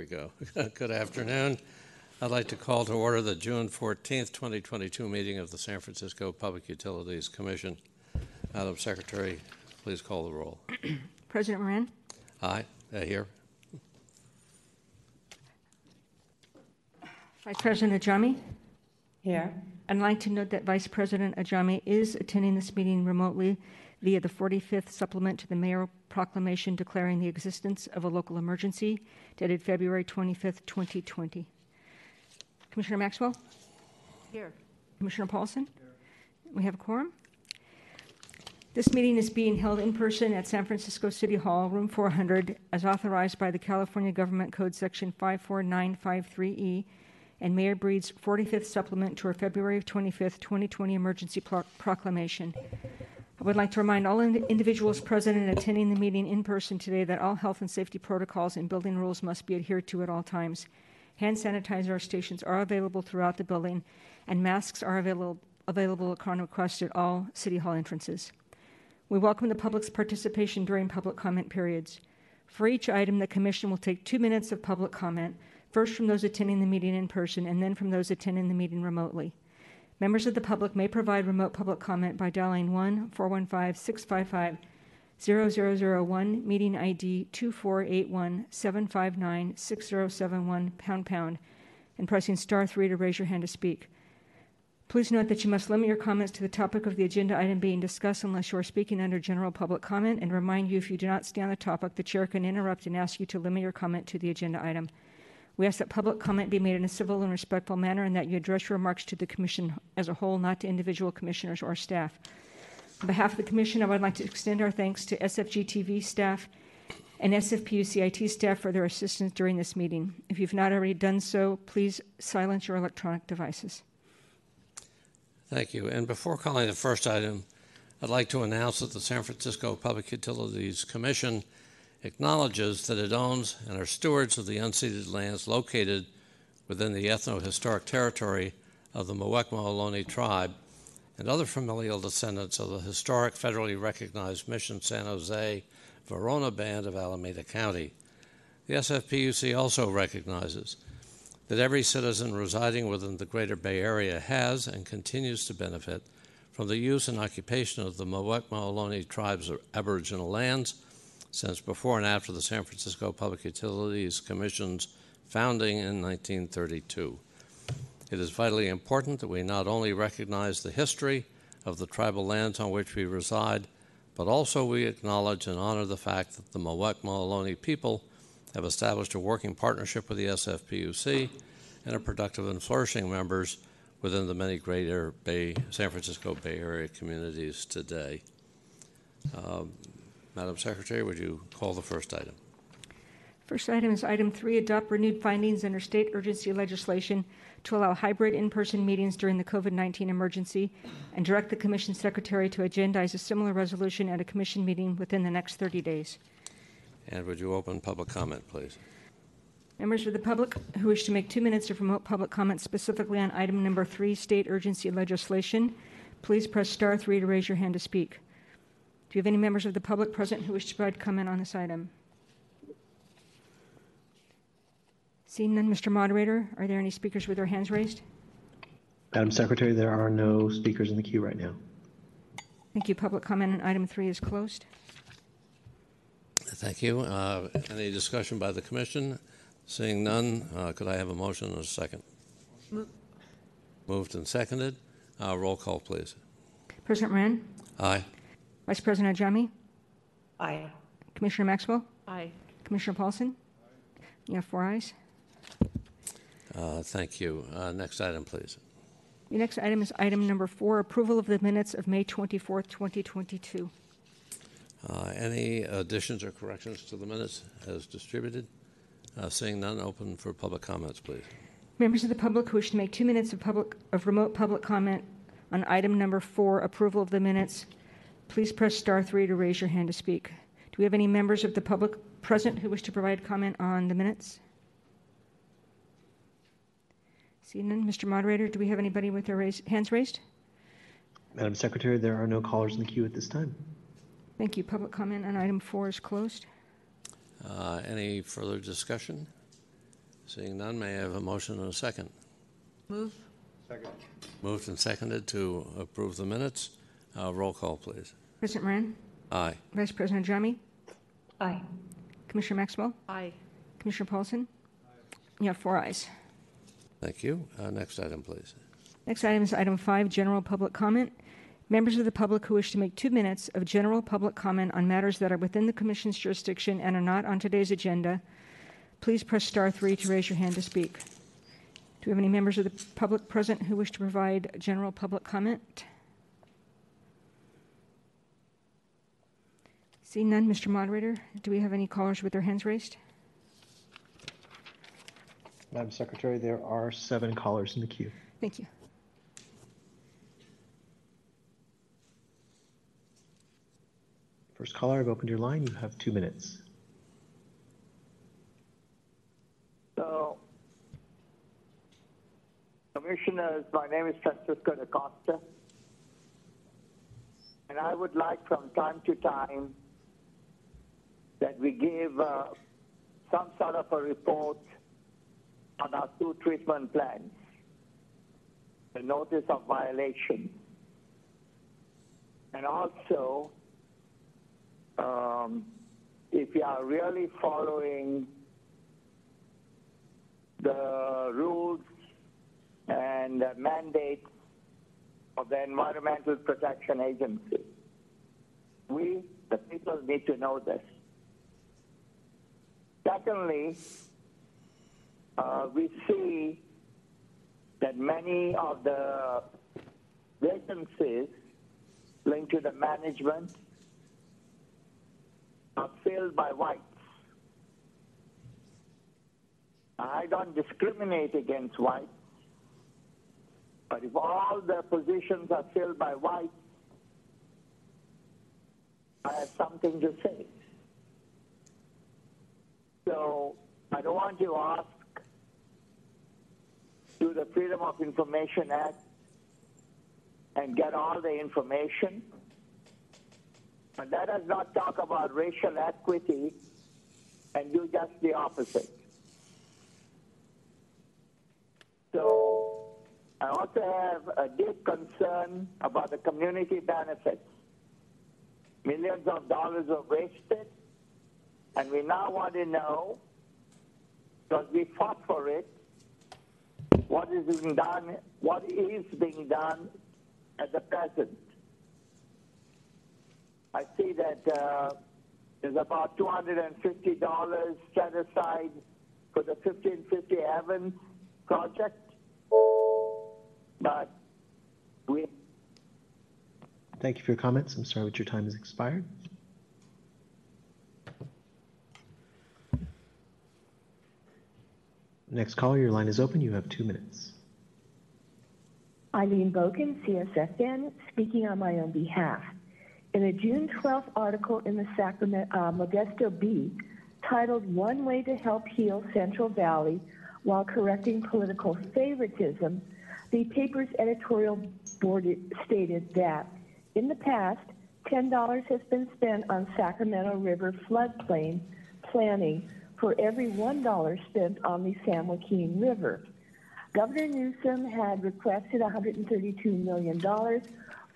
we go. Good afternoon. I'd like to call to order the June 14th, 2022 meeting of the San Francisco Public Utilities Commission. Madam Secretary, please call the roll. President Moran, Aye, uh, here. Vice President Ajami. Here. I'd like to note that Vice President Ajami is attending this meeting remotely via the 45th supplement to the mayor proclamation declaring the existence of a local emergency dated February 25th, 2020. Commissioner Maxwell? Here. Commissioner Paulson? We have a quorum. This meeting is being held in person at San Francisco City Hall, room 400, as authorized by the California Government Code Section 54953E and Mayor Breed's 45th supplement to her February 25th, 2020 emergency pro- proclamation. I would like to remind all ind- individuals present and attending the meeting in person today that all health and safety protocols and building rules must be adhered to at all times. Hand sanitizer stations are available throughout the building, and masks are available, available upon request at all City Hall entrances. We welcome the public's participation during public comment periods. For each item, the Commission will take two minutes of public comment, first from those attending the meeting in person and then from those attending the meeting remotely. Members of the public may provide remote public comment by dialing 1 415 655 0001, meeting ID 2481 759 6071 pound pound, and pressing star 3 to raise your hand to speak. Please note that you must limit your comments to the topic of the agenda item being discussed unless you are speaking under general public comment, and remind you if you do not stay on the topic, the chair can interrupt and ask you to limit your comment to the agenda item. We ask that public comment be made in a civil and respectful manner and that you address your remarks to the Commission as a whole, not to individual commissioners or staff. On behalf of the Commission, I would like to extend our thanks to SFGTV staff and SFPUCIT staff for their assistance during this meeting. If you've not already done so, please silence your electronic devices. Thank you. And before calling the first item, I'd like to announce that the San Francisco Public Utilities Commission acknowledges that it owns and are stewards of the unceded lands located within the ethno-historic territory of the Muwekma Ohlone tribe and other familial descendants of the historic federally recognized Mission San Jose Verona Band of Alameda County. The SFPUC also recognizes that every citizen residing within the Greater Bay Area has and continues to benefit from the use and occupation of the Muwekma Ohlone tribe's Aboriginal lands since before and after the San Francisco Public Utilities Commission's founding in 1932. It is vitally important that we not only recognize the history of the tribal lands on which we reside, but also we acknowledge and honor the fact that the Muwekma Ohlone people have established a working partnership with the SFPUC and are productive and flourishing members within the many greater Bay, San Francisco Bay Area communities today. Um, Madam Secretary, would you call the first item? First item is item three adopt renewed findings under state urgency legislation to allow hybrid in person meetings during the COVID 19 emergency and direct the Commission Secretary to agendize a similar resolution at a Commission meeting within the next 30 days. And would you open public comment, please? Members of the public who wish to make two minutes of remote public comment specifically on item number three, state urgency legislation, please press star three to raise your hand to speak. Do you have any members of the public present who wish to provide comment on this item? Seeing none, Mr. Moderator, are there any speakers with their hands raised? Madam Secretary, there are no speakers in the queue right now. Thank you. Public comment on item three is closed. Thank you. Uh, any discussion by the Commission? Seeing none, uh, could I have a motion and a second? Move. Moved and seconded. Uh, roll call, please. President Moran, Aye. Vice President Ajami, Aye. Commissioner Maxwell, Aye. Commissioner Paulson. You have four ayes. Uh, thank you. Uh, next item, please. The next item is item number four, approval of the minutes of May 24th, 2022. Uh, any additions or corrections to the minutes as distributed? Uh, seeing none, open for public comments, please. Members of the public who wish to make two minutes of public of remote public comment on item number four, approval of the minutes, please press star three to raise your hand to speak. Do we have any members of the public present who wish to provide comment on the minutes? Seeing none, Mr. Moderator, do we have anybody with their raise, hands raised? Madam Secretary, there are no callers in the queue at this time. Thank you. Public comment on item four is closed. Uh, any further discussion? Seeing none, may I have a motion and a second? Move. Second. Moved and seconded to approve the minutes. Uh, Roll call, please. President Moran, Aye. Vice President Drummy, Aye. Commissioner Maxwell, Aye. Commissioner Paulson. You have four ayes. Thank you. Uh, Next item, please. Next item is item five, general public comment. Members of the public who wish to make two minutes of general public comment on matters that are within the commission's jurisdiction and are not on today's agenda, please press star three to raise your hand to speak. Do we have any members of the public present who wish to provide general public comment? Seeing none, Mr. Moderator, do we have any callers with their hands raised? Madam Secretary, there are seven callers in the queue. Thank you. First caller, I've opened your line. You have two minutes. So, Commissioners, my name is Francisco da Costa, and I would like from time to time that we give uh, some sort of a report on our two treatment plans, the notice of violation, and also um, if you are really following the rules and uh, mandates of the Environmental Protection Agency. We, the people, need to know this. Secondly, uh, we see that many of the vacancies linked to the management are filled by whites. I don't discriminate against whites, but if all the positions are filled by whites, I have something to say. So I don't want to ask through the Freedom of Information Act and get all the information. But let us not talk about racial equity and do just the opposite. So I also have a deep concern about the community benefits. Millions of dollars were wasted, and we now want to know, because we fought for it, what is being done, what is being done at the present. I see that uh, there's about $250 set aside for the 1550 Evans project, but we Thank you for your comments. I'm sorry, but your time has expired. Next caller, your line is open. You have two minutes. Eileen Boken, CSFN, speaking on my own behalf. In a June 12th article in the Sacramento uh, Modesto Bee titled One Way to Help Heal Central Valley While Correcting Political Favoritism, the paper's editorial board stated that in the past, $10 has been spent on Sacramento River floodplain planning for every $1 spent on the San Joaquin River. Governor Newsom had requested $132 million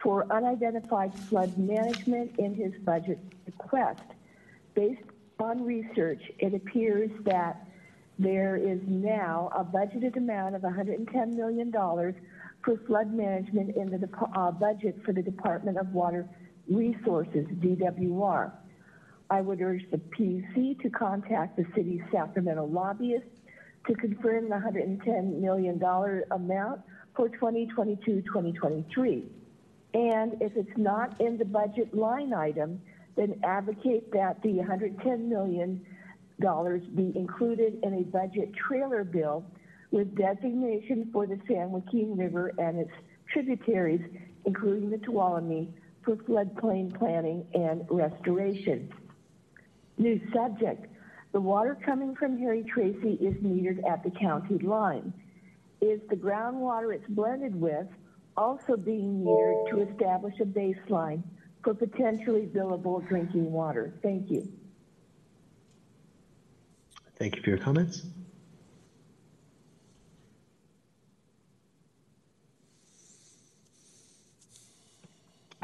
for unidentified flood management in his budget request. Based on research, it appears that there is now a budgeted amount of $110 million for flood management in the uh, budget for the Department of Water Resources, DWR. I would urge the PUC to contact the city's Sacramento lobbyist to confirm the $110 million amount for 2022-2023. And if it's not in the budget line item, then advocate that the $110 million be included in a budget trailer bill with designation for the San Joaquin River and its tributaries, including the Tuolumne, for floodplain planning and restoration. New subject. The water coming from Harry Tracy is metered at the county line. Is the groundwater it's blended with also being metered to establish a baseline for potentially billable drinking water? Thank you. Thank you for your comments.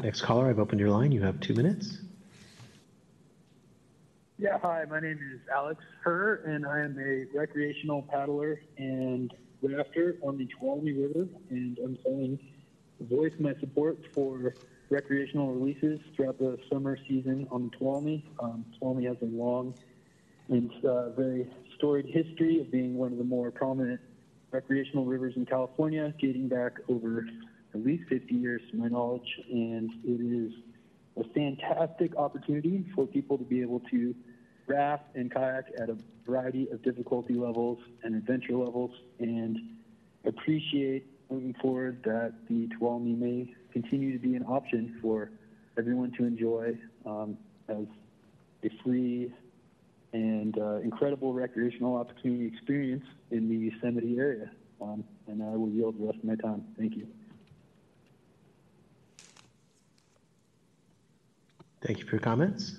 Next caller, I've opened your line. You have two minutes. Yeah, hi, my name is Alex Herr, and I am a recreational paddler and rafter on the Tuolumne River, and I'm calling voice my support for recreational releases throughout the summer season on the Tuolumne. Um, Tuolumne has a long and uh, very storied history of being one of the more prominent recreational rivers in California, dating back over at least 50 years to my knowledge, and it is a fantastic opportunity for people to be able to raft and kayak at a variety of difficulty levels and adventure levels, and appreciate moving forward that the Tuolumne may continue to be an option for everyone to enjoy um, as a free and uh, incredible recreational opportunity experience in the Yosemite area. Um, and I will yield the rest of my time. Thank you. Thank you for your comments.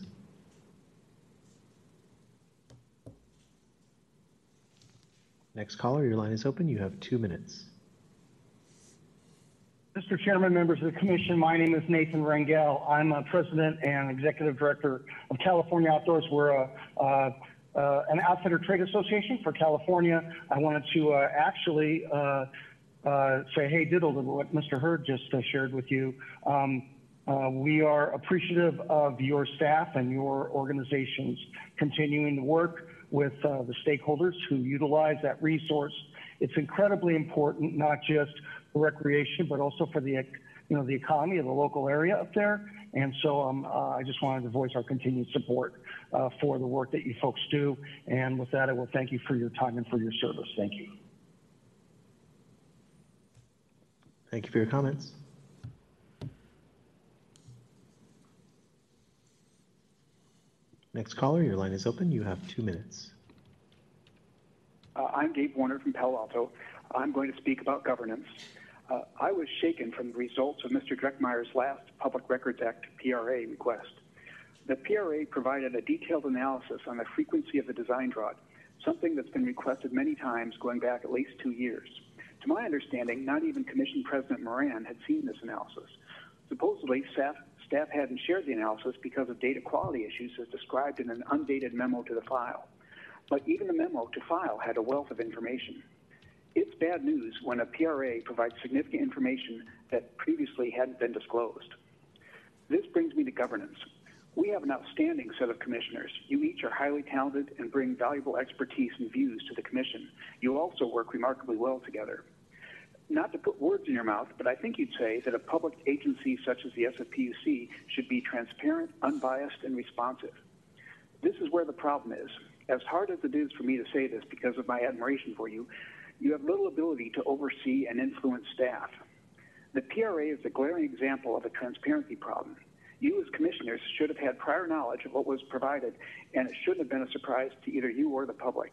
Next caller, your line is open. You have two minutes. Mr. Chairman, members of the commission, my name is Nathan Rangel. I'm a president and executive director of California Outdoors. We're a, uh, uh, an outfitter trade association for California. I wanted to uh, actually uh, uh, say, hey, diddle to what Mr. Hurd just uh, shared with you. Um, we are appreciative of your staff and your organizations continuing to work with uh, the stakeholders who utilize that resource. It's incredibly important, not just for recreation, but also for the, you know, the economy of the local area up there. And so um, uh, I just wanted to voice our continued support uh, for the work that you folks do. And with that, I will thank you for your time and for your service. Thank you. Thank you for your comments. Next caller, your line is open. You have two minutes. Uh, I'm Dave Warner from Palo Alto. I'm going to speak about governance. Uh, I was shaken from the results of Mr. Drekmeier's last Public Records Act PRA request. The PRA provided a detailed analysis on the frequency of the design drought, something that's been requested many times going back at least two years. To my understanding, not even Commission President Moran had seen this analysis. Supposedly, staff, staff hadn't shared the analysis because of data quality issues as described in an undated memo to the file. But even the memo to file had a wealth of information. It's bad news when a PRA provides significant information that previously hadn't been disclosed. This brings me to governance. We have an outstanding set of commissioners. You each are highly talented and bring valuable expertise and views to the commission. You also work remarkably well together. Not to put words in your mouth, but I think you'd say that a public agency such as the SFPUC should be transparent, unbiased, and responsive. This is where the problem is. As hard as it is for me to say this because of my admiration for you, you have little ability to oversee and influence staff. The PRA is a glaring example of a transparency problem. You, as commissioners, should have had prior knowledge of what was provided, and it shouldn't have been a surprise to either you or the public.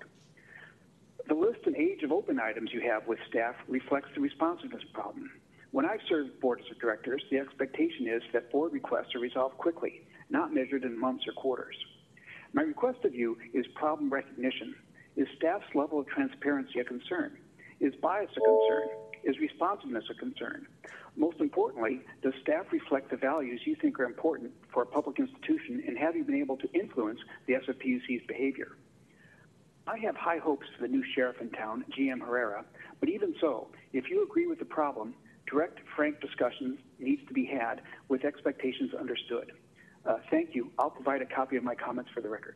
The list and age of open items you have with staff reflects the responsiveness problem. When I've served boards of directors, the expectation is that board requests are resolved quickly, not measured in months or quarters. My request of you is problem recognition. Is staff's level of transparency a concern? Is bias a concern? Is responsiveness a concern? Most importantly, does staff reflect the values you think are important for a public institution and have you been able to influence the SFPUC's behavior? I have high hopes for the new sheriff in town, GM Herrera, but even so, if you agree with the problem, direct, frank discussions needs to be had with expectations understood. Uh, thank you. I'll provide a copy of my comments for the record.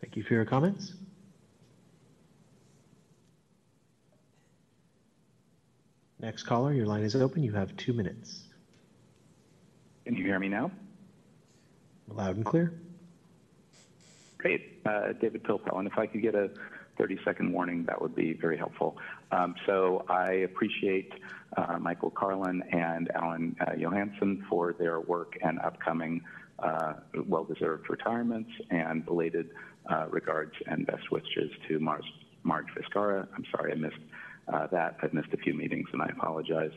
Thank you for your comments. Next caller, your line is open. You have two minutes. Can you hear me now? Loud and clear. Great. Uh, David Pilpel. And if I could get a 30 second warning, that would be very helpful. Um, so I appreciate uh, Michael Carlin and Alan uh, Johansson for their work and upcoming well deserved retirements and belated regards and best wishes to Marge Viscara. I'm sorry I missed that. I've missed a few meetings and I apologize.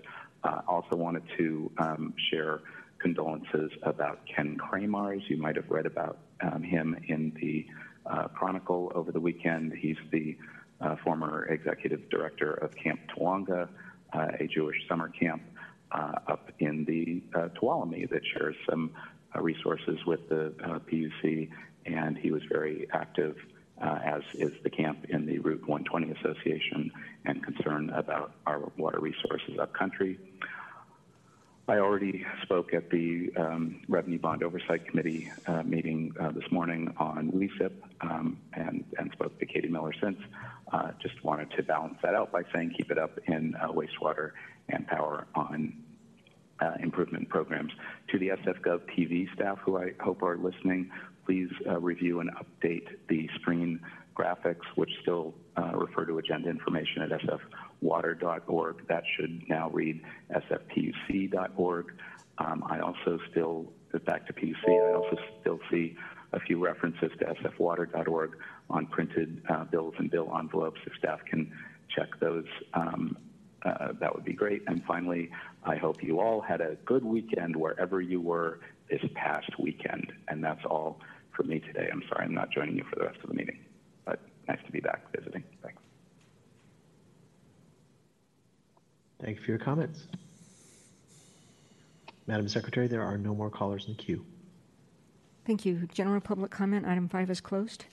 Also wanted to um, share condolences about Ken Kramarz. You might have read about um, him in the uh, Chronicle over the weekend. He's the uh, former executive director of Camp Tawonga. uh, a Jewish summer camp uh, up in the uh, Tuolumne that shares some uh, resources with the uh, PUC, and he was very active, as is the camp in the Route 120 Association, and concerned about our water resources upcountry. I already spoke at the um, Revenue Bond Oversight Committee uh, meeting uh, this morning on WSIP um, and, and spoke to Katie Miller since. Uh, just wanted to balance that out by saying keep it up in uh, wastewater and power on uh, improvement programs. To the SFGov TV staff who I hope are listening, please uh, review and update the screen graphics, which still refer to agenda information at sfwater.org. That should now read sfpuc.org. Um, I also still, back to PUC, I also still see a few references to sfwater.org on printed uh, bills and bill envelopes. If staff can check those, um, uh, that would be great. And finally, I hope you all had a good weekend wherever you were this past weekend. And that's all for me today. I'm sorry I'm not joining you for the rest of the meeting, but nice to be back visiting. Thanks. Thank you for your comments. Madam Secretary, there are no more callers in the queue. Thank you. General public comment, item five is closed.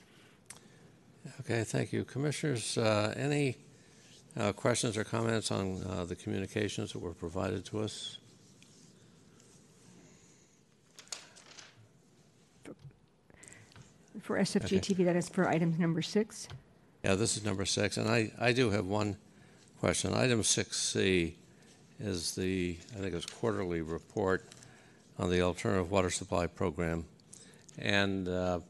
Okay, thank you. Commissioners, uh, any uh, questions or comments on uh, the communications that were provided to us? For SFG TV, that is for item number six. Yeah, this is number six, and I, I do have one question. Item 6C is the, I think it's quarterly report on the alternative water supply program. And uh,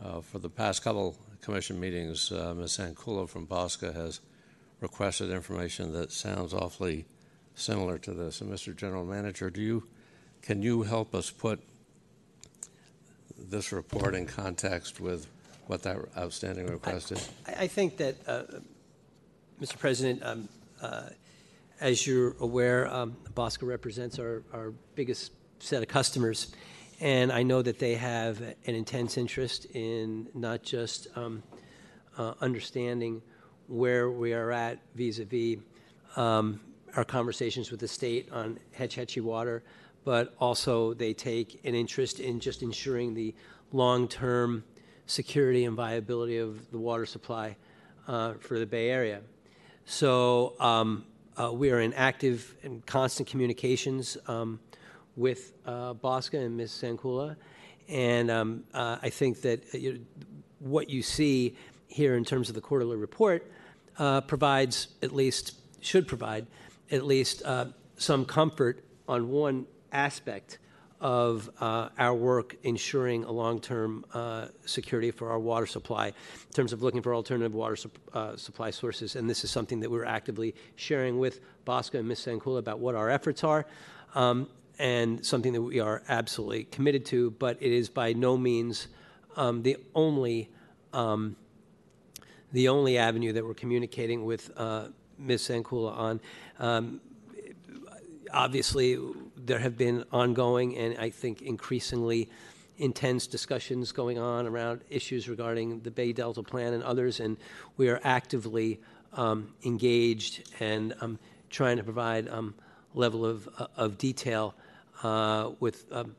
uh, for the past couple commission meetings, uh, Ms. Sandkulla from BAWSCA has requested information that sounds awfully similar to this. And Mr. General Manager, do you, can you help us put this report in context with what that outstanding request is? I I think that, uh, Mr. President, um, uh, as you're aware, um, BAWSCA represents our, our biggest set of customers, and I know that they have an intense interest in not just um, uh, understanding where we are at vis-a-vis um, our conversations with the state on Hetch Hetchy water, but also they take an interest in just ensuring the long-term security and viability of the water supply uh, for the Bay Area. So um, uh, we are in active and constant communications um, with uh, BAWSCA and Ms. Sandkulla, and um, uh, I think that uh, you what you see here in terms of the quarterly report uh, provides at least should provide at least uh, some comfort on one aspect of uh, our work ensuring a long-term uh, security for our water supply in terms of looking for alternative water uh, supply sources. And this is something that we're actively sharing with BAWSCA and Ms. Sandkulla about what our efforts are. Um, and something that we are absolutely committed to, but it is by no means um, the only um, the only avenue that we're communicating with Ms. Sandkulla on. Obviously, there have been ongoing and I think increasingly intense discussions going on around issues regarding the Bay Delta Plan and others, and we are actively um, engaged and um, trying to provide um, level of, uh, of detail uh, with um,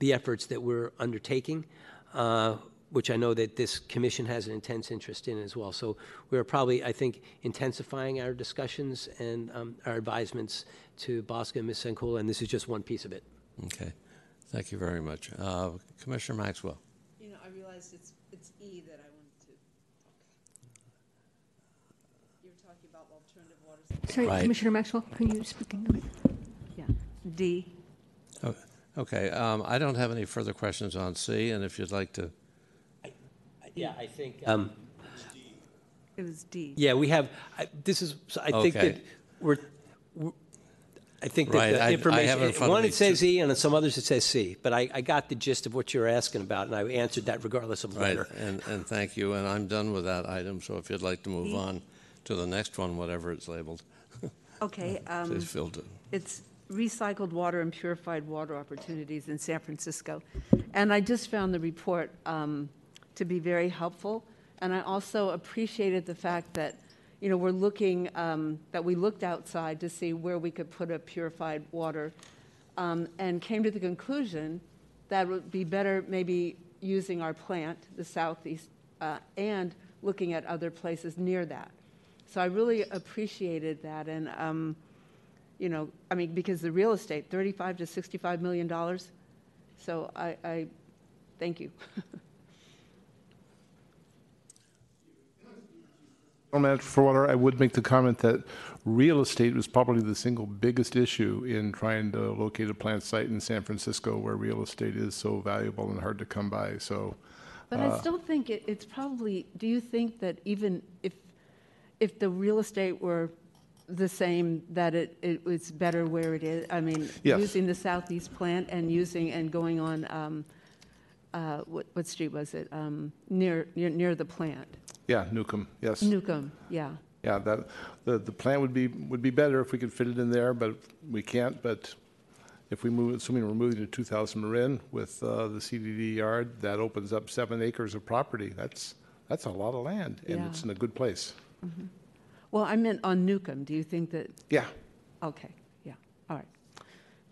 the efforts that we're undertaking. Uh, which I know that this commission has an intense interest in as well. So we're probably, I think, intensifying our discussions and um, our advisements to BAWSCA and Ms. Sandkulla, and this is just one piece of it. Okay, thank you very much. Uh, Commissioner Maxwell. You know, I realized it's, it's E that I wanted to. talk. You were talking about alternative water. supply. Sorry, Right. Commissioner Maxwell, can you speak into it? Yeah, D. Oh, Okay, um, I don't have any further questions on C, and if you'd like to, Yeah, I think. Um, It was D. yeah, we have. I, this is. so I think that we're. we're- I think that Right, the I- I information. have it in front of one me, it says too. E, and on some others it says C. But I, I got the gist of what you're asking about, and I answered that regardless of right, letter. and, and thank you, and I'm done with that item, so if you'd like to move E. on to the next one, whatever it's labeled, Okay, um, please feel to. it's recycled water and purified water opportunities in San Francisco. And I just found the report um, to be very helpful. And I also appreciated the fact that you know, we're looking, um, that we looked outside to see where we could put a purified water um, and came to the conclusion that would be better maybe using our plant, the southeast, uh, and looking at other places near that. So I really appreciated that. And, um, you know, I mean, because the real estate, 35 to 65 million dollars. So I, I thank you. Manager for Water, I would make the comment that real estate was probably the single biggest issue in trying to locate a plant site in San Francisco where real estate is so valuable and hard to come by. So, But I still think it, it's probably, do you think that even if, if the real estate were the same, that it, it was better where it is? I mean, Yes. using the southeast plant and using, and going on, um, uh, what, what street was it? Um, near, near, near the plant? yeah, Newcomb, yes. Newcomb, yeah. Yeah, that, the, the plant would be, would be better if we could fit it in there, but we can't. But if we move, assuming we're moving to 2000 Marin with uh, the CDD yard, that opens up seven acres of property. That's, that's a lot of land, and Yeah. it's in a good place. Well, I meant on Newcomb. Do you think that, Yeah. okay, yeah, all right.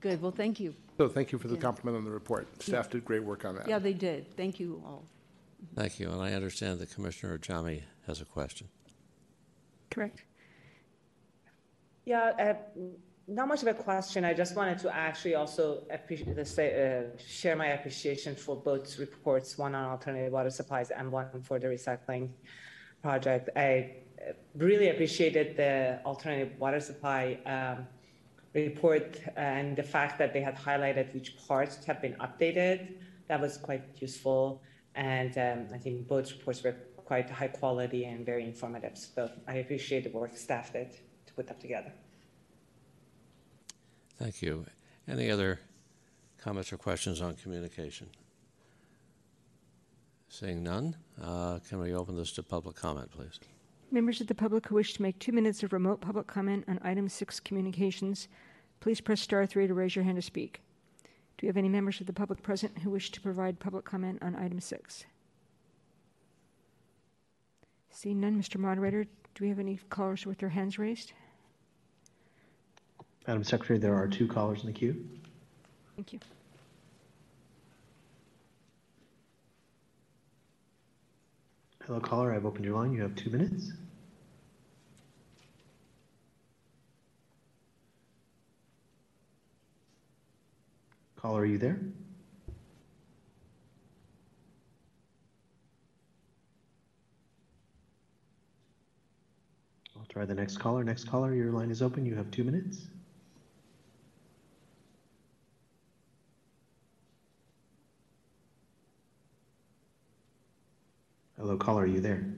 Good, well, thank you. So thank you for the Yeah. compliment on the report. Staff did great work on that. Yeah, they did. Thank you all. Thank you, and I understand that Commissioner Ajami has a question. Correct. Yeah, uh, not much of a question. I just wanted to actually also appreciate, the say, uh, share my appreciation for both reports, one on alternative water supplies and one for the recycling project. I uh, really appreciated the alternative water supply um, report and the fact that they had highlighted which parts have been updated. That was quite useful. And um, I think both reports were quite high quality and very informative. So I appreciate the work staff did to put them together. Thank you. Any other comments or questions on communication? Seeing none, uh, can we open this to public comment, please? Members of the public who wish to make two minutes of remote public comment on item six communications, please press star three to raise your hand to speak. Do we have any members of the public present who wish to provide public comment on item six? Seeing none, Mr. Moderator, do we have any callers with their hands raised? Madam Secretary, there are two callers in the queue. Thank you. Hello, caller. I've opened your line. You have two minutes. Caller, are you there? I'll try the next caller. Next caller, your line is open. You have two minutes. Hello, caller, are you there?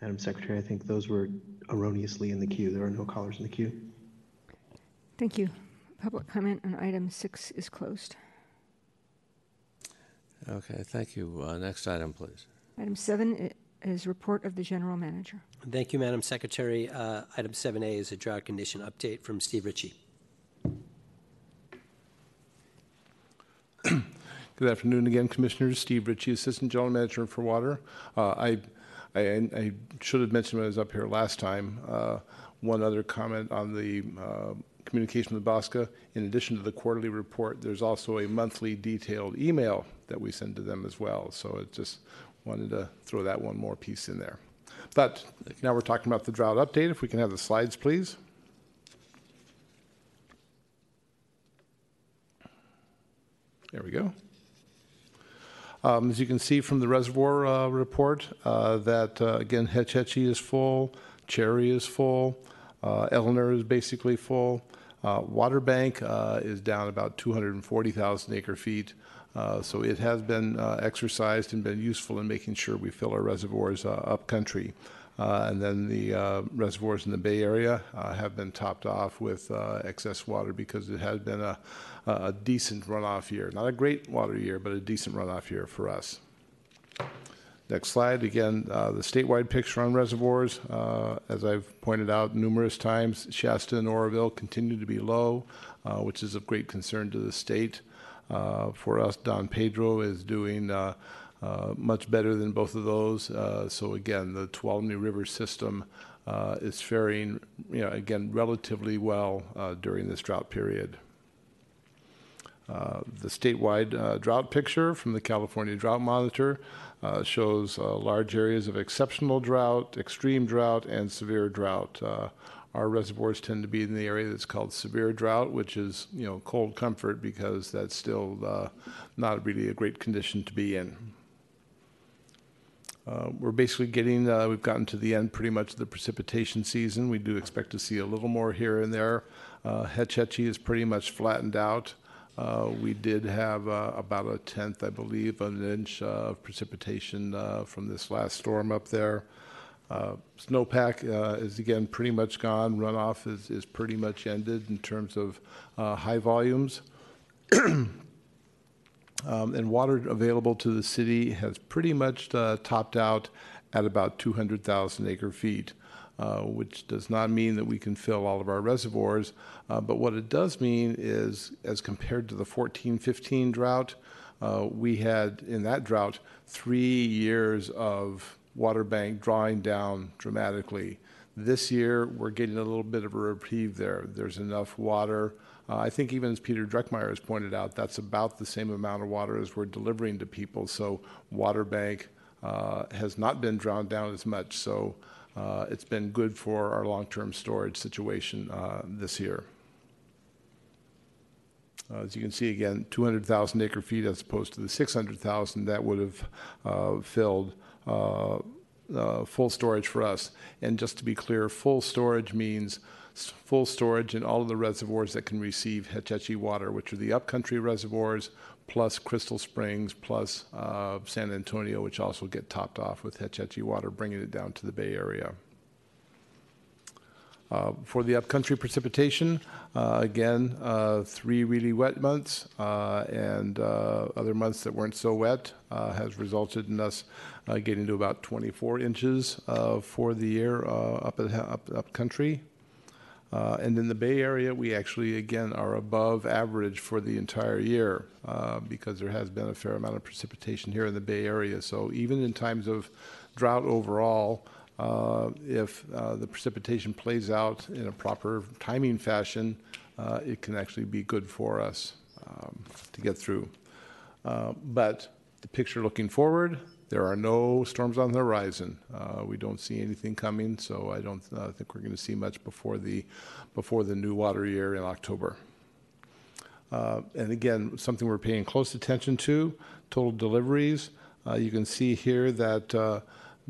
Madam Secretary, I think those were erroneously in the queue. There are no callers in the queue. Thank you. Public comment on item six is closed. Okay, thank you. Uh, next item, please. Item seven i- is report of the general manager. Thank you, Madam Secretary. Uh, Item 7A is a drought condition update from Steve Ritchie. Good afternoon again, Commissioners. Steve Ritchie, Assistant General Manager for Water. Uh, I, I, I should have mentioned when I was up here last time, uh, one other comment on the uh, communication with BAWSCA. In addition to the quarterly report, there's also a monthly detailed email that we send to them as well. So it just wanted to throw that one more piece in there. But now we're talking about the drought update. If we can have the slides, please. There we go. Um, As you can see from the reservoir uh, report, uh, that, uh, again, Hetch Hetchy is full, Cherry is full, uh, Eleanor is basically full. Uh, Water Bank uh, is down about 240,000 acre feet, so it has been exercised and been useful in making sure we fill our reservoirs upcountry. Uh, And then the uh, reservoirs in the Bay Area uh, have been topped off with excess water because it has been a a decent runoff year. Not a great water year, but a decent runoff year for us. Next slide, again, uh, the statewide picture on reservoirs. Uh, As I've pointed out numerous times, Shasta and Oroville continue to be low, uh, which is of great concern to the state. Uh, For us, Don Pedro is doing uh, uh, much better than both of those. So again, the Tuolumne River system is faring, you know, again, relatively well during this drought period. Uh, The statewide uh, drought picture from the California Drought Monitor uh, shows uh, large areas of exceptional drought, extreme drought, and severe drought. Uh, Our reservoirs tend to be in the area that's called severe drought, which is, you know, cold comfort because that's still not really a great condition to be in. Uh, We're basically getting, uh, we've gotten to the end pretty much of the precipitation season. We do expect to see a little more here and there. Uh, Hetch Hetchy is pretty much flattened out. Uh, We did have uh, about a tenth, I believe, of an inch uh, of precipitation uh, from this last storm up there. Uh, Snowpack uh, is again pretty much gone. Runoff is, is pretty much ended in terms of high volumes. Um, and water available to the city has pretty much topped out at about 200,000 acre feet, uh, which does not mean that we can fill all of our reservoirs. Uh, but what it does mean is, as compared to the 14 15 drought, uh, we had in that drought three years of water bank drawing down dramatically. This year, we're getting a little bit of a reprieve there. There's enough water. Uh, I think even as Peter Drekmeier has pointed out, that's about the same amount of water as we're delivering to people. So water bank uh, has not been drawn down as much. So it's been good for our long-term storage situation uh, this year. Uh, As you can see again, 200,000 acre feet as opposed to the 600,000 that would have uh, filled uh, uh, full storage for us. And just to be clear, full storage means full storage in all of the reservoirs that can receive Hetch Hetchy water, which are the upcountry reservoirs, plus Crystal Springs, plus uh, San Antonio, which also get topped off with Hetch Hetchy water, bringing it down to the Bay Area. Uh, For the upcountry precipitation, uh, again, uh, three really wet months uh, and uh, other months that weren't so wet uh, has resulted in us getting to about 24 inches for the year up at up upcountry. Uh, And in the Bay Area, we actually, again, are above average for the entire year uh, because there has been a fair amount of precipitation here in the Bay Area. So even in times of drought overall, uh, if uh, the precipitation plays out in a proper timing fashion, uh, it can actually be good for us um, to get through. Uh, But the picture looking forward, there are no storms on the horizon. Uh, We don't see anything coming, so I don't uh, think we're going to see much before the, before the new water year in October. Uh, And again, something we're paying close attention to, total deliveries. Uh, You can see here that uh,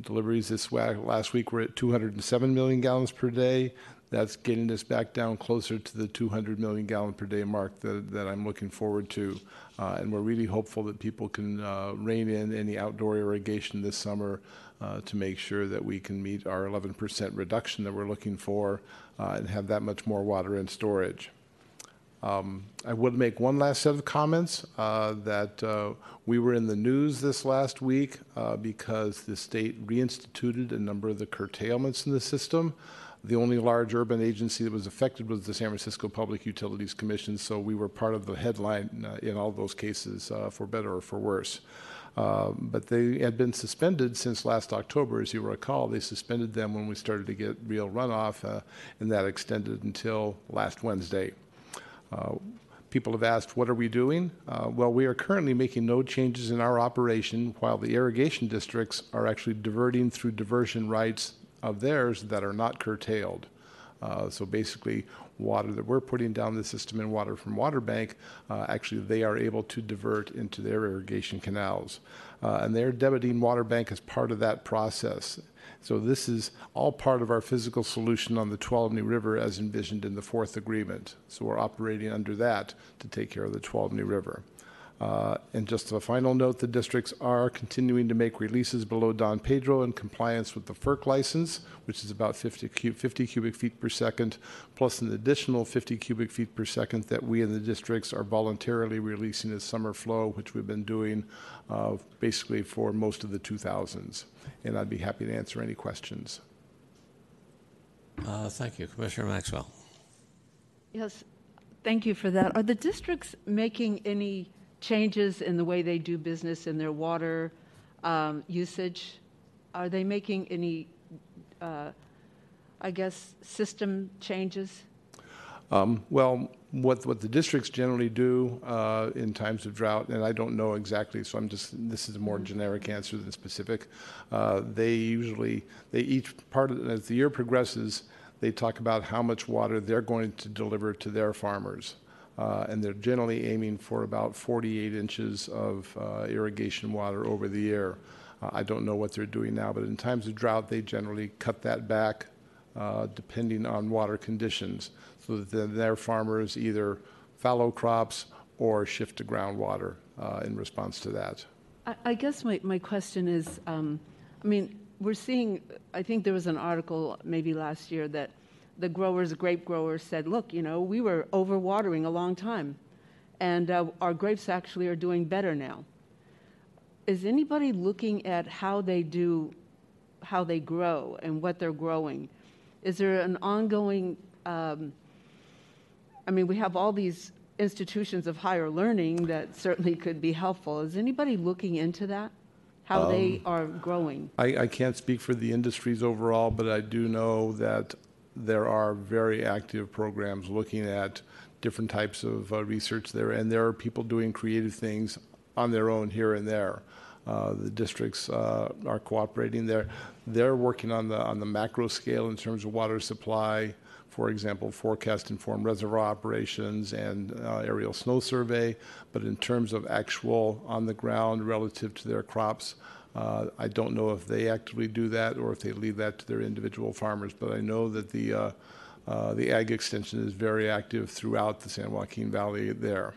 deliveries this last week were at 207 million gallons per day. That's getting us back down closer to the 200 million gallon per day mark that, that I'm looking forward to. Uh, And we're really hopeful that people can uh, rein in any outdoor irrigation this summer uh, to make sure that we can meet our 11% reduction that we're looking for uh, and have that much more water in storage. Um, I would make one last set of comments uh, that uh, we were in the news this last week uh, because the state reinstituted a number of the curtailments in the system. The only large urban agency that was affected was the San Francisco Public Utilities Commission, so we were part of the headline uh, in all those cases, uh, for better or for worse. Uh, But they had been suspended since last October, as you recall. They suspended them when we started to get real runoff, uh, and that extended until last Wednesday. Uh, People have asked, what are we doing? Uh, Well, we are currently making no changes in our operation while the irrigation districts are actually diverting through diversion rights of theirs that are not curtailed. Uh, So basically, water that we're putting down the system and water from water bank, uh, actually, they are able to divert into their irrigation canals. Uh, And they're debiting water bank as part of that process. So this is all part of our physical solution on the Tuolumne River as envisioned in the fourth agreement. So we're operating under that to take care of the Tuolumne River. Uh, And just a final note, the districts are continuing to make releases below Don Pedro in compliance with the FERC license, which is about 50 cu- 50 cubic feet per second, plus an additional 50 cubic feet per second that we in the districts are voluntarily releasing as summer flow, which we've been doing uh, basically for most of the 2000s. And I'd be happy to answer any questions. Uh, Thank you. Commissioner Maxwell. Yes, thank you for that. Are the districts making any changes in the way they do business in their water um, usage? Are they making any, uh, I guess, system changes? Um, Well, what, what the districts generally do uh, in times of drought, and I don't know exactly, so I'm just, this is a more generic answer than specific. uh, They usually, they each part of, as the year progresses, they talk about how much water they're going to deliver to their farmers. Uh, And they're generally aiming for about 48 inches of uh, irrigation water over the year. Uh, I don't know what they're doing now, but in times of drought, they generally cut that back uh, depending on water conditions, so that their farmers either fallow crops or shift to groundwater uh, in response to that. I, I guess my, my question is, um, I mean, we're seeing, I think there was an article maybe last year that the growers, grape growers said, look, you know, we were overwatering a long time, and uh, our grapes actually are doing better now. Is anybody looking at how they do, how they grow and what they're growing? Is there an ongoing, um, I mean, we have all these institutions of higher learning that certainly could be helpful. Is anybody looking into that? How they are growing? I, I can't speak for the industries overall, but I do know that there are very active programs looking at different types of uh, research there, and there are people doing creative things on their own here and there. Uh, the districts uh, are cooperating there. They're working on the on the macro scale in terms of water supply, for example, forecast informed reservoir operations and uh, aerial snow survey. But in terms of actual on the ground relative to their crops, uh, I don't know if they actively do that or if they leave that to their individual farmers. But I know that the uh, uh, the ag extension is very active throughout the San Joaquin Valley there.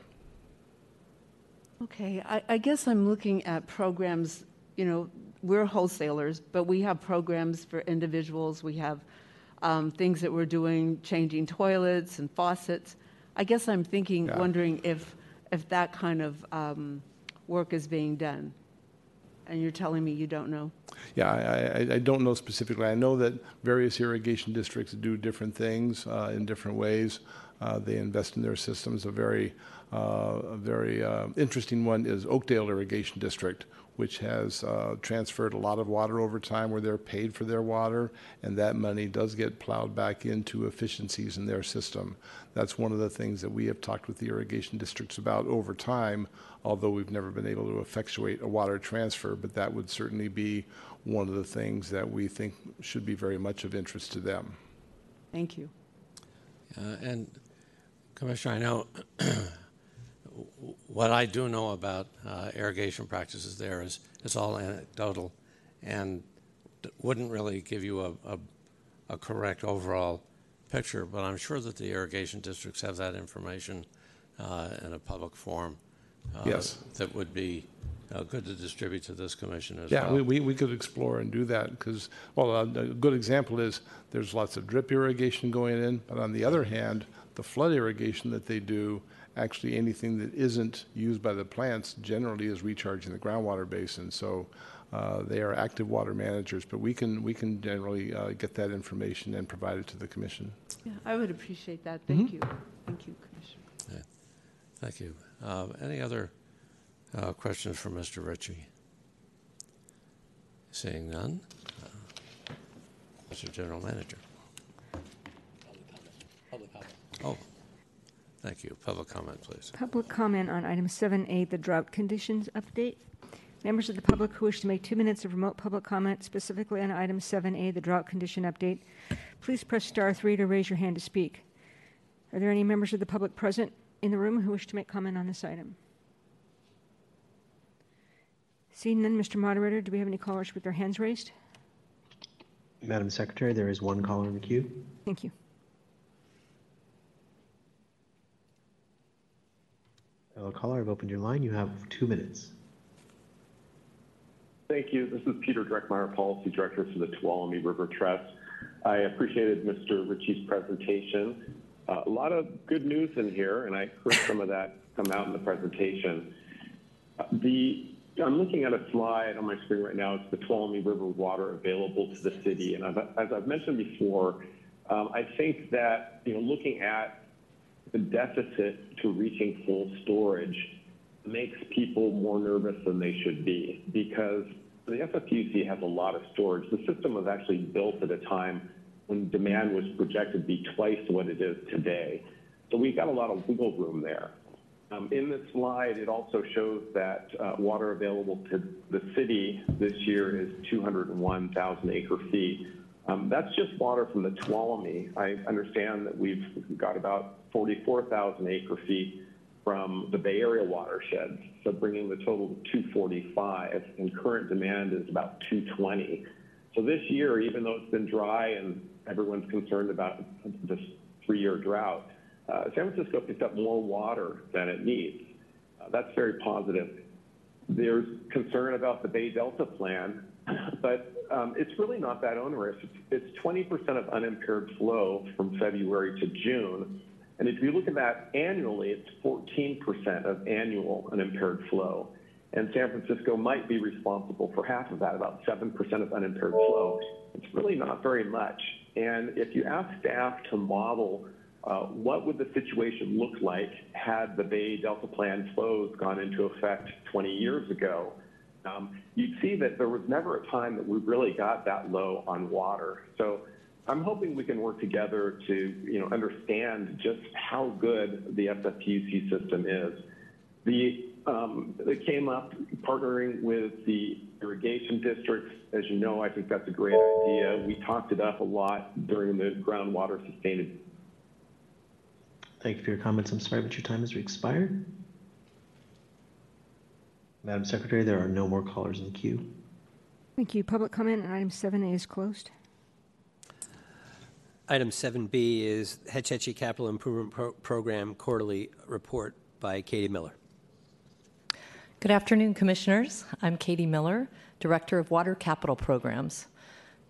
Okay, I, I guess I'm looking at programs, you know, we're wholesalers, but we have programs for individuals. We have um, things that we're doing, changing toilets and faucets. I guess I'm thinking, Yeah. wondering if, if that kind of um, work is being done. And you're telling me you don't know? Yeah, I, I, I don't know specifically. I know that various irrigation districts do different things uh, in different ways. Uh, they invest in their systems. A very, uh, a very uh, interesting one is Oakdale Irrigation District, which has uh, transferred a lot of water over time where they're paid for their water, and that money does get plowed back into efficiencies in their system. That's one of the things that we have talked with the irrigation districts about over time, although we've never been able to effectuate a water transfer, but that would certainly be one of the things that we think should be very much of interest to them. Thank you. Uh, And Commissioner, I know what I do know about uh, irrigation practices there is, is all anecdotal and wouldn't really give you a, a, a correct overall picture, but I'm sure that the irrigation districts have that information uh, in a public forum. Uh, Yes. That would be uh, good to distribute to this commission as Yeah, well. we, we, we could explore and do that because, well, a, a good example is there's lots of drip irrigation going in, but on the other hand, the flood irrigation that they do, actually anything that isn't used by the plants generally is recharging the groundwater basin. So uh, they are active water managers, but we can, we can generally uh, get that information and provide it to the commission. Yeah, I would appreciate that. Thank you. Thank you, Commissioner. Thank you. Uh, Any other uh, questions for Mr. Ritchie? Seeing none. uh, Mr. General Manager. Public comment. Oh, thank you. Public comment, please. Public comment on item 7A, the drought conditions update. Members of the public who wish to make two minutes of remote public comment specifically on item 7A, the drought condition update, please press star three to raise your hand to speak. Are there any members of the public present in the room who wish to make comment on this item? Seeing none, Mr. Moderator, do we have any callers with their hands raised? Madam Secretary, there is one caller in the queue. Thank you. Hello, caller. I've opened your line. You have two minutes. Thank you. This is Peter Drekmeier, Policy Director for the Tuolumne River Trust. I appreciated Mr. Ritchie's presentation. Uh, a lot of good news in here, and I heard some of that come out in the presentation. Uh, the I'm looking at a slide on my screen right now. It's the Tuolumne River water available to the city, and I've, as I've mentioned before, um, I think that you know looking at the deficit to reaching full storage makes people more nervous than they should be because the SFPUC has a lot of storage. The system was actually built at a time when demand was projected to be twice what it is today. So we've got a lot of wiggle room there. Um, in this slide, it also shows that uh, water available to the city this year is 201,000 acre feet. Um, that's just water from the Tuolumne. I understand that we've got about 44,000 acre feet from the Bay Area watershed, so bringing the total to 245, and current demand is about 220. So this year, even though it's been dry and everyone's concerned about this three-year drought, uh, San Francisco picked up more water than it needs. Uh, that's very positive. There's concern about the Bay Delta plan, but um, it's really not that onerous. It's, it's 20% of unimpaired flow from February to June. And if you look at that annually, it's 14% of annual unimpaired flow. And San Francisco might be responsible for half of that, about 7% of unimpaired flow. It's really not very much. And if you ask staff to model uh, what would the situation look like had the Bay Delta Plan flows gone into effect 20 years ago? Um, you'd see that there was never a time that we really got that low on water. So I'm hoping we can work together to, you know, understand just how good the SFPUC system is. The um, it came up partnering with the irrigation districts. As you know, I think that's a great idea. We talked it up a lot during the groundwater sustainability Thank you for your comments. I'm sorry, but your time has expired. Madam Secretary, there are no more callers in the queue. Thank you. Public comment on item 7A is closed. Item 7B is Hetch Hetchy Capital Improvement Pro- Program Quarterly Report by Katie Miller. Good afternoon, Commissioners. I'm Katie Miller, Director of Water Capital Programs.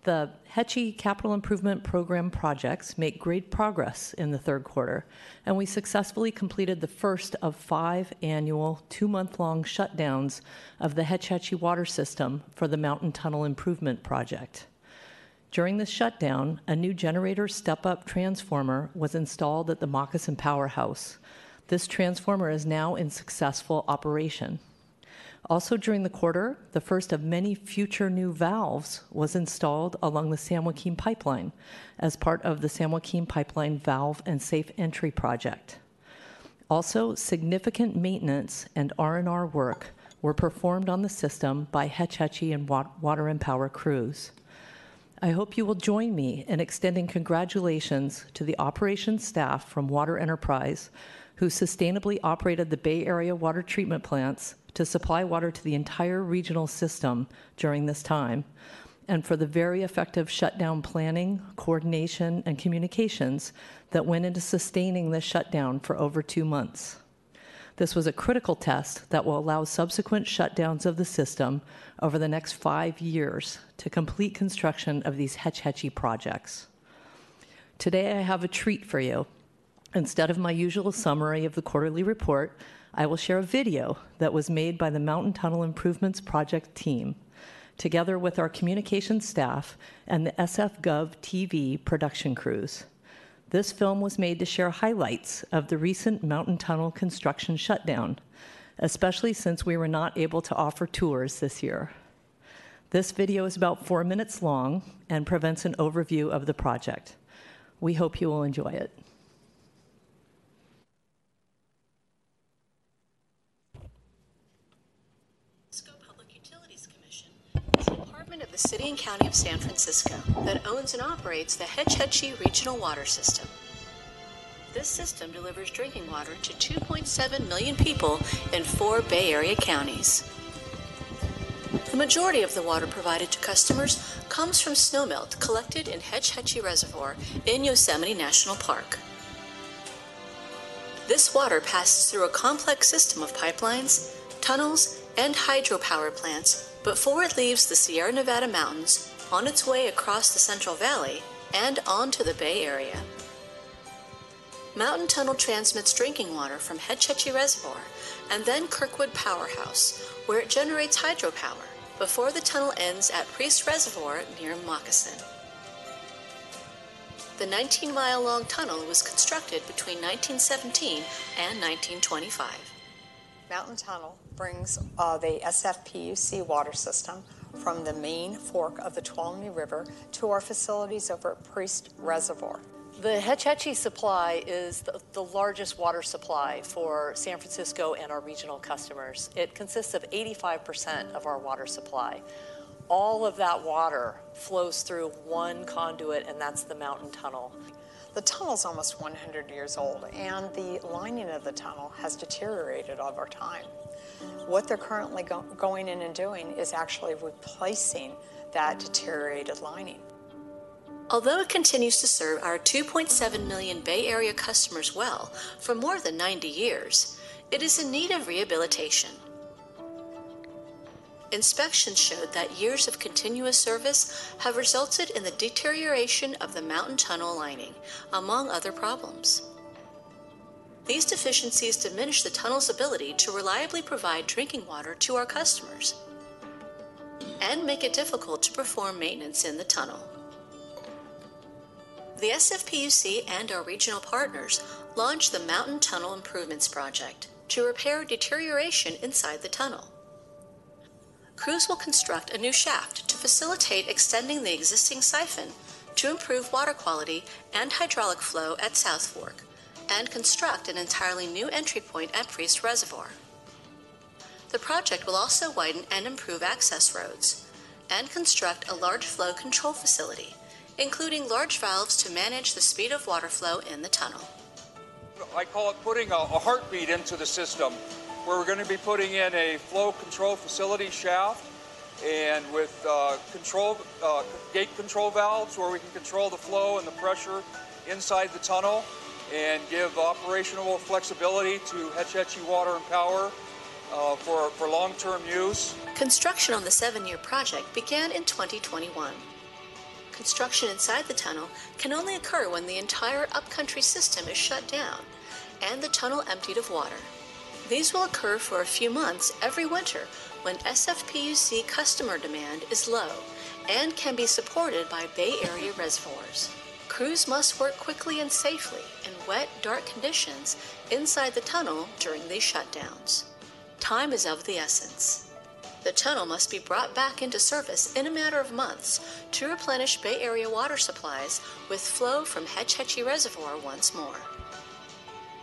The Hetchy Capital Improvement Program projects make great progress in the third quarter, and we successfully completed the first of five annual two month long shutdowns of the Hetch Hetchy water system for the Mountain Tunnel Improvement Project. During this shutdown, a new generator step up transformer was installed at the Moccasin Powerhouse. This transformer is now in successful operation. Also, during the quarter, the first of many future new valves was installed along the San Joaquin Pipeline as part of the San Joaquin Pipeline Valve and Safe Entry Project. Also, significant maintenance and R&R work were performed on the system by Hetch Hetchy and Water and Power crews. I hope you will join me in extending congratulations to the operations staff from Water Enterprise who sustainably operated the Bay Area water treatment plants to supply water to the entire regional system during this time, and for the very effective shutdown planning, coordination, and communications that went into sustaining this shutdown for over two months. This was a critical test that will allow subsequent shutdowns of the system over the next five years to complete construction of these Hetch Hetchy projects. Today, I have a treat for you. Instead of my usual summary of the quarterly report, I will share a video that was made by the Mountain Tunnel Improvements Project team, together with our communications staff and the SF Gov TV production crews. This film was made to share highlights of the recent mountain tunnel construction shutdown, especially since we were not able to offer tours this year. This video is about four minutes long and presents an overview of the project. We hope you will enjoy it. The City and County of San Francisco that owns and operates the Hetch Hetchy Regional Water System. This system delivers drinking water to 2.7 million people in four Bay Area counties. The majority of the water provided to customers comes from snowmelt collected in Hetch Hetchy Reservoir in Yosemite National Park. This water passes through a complex system of pipelines, tunnels, and hydropower plants before it leaves the Sierra Nevada mountains on its way across the Central Valley and onto the Bay Area. Mountain Tunnel transmits drinking water from Hetch Hetchy Reservoir and then Kirkwood Powerhouse, where it generates hydropower before the tunnel ends at Priest Reservoir near Moccasin. The 19 mile long tunnel was constructed between 1917 and 1925. Mountain Tunnel brings uh, the SFPUC water system from the main fork of the Tuolumne River to our facilities over at Priest Reservoir. The Hetch Hetchy supply is the, the, largest water supply for San Francisco and our regional customers. It consists of 85% of our water supply. All of that water flows through one conduit, and that's the mountain tunnel. The tunnel is almost 100 years old, and the lining of the tunnel has deteriorated over time. What they're currently go- going in and doing is actually replacing that deteriorated lining. Although it continues to serve our 2.7 million Bay Area customers well for more than 90 years, it is in need of rehabilitation. Inspections showed that years of continuous service have resulted in the deterioration of the mountain tunnel lining, among other problems. These deficiencies diminish the tunnel's ability to reliably provide drinking water to our customers and make it difficult to perform maintenance in the tunnel. The SFPUC and our regional partners launched the Mountain Tunnel Improvements Project to repair deterioration inside the tunnel. Crews will construct a new shaft to facilitate extending the existing siphon to improve water quality and hydraulic flow at South Fork, and construct an entirely new entry point at Priest Reservoir. The project will also widen and improve access roads, and construct a large flow control facility including large valves to manage the speed of water flow in the tunnel. I call it putting a, a heartbeat into the system, we're going to be putting in a flow control facility shaft and with uh, control uh, gate control valves where we can control the flow and the pressure inside the tunnel and give operational flexibility to Hetch Hetchy Water and Power uh, for, for long-term use. Construction on the seven-year project began in 2021 construction inside the tunnel can only occur when the entire upcountry system is shut down and the tunnel emptied of water. These will occur for a few months every winter when SFPUC customer demand is low and can be supported by Bay Area reservoirs. Crews must work quickly and safely in wet, dark conditions inside the tunnel during these shutdowns. Time is of the essence the tunnel must be brought back into service in a matter of months to replenish Bay Area water supplies with flow from Hetch Hetchy Reservoir once more.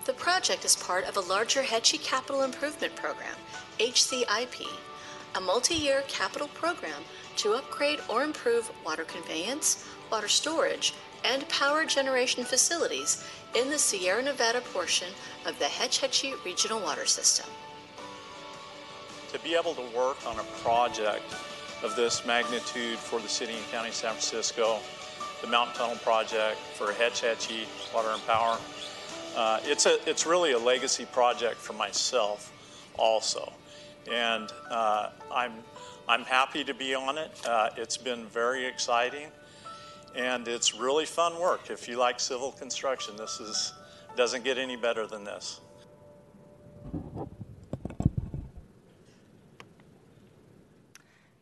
The project is part of a larger Hetchy Capital Improvement Program, HCIP, a multi year capital program to upgrade or improve water conveyance, water storage, and power generation facilities in the Sierra Nevada portion of the Hetch Hetchy Regional Water System. To be able to work on a project of this magnitude for the city and county of San Francisco, the Mountain Tunnel project for Hetch Hetchy Water and Power, uh, it's, a, it's really a legacy project for myself also. And uh, I'm, I'm happy to be on it. Uh, it's been very exciting and it's really fun work. If you like civil construction, this is, doesn't get any better than this.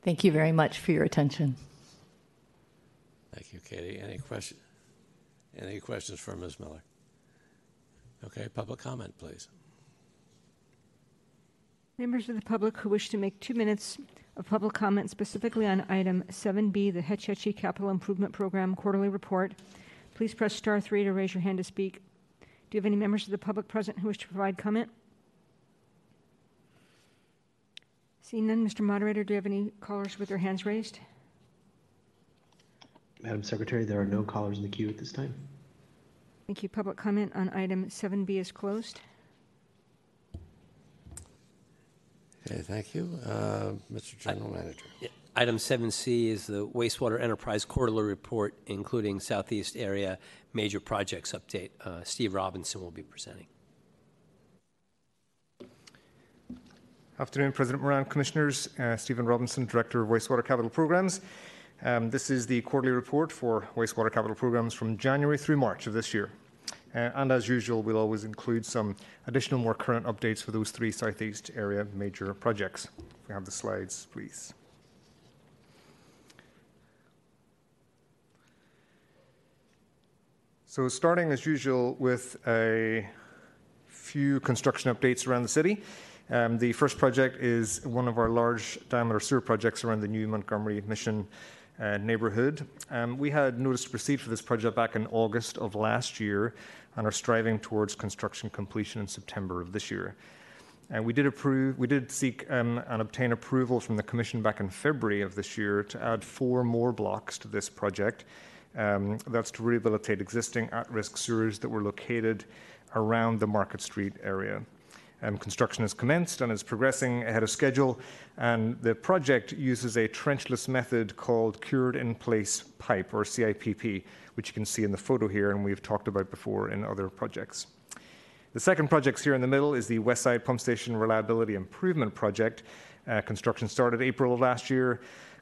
Thank you very much for your attention. Thank you, Katie. Any question? Any questions for Ms. Miller? Okay, public comment, please. Members of the public who wish to make two minutes of public comment specifically on item 7B, the Hetch Hetchy Capital Improvement Program quarterly report, please press star three to raise your hand to speak. Do you have any members of the public present who wish to provide comment? Seeing none, Mr. Moderator, do you have any callers with their hands raised? Madam Secretary, there are no callers in the queue at this time. Thank you. Public comment on item 7B is closed. Okay, thank you. Uh, Mr. General Manager. Yeah. Item 7C is the wastewater enterprise quarterly report, including Southeast area major projects update. Uh, Steve Robinson will be presenting. Afternoon, President Moran, Commissioners. Uh, Stephen Robinson, Director of Wastewater Capital Programs. Um, this is the quarterly report for wastewater capital programs from January through March of this year. Uh, and as usual, we'll always include some additional, more current updates for those three Southeast area major projects. If we have the slides, please. So, starting as usual with a few construction updates around the city. Um, the first project is one of our large diameter sewer projects around the new Montgomery Mission uh, neighbourhood. Um, we had notice to proceed for this project back in August of last year and are striving towards construction completion in September of this year. And we did approve, we did seek um, and obtain approval from the Commission back in February of this year to add four more blocks to this project. Um, that's to rehabilitate existing at-risk sewers that were located around the Market Street area. Um, construction has commenced and is progressing ahead of schedule, and the project uses a trenchless method called cured in place pipe or CIPP, which you can see in the photo here and we've talked about before in other projects. The second project here in the middle is the Westside Pump Station Reliability Improvement Project. Uh, construction started April of last year,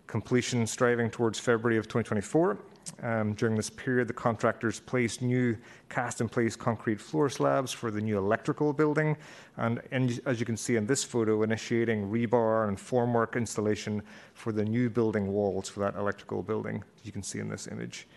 completion striving towards February of 2024. Um, during this period, the contractors placed new cast in place concrete floor slabs for the new electrical building, and, as you can see in this photo, initiating rebar and formwork installation for the new building walls for that electrical building, you can see in this image.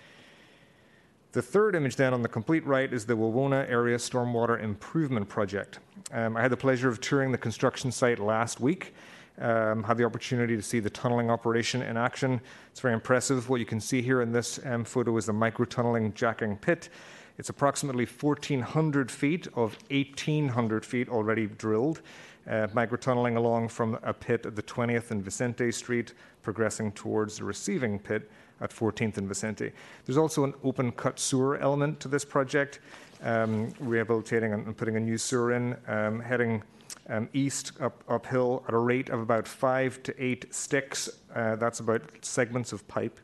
The third image then on the complete right is the Wawona Area Stormwater Improvement Project. Um, I had the pleasure of touring the construction site last week. Um, had the opportunity to see the tunneling operation in action. It's very impressive. What you can see here in this um, photo is the micro tunneling jacking pit. It's approximately 1,400 feet of 1,800 feet already drilled. Uh, micro tunneling along from a pit at the 20th and Vicente Street, progressing towards the receiving pit at 14th and Vicente. There's also an open cut sewer element to this project, um, rehabilitating and putting a new sewer in, um, heading um, east up, uphill at a rate of about five to eight sticks. Uh, that's about segments of pipe.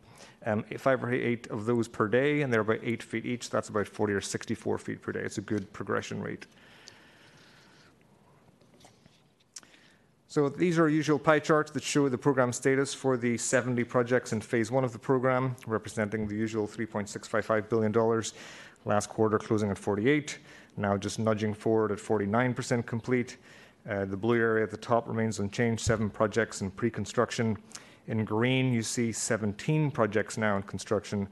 Um, five or eight of those per day, and they're about eight feet each. That's about 40 or 64 feet per day. It's a good progression rate. So these are usual pie charts that show the program status for the 70 projects in phase one of the program, representing the usual $3.655 billion. Last quarter closing at 48, now just nudging forward at 49% complete. Uh, the blue area at the top remains unchanged, seven projects in pre-construction. In green, you see 17 projects now in construction,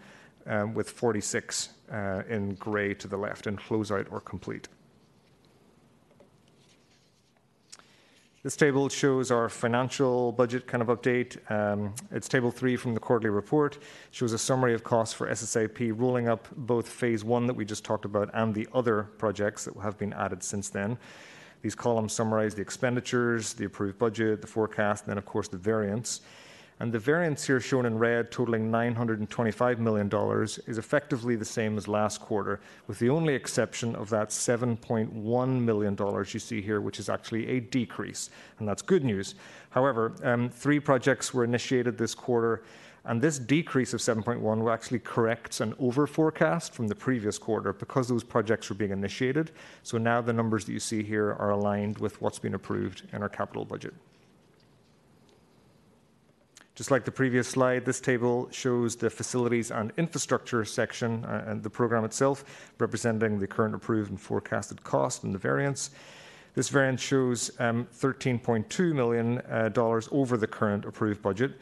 um, with 46 uh, in gray to the left in closeout or complete. This table shows our financial budget kind of update. Um, it's table three from the quarterly report. Shows a summary of costs for SSIP, rolling up both phase one that we just talked about and the other projects that have been added since then. These columns summarize the expenditures, the approved budget, the forecast, and then, of course, the variance. And the variance here shown in red, totaling $925 million, is effectively the same as last quarter, with the only exception of that $7.1 million you see here, which is actually a decrease. And that's good news. However, um, three projects were initiated this quarter, and this decrease of 7.1 actually corrects an over forecast from the previous quarter because those projects were being initiated. So now the numbers that you see here are aligned with what's been approved in our capital budget. Just like the previous slide, this table shows the facilities and infrastructure section uh, and the program itself, representing the current approved and forecasted cost and the variance. This variance shows um, $13.2 million uh, over the current approved budget,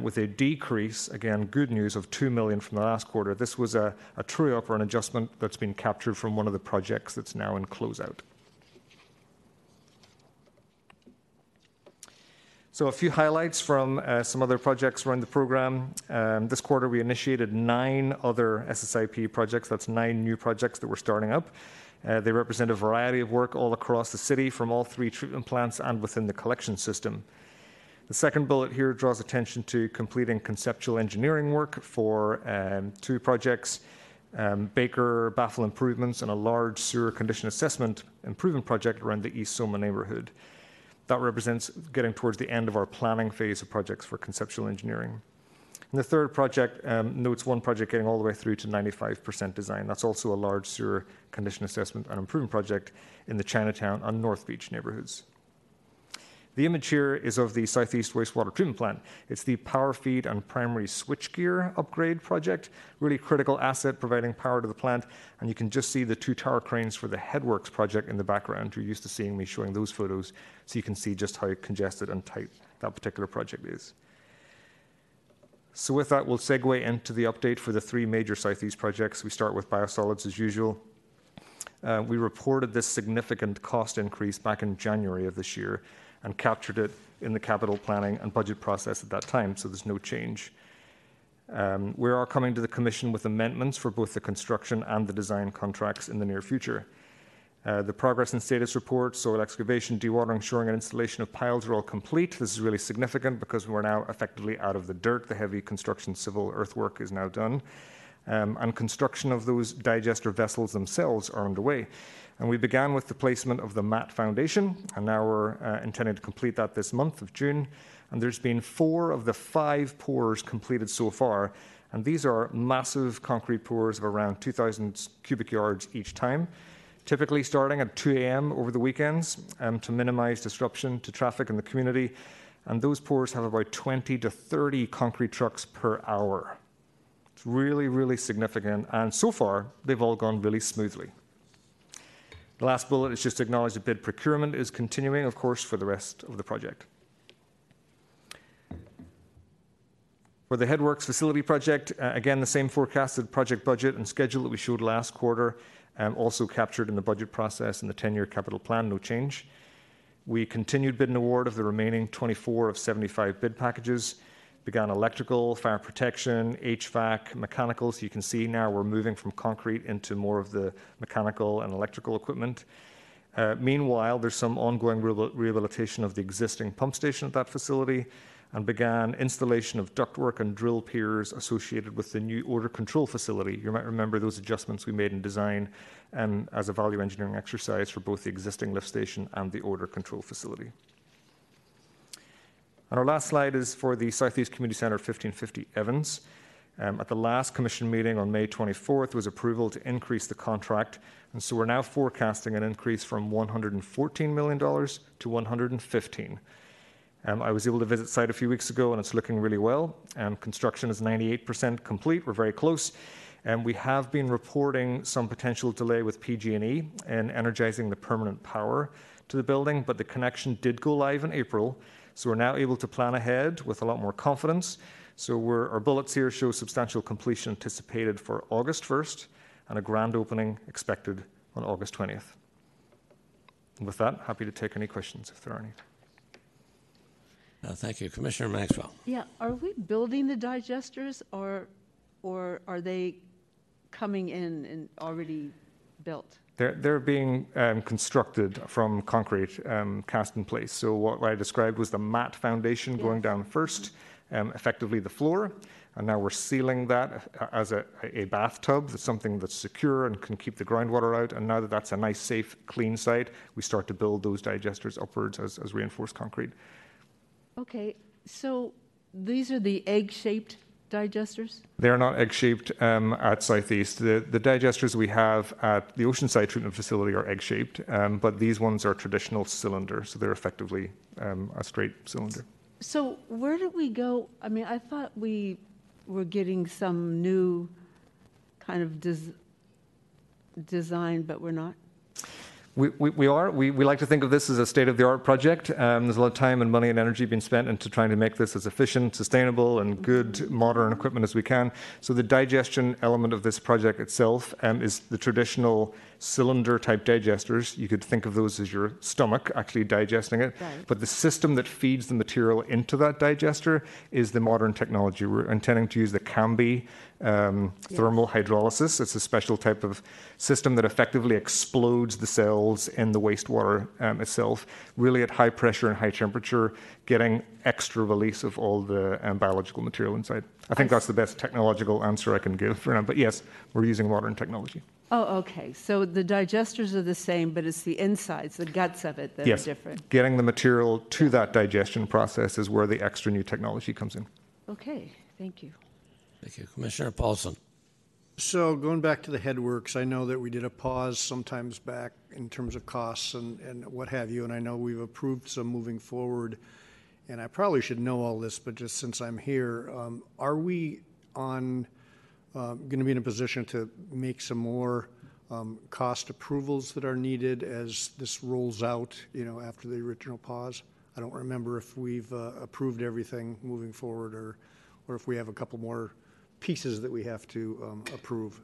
with a decrease, again, good news, of 2 million from the last quarter. This was a, a true up or an adjustment that's been captured from one of the projects that's now in closeout. So, a few highlights from uh, some other projects around the program. Um, this quarter, we initiated nine other SSIP projects. That's nine new projects that we're starting up. Uh, they represent a variety of work all across the city from all three treatment plants and within the collection system. The second bullet here draws attention to completing conceptual engineering work for um, two projects um, Baker Baffle Improvements and a large sewer condition assessment improvement project around the East Soma neighborhood. That represents getting towards the end of our planning phase of projects for conceptual engineering. And the third project um, notes one project getting all the way through to 95% design. That's also a large sewer condition assessment and improvement project in the Chinatown and North Beach neighborhoods. The image here is of the Southeast Wastewater Treatment Plant. It's the power feed and primary switchgear upgrade project, really critical asset providing power to the plant. And you can just see the two tower cranes for the Headworks project in the background. You're used to seeing me showing those photos, so you can see just how congested and tight that particular project is. So with that, we'll segue into the update for the three major Southeast projects. We start with biosolids as usual. uh, we reported this significant cost increase back in January of this year and captured it in the capital planning and budget process at that time, so there's no change. Um, we are coming to the Commission with amendments for both the construction and the design contracts in the near future. Uh, the progress and status report, soil excavation, dewatering, shoring, and installation of piles are all complete. This is really significant because we're now effectively out of the dirt. The heavy construction civil earthwork is now done. Um, and construction of those digester vessels themselves are underway. And we began with the placement of the mat foundation, and now we're uh, intending to complete that this month of June. And there's been four of the five pours completed so far. And these are massive concrete pours of around 2,000 cubic yards each time typically starting at 2 a.m. over the weekends um, to minimize disruption to traffic in the community. And those pours have about 20 to 30 concrete trucks per hour. It's really, really significant. And so far, they've all gone really smoothly. The last bullet is just to acknowledge that bid procurement is continuing, of course, for the rest of the project. For the Headworks facility project, uh, again, the same forecasted project budget and schedule that we showed last quarter um, also captured in the budget process and the 10 year capital plan, no change. We continued bid and award of the remaining 24 of 75 bid packages, began electrical, fire protection, HVAC, mechanical. So you can see now we're moving from concrete into more of the mechanical and electrical equipment. Uh, meanwhile, there's some ongoing rehabilitation of the existing pump station at that facility and began installation of ductwork and drill piers associated with the new odor control facility. You might remember those adjustments we made in design and as a value engineering exercise for both the existing lift station and the odor control facility. Our last slide is for the Southeast Community Centre 1550 Evans. Um, at the last commission meeting on May 24th was approval to increase the contract, and so we're now forecasting an increase from $114 million to 115. Um, I was able to visit site a few weeks ago, and it's looking really well. Um, construction is 98% complete. We're very close. And we have been reporting some potential delay with PG&E in energizing the permanent power to the building, but the connection did go live in April, so we're now able to plan ahead with a lot more confidence. So our bullets here show substantial completion anticipated for August 1st and a grand opening expected on August 20th. And with that, happy to take any questions if there are any. Uh, thank you. Commissioner Maxwell. Yeah, are we building the digesters or, or are they coming in and already built? They're, they're being um, constructed from concrete um, cast in place. So what I described was the mat foundation going down first, um, effectively the floor, and now we're sealing that as a, a bathtub. That's something that's secure and can keep the groundwater out. And now that that's a nice, safe, clean site, we start to build those digesters upwards as, as reinforced concrete. Okay, so these are the egg-shaped digesters? They're not egg-shaped um, at Southeast. The, the digesters we have at the Oceanside treatment facility are egg-shaped, um, but these ones are traditional cylinder, so they're effectively um, a straight cylinder. So where did we go? I mean, I thought we were getting some new kind of des- design, but we're not. We, we, we, are. We, we like to think of this as a state of the art project. Um, there's a lot of time and money and energy being spent into trying to make this as efficient, sustainable, and good modern equipment as we can. So, the digestion element of this project itself um, is the traditional cylinder type digesters. You could think of those as your stomach actually digesting it. Right. But the system that feeds the material into that digester is the modern technology. We're intending to use the Cambi um, yes. thermal hydrolysis. It's a special type of system that effectively explodes the cells in the wastewater um, itself, really at high pressure and high temperature, getting extra release of all the um, biological material inside. I think I that's the best technological answer I can give for now. But yes, we're using modern technology. Oh, okay. So the digesters are the same, but it's the insides, the guts of it that yes. are different. Getting the material to that digestion process is where the extra new technology comes in. Okay, thank you. Thank you. Commissioner Paulson. So going back to the headworks, I know that we did a pause sometimes back in terms of costs and, and what have you, and I know we've approved some moving forward. And I probably should know all this, but just since I'm here, um, are we on uh, going to be in a position to make some more um, cost approvals that are needed as this rolls out, you know, after the original pause. I don't remember if we've uh, approved everything moving forward or, or if we have a couple more pieces that we have to um, approve.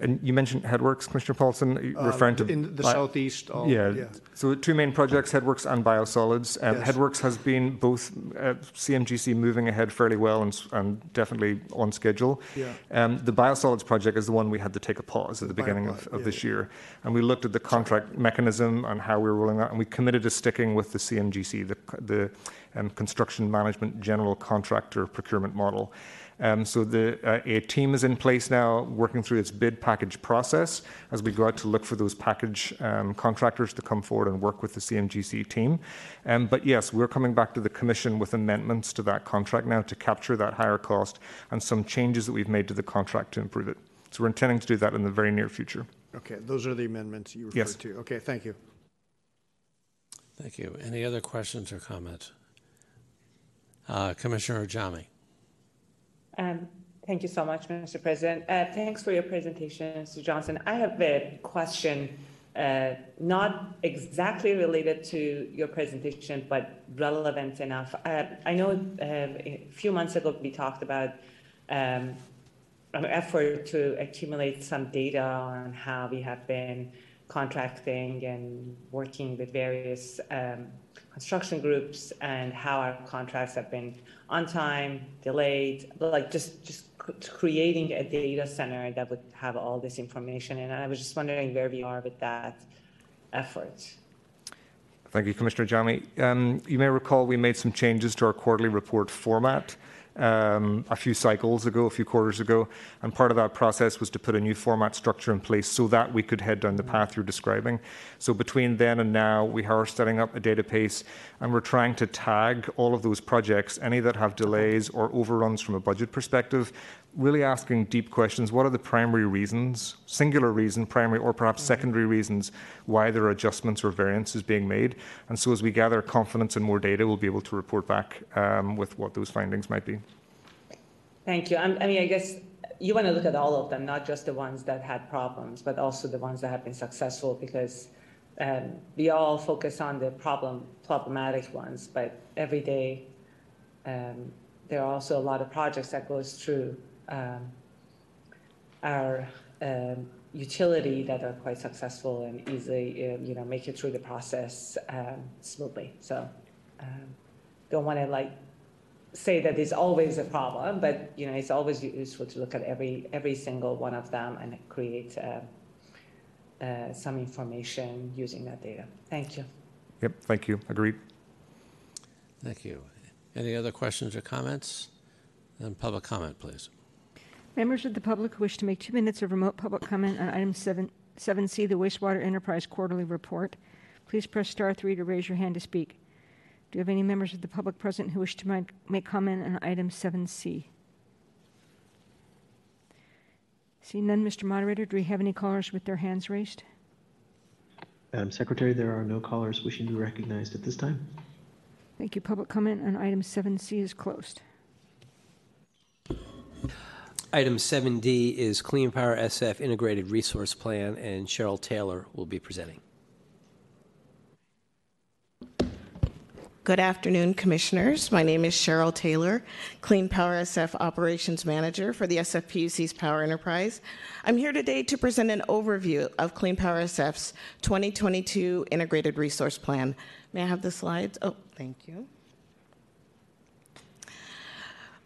And you mentioned Headworks, Commissioner Paulson, Uh, referring to in the southeast, all- yeah. yeah. So two main projects, Headworks and Biosolids. Um, Yes. Headworks has been both uh, CMGC moving ahead fairly well and, and definitely on schedule. Yeah. Um, the Biosolids project is the one we had to take a pause at the beginning of, of yeah, this year, and we looked at the contract mechanism and how we were rolling out, and we committed to sticking with the CMGC, the the um, construction management general contractor procurement model. Um, so the, uh, a team is in place now working through its bid package process as we go out to look for those package um, contractors to come forward and work with the CMGC team. Um, but yes, we're coming back to the Commission with amendments to that contract now to capture that higher cost and some changes that we've made to the contract to improve it. So we're intending to do that in the very near future. Okay, those are the amendments you Yes. referred to. Okay, thank you. Thank you. Any other questions or comments? Uh, Commissioner Ajami. Um, Thank you so much, Mr. President. Uh, Thanks for your presentation, Mr. Johnson. I have a question, uh, not exactly related to your presentation, but relevant enough. Uh, I know um, a few months ago, we talked about um, an effort to accumulate some data on how we have been contracting and working with various um, construction groups and how our contracts have been on time, delayed, like just just creating a data center that would have all this information. And I was just wondering where we are with that effort. Thank you, Commissioner Ajami. Um, you may recall we made some changes to our quarterly report format um, a few cycles ago, a few quarters ago, and part of that process was to put a new format structure in place so that we could head down the path you're describing. So between then and now, we are setting up a database, and we're trying to tag all of those projects, any that have delays or overruns from a budget perspective, really asking deep questions. What are the primary reasons, singular reason, primary or perhaps secondary reasons why there are adjustments or variances being made? And so as we gather confidence and more data, we'll be able to report back um, with what those findings might be. Thank you. I'm- I mean, I guess you want to look at all of them, not just the ones that had problems, but also the ones that have been successful, because um, we all focus on the problem, problematic ones, but every day, um, there are also a lot of projects that goes through um, our um, utility that are quite successful and easily, uh, you know, make it through the process um, smoothly. So um, don't want to like say that it's always a problem, but you know, it's always useful to look at every every single one of them and create uh, uh, some information using that data. Thank you. Yep, thank you. Agreed. Thank you. Any other questions or comments? Then public comment, please. Members of the public who wish to make two minutes of remote public comment on item 7, 7C, the wastewater enterprise quarterly report, please press star 3 to raise your hand to speak. Do you have any members of the public present who wish to make comment on item 7C? See none, Mr. Moderator. Do we have any callers with their hands raised? Madam Secretary, there are no callers wishing to be recognized at this time. Thank you. Public comment on item 7C is closed. Item 7D is Clean Power SF Integrated Resource Plan, and Cheryl Taylor will be presenting. Good afternoon, Commissioners. My name is Cheryl Taylor, Clean Power SF Operations Manager for the SFPUC's Power Enterprise. I'm here today to present an overview of Clean Power SF's 2022 Integrated Resource Plan. May I have the slides? Oh, thank you.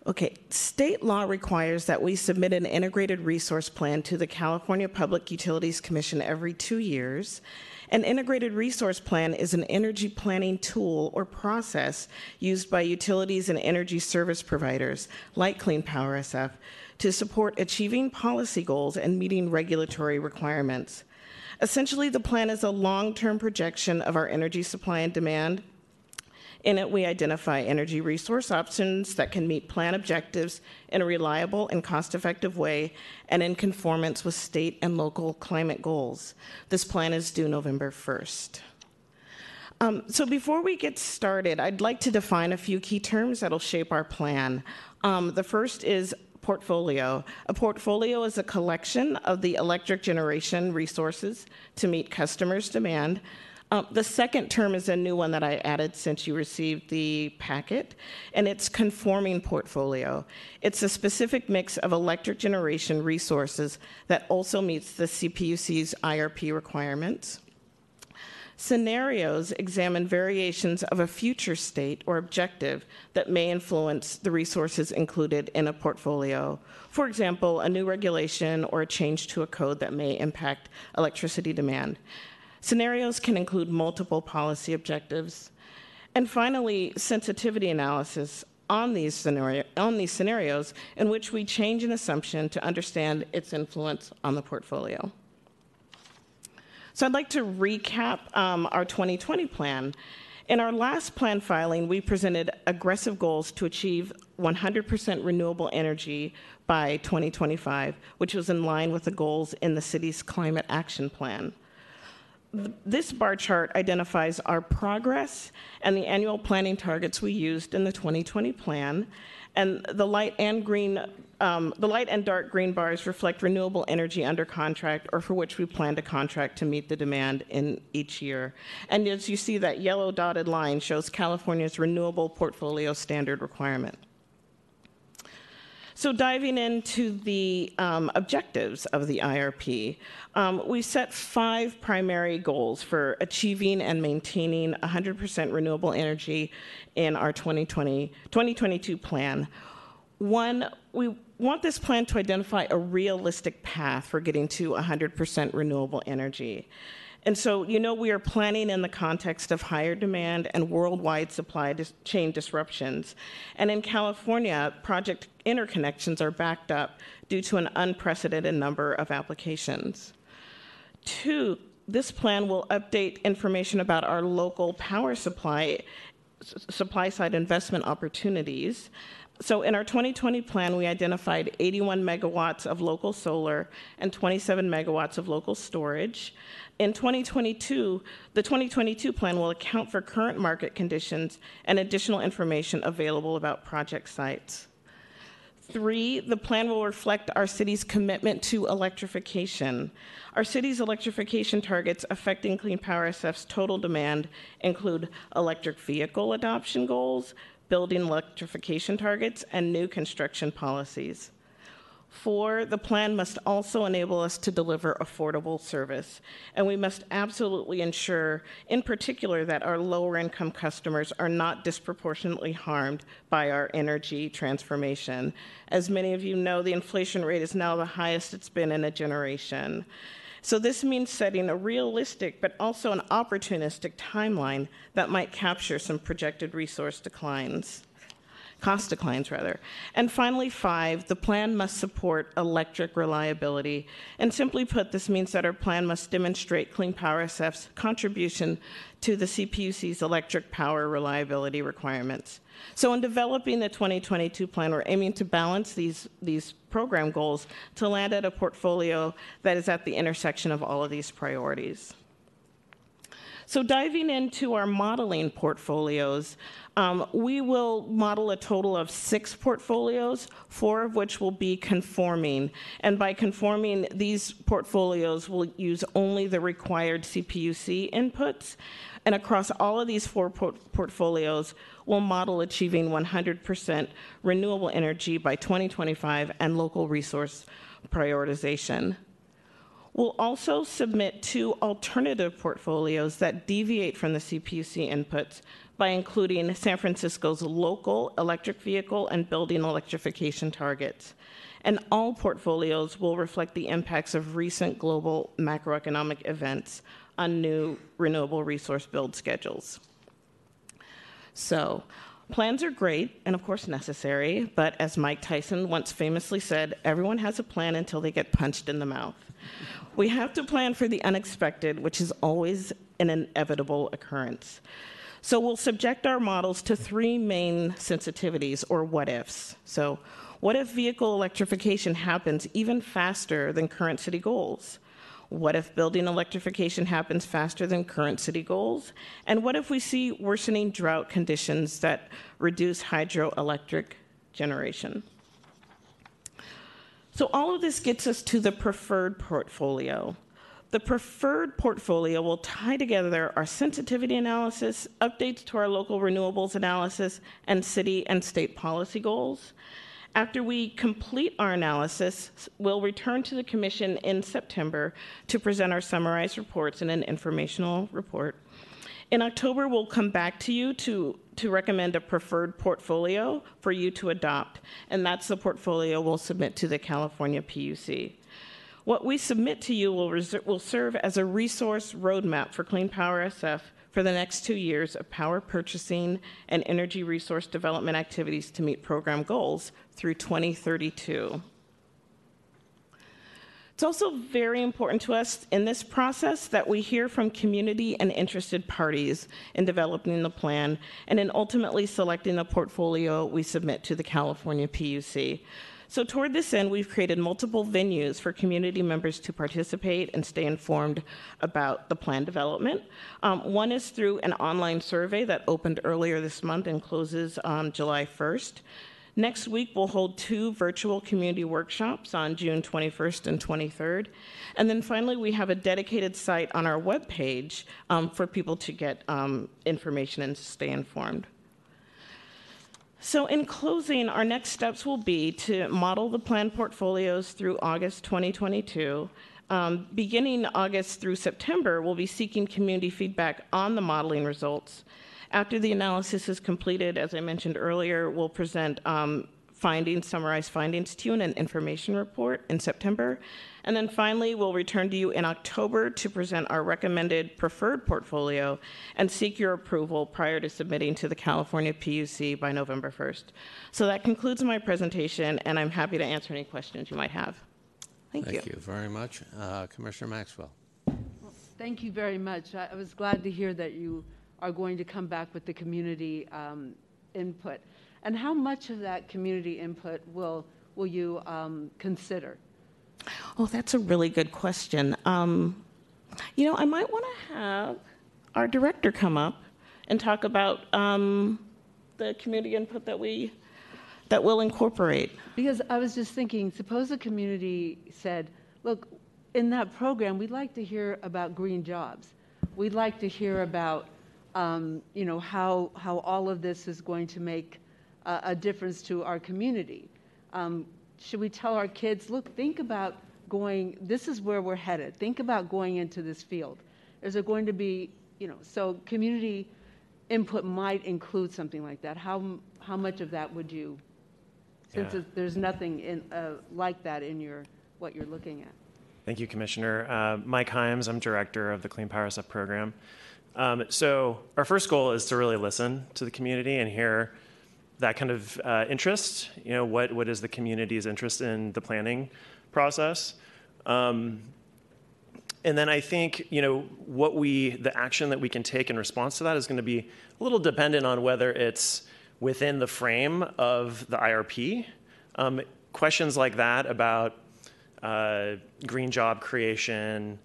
Okay, state law requires that we submit an integrated resource plan to the California Public Utilities Commission every two years. An integrated resource plan is an energy planning tool or process used by utilities and energy service providers, like Clean Power SF, to support achieving policy goals and meeting regulatory requirements. Essentially, the plan is a long term projection of our energy supply and demand in it, we identify energy resource options that can meet plan objectives in a reliable and cost effective way and in conformance with state and local climate goals. This plan is due November 1st. Um, so, before we get started, I'd like to define a few key terms that'll shape our plan. Um, the first is portfolio. A portfolio is a collection of the electric generation resources to meet customers' demand. Um, the second term is a new one that I added since you received the packet, and it's conforming portfolio. It's a specific mix of electric generation resources that also meets the CPUC's IRP requirements. Scenarios examine variations of a future state or objective that may influence the resources included in a portfolio. For example, a new regulation or a change to a code that may impact electricity demand. Scenarios can include multiple policy objectives. And finally, sensitivity analysis on these, scenario, on these scenarios in which we change an assumption to understand its influence on the portfolio. So I'd like to recap um, our 2020 plan. In our last plan filing, we presented aggressive goals to achieve 100% renewable energy by 2025, which was in line with the goals in the city's climate action plan. This bar chart identifies our progress and the annual planning targets we used in the 2020 plan. And the light and green um, the light and dark green bars reflect renewable energy under contract or for which we plan to contract to meet the demand in each year. And as you see, that yellow dotted line shows California's renewable portfolio standard requirement. So, diving into the um, objectives of the IRP, um, we set five primary goals for achieving and maintaining 100% renewable energy in our 2020, 2022 plan. One, we want this plan to identify a realistic path for getting to 100% renewable energy. And so, you know, we are planning in the context of higher demand and worldwide supply dis- chain disruptions. And in California, project interconnections are backed up due to an unprecedented number of applications. Two, this plan will update information about our local power supply supply side investment opportunities so in our 2020 plan, we identified 81 megawatts of local solar and 27 megawatts of local storage. In 2022, the 2022 plan will account for current market conditions and additional information available about project sites. Three, the plan will reflect our city's commitment to electrification. Our city's electrification targets affecting Clean Power SF's total demand include electric vehicle adoption goals, building electrification targets, and new construction policies. Four, the plan must also enable us to deliver affordable service. And we must absolutely ensure, in particular, that our lower income customers are not disproportionately harmed by our energy transformation. As many of you know, the inflation rate is now the highest it's been in a generation. So this means setting a realistic but also an opportunistic timeline that might capture some projected resource declines cost declines rather. And finally, five, the plan must support electric reliability. And simply put, this means that our plan must demonstrate Clean Power SF's contribution to the CPUC's electric power reliability requirements. So in developing the 2022 plan, we're aiming to balance these, these program goals to land at a portfolio that is at the intersection of all of these priorities. So diving into our modeling portfolios, um, we will model a total of six portfolios, four of which will be conforming. And by conforming, these portfolios will use only the required CPUC inputs. And across all of these four port- portfolios, we'll model achieving 100% renewable energy by 2025 and local resource prioritization. We'll also submit two alternative portfolios that deviate from the CPUC inputs by including San Francisco's local electric vehicle and building electrification targets. And all portfolios will reflect the impacts of recent global macroeconomic events on new renewable resource build schedules. So, plans are great and, of course, necessary, but as Mike Tyson once famously said, everyone has a plan until they get punched in the mouth. We have to plan for the unexpected, which is always an inevitable occurrence. So we'll subject our models to three main sensitivities or what ifs. So, what if vehicle electrification happens even faster than current city goals? What if building electrification happens faster than current city goals? And what if we see worsening drought conditions that reduce hydroelectric generation? So all of this gets us to the preferred portfolio. The preferred portfolio will tie together our sensitivity analysis, updates to our local renewables analysis, and city and state policy goals. After we complete our analysis, we'll return to the Commission in September to present our summarized reports in an informational report. In October, we'll come back to you to, to recommend a preferred portfolio for you to adopt, and that's the portfolio we'll submit to the California PUC. What we submit to you will, will serve as a resource roadmap for Clean Power SF for the next two years of power purchasing and energy resource development activities to meet program goals through 2032. It's also very important to us in this process that we hear from community and interested parties in developing the plan and in ultimately selecting the portfolio we submit to the California PUC. So, toward this end, we've created multiple venues for community members to participate and stay informed about the plan development. Um, one is through an online survey that opened earlier this month and closes on July 1st. Next week, we'll hold two virtual community workshops on June 21st and 23rd. And then finally, we have a dedicated site on our webpage um, for people to get um, information and stay informed. So, in closing, our next steps will be to model the plan portfolios through August 2022. Um, beginning August through September, we'll be seeking community feedback on the modeling results. After the analysis is completed, as I mentioned earlier, we'll present um, findings, summarized findings to you in an information report in September. And then finally, we'll return to you in October to present our recommended preferred portfolio and seek your approval prior to submitting to the California PUC by November 1st. So that concludes my presentation, and I'm happy to answer any questions you might have. Thank, you. Thank you. very much. Uh, Commissioner Maxwell. Thank you very much. I I was glad to hear that you are going to come back with the community um, input. And how much of that community input will, will you um, consider? Oh, that's a really good question. Um, you know, I might want to have our director come up and talk about um, the community input that we that we'll incorporate. Because I was just thinking, suppose the community said, look, in that program, we'd like to hear about green jobs. We'd like to hear about, um, you know, how, how all of this is going to make a, a difference to our community. Um, should we tell our kids, look, think about going, this is where we're headed. Think about going into this field. Is there going to be, you know, so community input might include something like that. How, how much of that would you, since Yeah. there's nothing in, uh, like that in your, what you're looking at? Thank you, Commissioner. Uh, Mike Himes, I'm director of the Clean Power SF program. Um, so, our first goal is to really listen to the community and hear that kind of uh, interest. You know, what, what is the community's interest in the planning process? Um, and then I think, you know, what we, the action that we can take in response to that is going to be a little dependent on whether it's within the frame of the IRP. Um, questions like that about uh, green job creation,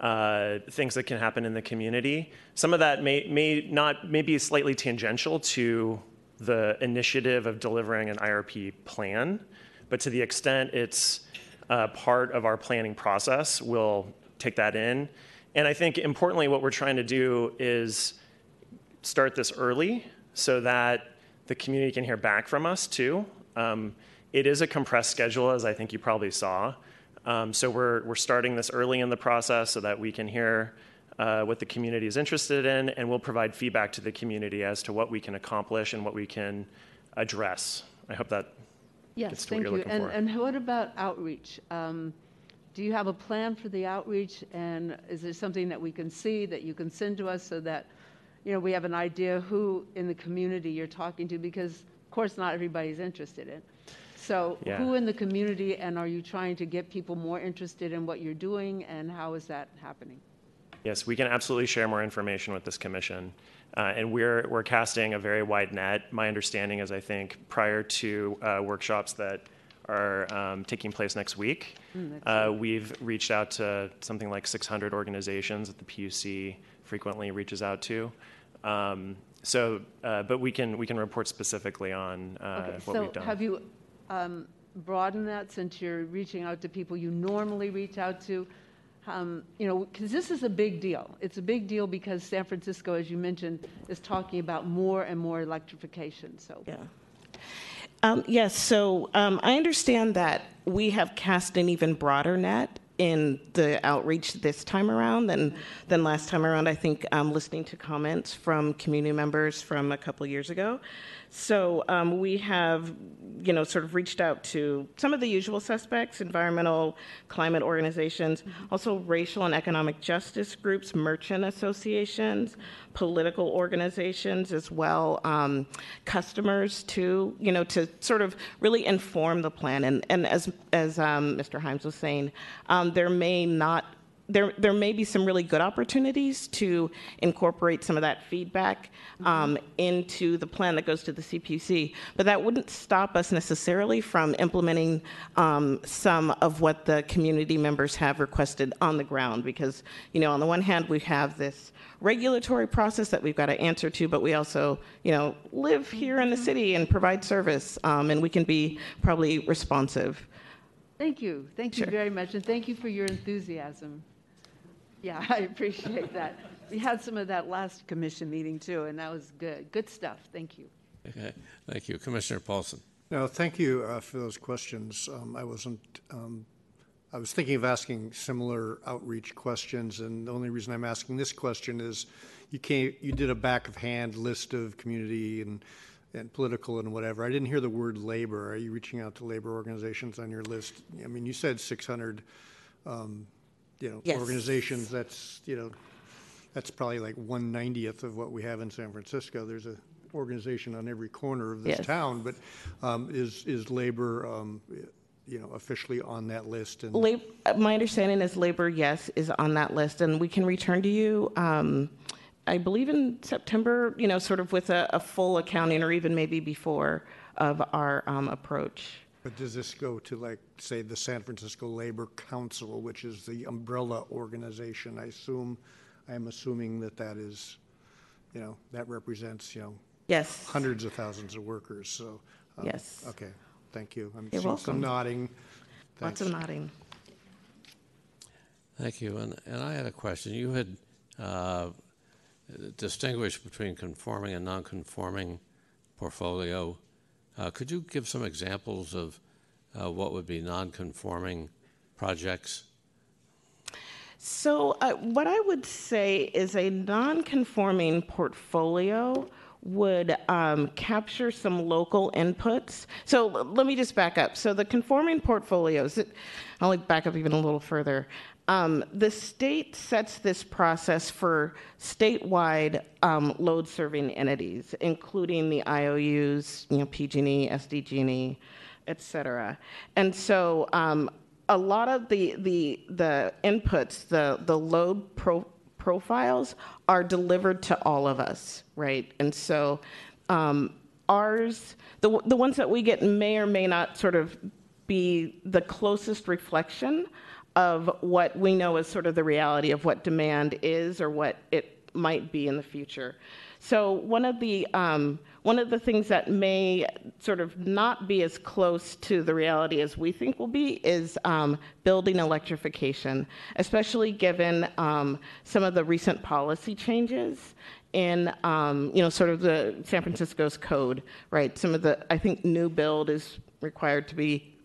uh, things that can happen in the community. Some of that may, may not, may be slightly tangential to the initiative of delivering an IRP plan, but to the extent it's uh, part of our planning process, we'll take that in. And I think importantly, what we're trying to do is start this early so that the community can hear back from us too. Um, it is a compressed schedule, as I think you probably saw. Um, so we're, we're starting this early in the process so that we can hear uh, what the community is interested in, and we'll provide feedback to the community as to what we can accomplish and what we can address. I hope that Yes, gets to thank you. And, and what about outreach? Um, do you have a plan for the outreach? And is there something that we can see that you can send to us so that, you know, we have an idea who in the community you're talking to? Because, of course, not everybody's interested in. So Yeah. who in the community, and are you trying to get people more interested in what you're doing, and how is that happening? Yes, we can absolutely share more information with this commission. Uh, and we're, we're casting a very wide net. My understanding is, I think, prior to uh, workshops that are um, taking place next week, Mm, uh, we've reached out to something like 600 organizations that the PUC frequently reaches out to. Um, so, uh, but we can, we can report specifically on uh, Okay, what so we've done. have you um, broadened that since you're reaching out to people you normally reach out to? um, you know, because this is a big deal. It's a big deal because San Francisco, as you mentioned, is talking about more and more electrification. So yeah. Um, yes, so um, I understand that we have cast an even broader net in the outreach this time around than than last time around. I think um, listening to comments from community members from a couple years ago. So um, we have, you know, sort of reached out to some of the usual suspects, environmental, climate organizations, also racial and economic justice groups, merchant associations, political organizations as well, um, customers too, you know, to sort of really inform the plan. And, and as, as um, Mr. Himes was saying, um, there may not there, there may be some really good opportunities to incorporate some of that feedback um, into the plan that goes to the CPC, but that wouldn't stop us necessarily from implementing um, some of what the community members have requested on the ground. Because, you know, on the one hand, we have this regulatory process that we've got to answer to, but we also, you know, live here in the city and provide service, um, and we can be probably responsive. Thank you. Thank you very much. And thank you for your enthusiasm. Yeah, I appreciate that. We had some of that last commission meeting too, and that was good. Good stuff. Thank you. Okay, thank you. Commissioner Paulson. No, thank you uh, for those questions. Um, I wasn't, um, I was thinking of asking similar outreach questions, and the only reason I'm asking this question is you came, you did a back of hand list of community and, and political and whatever. I didn't hear the word labor. Are you reaching out to labor organizations on your list? I mean, you said 600, um, you know, Yes. organizations. That's, you know, that's probably like one ninetieth of what we have in San Francisco. There's a organization on every corner of this Yes. town, but um, is is labor, um, you know, officially on that list? And Lab- uh, my understanding is labor, yes, is on that list, and we can return to you. Um, I believe in September, you know, sort of with a, a full accounting, or even maybe before of our um, approach. But does this go to like say the San Francisco Labor Council, which is the umbrella organization? I assume, I'm assuming that that is, you know, that represents you know. Yes. Hundreds of thousands of workers. So. um, Yes. Okay. Thank you. I'm You're seeing some welcome. nodding. Lots of Thanks. nodding. Thank you. And, and I had a question. You had uh, distinguished between conforming and non-conforming portfolio. Uh, could you give some examples of uh, what would be non-conforming projects? So, uh, what I would say is a non conforming portfolio would um, capture some local inputs. So, l- let me just back up. So, the conforming portfolios, it, I'll back up even a little further. Um, the state sets this process for statewide um, load serving entities, including the IOUs, you know, PG&E, SDG&E, et cetera. And so um, a lot of the, the, the inputs, the, the load pro, profiles are delivered to all of us, right? And so um, ours, the, the ones that we get may or may not sort of be the closest reflection of what we know is sort of the reality of what demand is or what it might be in the future. So one of the um, one of the things that may sort of not be as close to the reality as we think will be is um, building electrification, especially given um, some of the recent policy changes in um, you know sort of the San Francisco's code, right? Some of the I think new build is required to be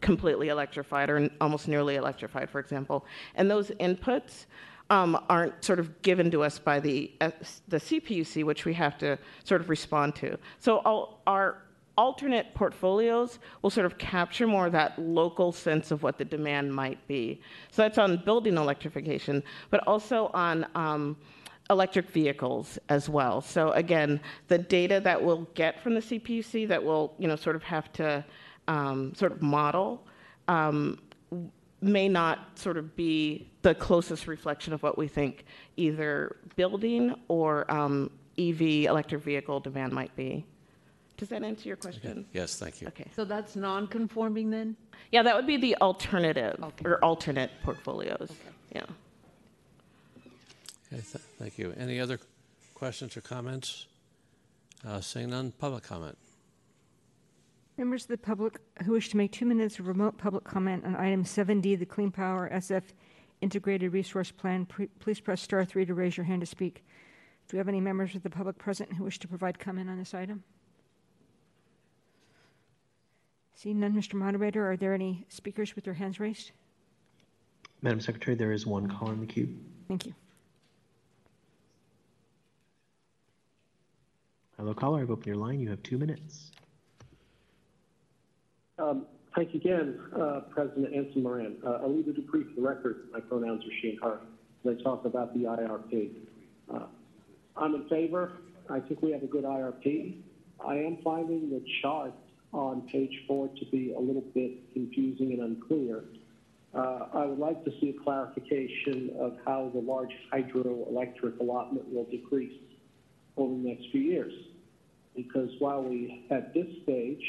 completely electrified or almost nearly electrified, for example. And those inputs um, aren't sort of given to us by the, uh, the CPUC, which we have to sort of respond to. So all, our alternate portfolios will sort of capture more of that local sense of what the demand might be. So that's on building electrification, but also on um, electric vehicles as well. So again, the data that we'll get from the CPUC that we'll, you know, sort of have to um, sort of model um, may not sort of be the closest reflection of what we think either building or um, EV electric vehicle demand might be. Does that answer your question? Yes, thank you. Okay. So that's non-conforming then? Yeah, that would be the alternative or alternate portfolios. Yeah. Okay, th- thank you. Any other questions or comments? Uh, seeing none, public comment. Members of the public who wish to make two minutes of remote public comment on item 7D, the Clean Power SF Integrated Resource Plan, pre- please press star three to raise your hand to speak. Do we have any members of the public present who wish to provide comment on this item? Seeing none, Mr. Moderator, are there any speakers with their hands raised? Madam Secretary, there is one caller in the queue. Thank you. Hello, caller. I've opened your line. You have two minutes. Um, thank you again, uh, President Anson Moran. Uh, Alita Dupree for the record. My pronouns are she and her. They talk about the IRP. Uh, I'm in favor. I think we have a good IRP. I am finding the chart on page four to be a little bit confusing and unclear. Uh, I would like to see a clarification of how the large hydroelectric allotment will decrease over the next few years. Because while we, at this stage,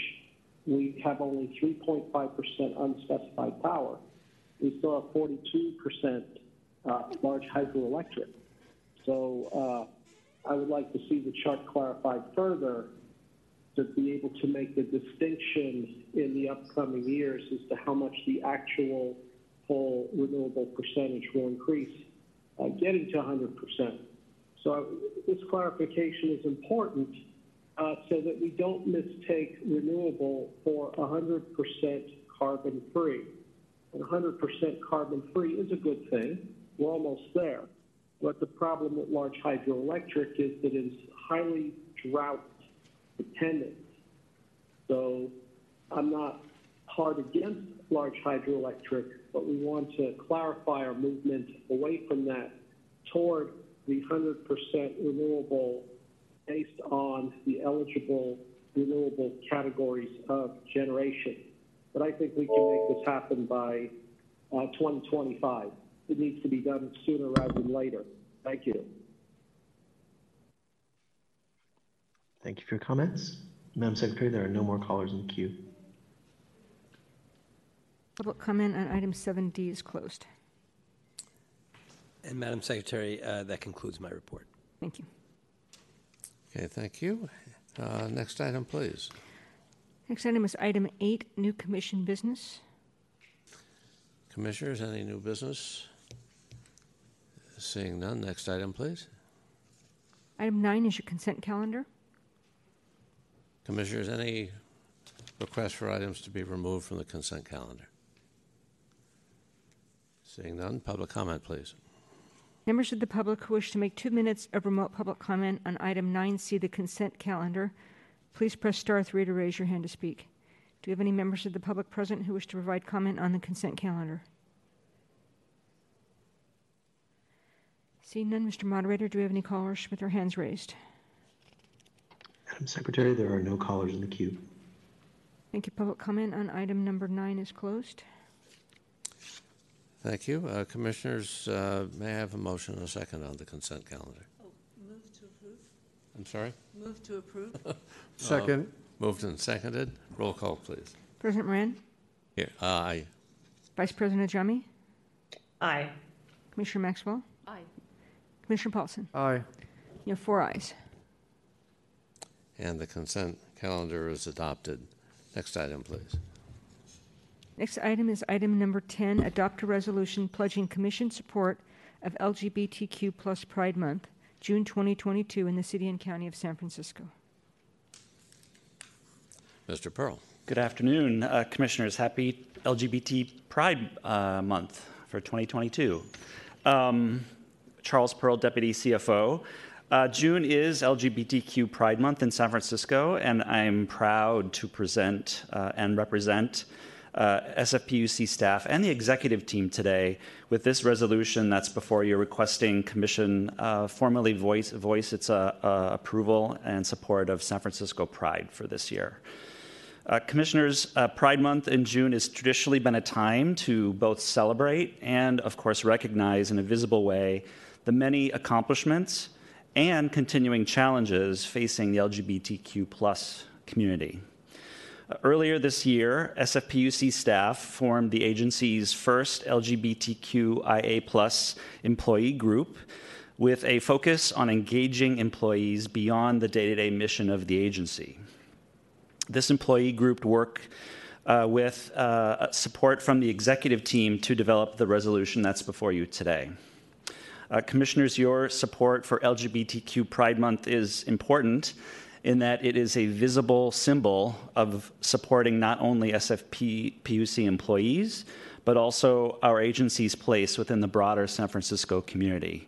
we have only 3.5% unspecified power, we still have 42% uh, large hydroelectric. So uh, I would like to see the chart clarified further to be able to make the distinction in the upcoming years as to how much the actual whole renewable percentage will increase, uh, getting to 100%. So this clarification is important uh, so that we don't mistake renewable for 100% carbon free. And 100% carbon free is a good thing. We're almost there. But the problem with large hydroelectric is that it's highly drought dependent. So I'm not hard against large hydroelectric, but we want to clarify our movement away from that toward the 100% renewable based on the eligible renewable categories of generation. But I think we can make this happen by uh, 2025. It needs to be done sooner rather than later. Thank you. Thank you for your comments. Madam Secretary, there are no more callers in the queue. Public comment on item 7D is closed. And Madam Secretary, uh, that concludes my report. Thank you. Okay, thank you. Uh, next item, please. Next item is item 8, new commission business. Commissioners, any new business? Seeing none, next item, please. Item 9 is your consent calendar. Commissioners, any requests for items to be removed from the consent calendar? Seeing none, public comment, please. Members of the public who wish to make two minutes of remote public comment on item 9C, the consent calendar, please press star 3 to raise your hand to speak. Do we have any members of the public present who wish to provide comment on the consent calendar? Seeing none, Mr. Moderator, do we have any callers with their hands raised? Madam Secretary, there are no callers in the queue. Thank you. Public comment on item number 9 is closed. Thank you. Uh, Commissioners, uh, may I have a motion and a second on the consent calendar? Oh, move to approve? I'm sorry? Move to approve? Second. Uh, moved and seconded. Roll call, please. President Moran? Here, aye. Vice President Ajami? Aye. Commissioner Maxwell? Aye. Commissioner Paulson? Aye. You have four ayes. And the consent calendar is adopted. Next item, please. Next item is item number 10, adopt a resolution pledging commission support of LGBTQ plus Pride Month, June 2022 in the city and county of San Francisco. Mr. Perl. Good afternoon, uh, Commissioners. Happy LGBT Pride uh, Month for 2022. Um, Charles Perl, Deputy CFO. Uh, June is LGBTQ Pride Month in San Francisco, and I'm proud to present uh, and represent uh, SFPUC staff and the executive team today with this resolution that's before you requesting commission uh, formally voice, voice its uh, uh, approval and support of San Francisco Pride for this year. Uh, commissioners, uh, Pride Month in June has traditionally been a time to both celebrate and, of course, recognize in a visible way the many accomplishments and continuing challenges facing the LGBTQ plus community. Earlier this year, SFPUC staff formed the agency's first LGBTQIA employee group with a focus on engaging employees beyond the day to day mission of the agency. This employee group worked uh, with uh, support from the executive team to develop the resolution that's before you today. Uh, commissioners, your support for LGBTQ Pride Month is important in that it is a visible symbol of supporting not only SFP PUC employees, but also our agency's place within the broader San Francisco community.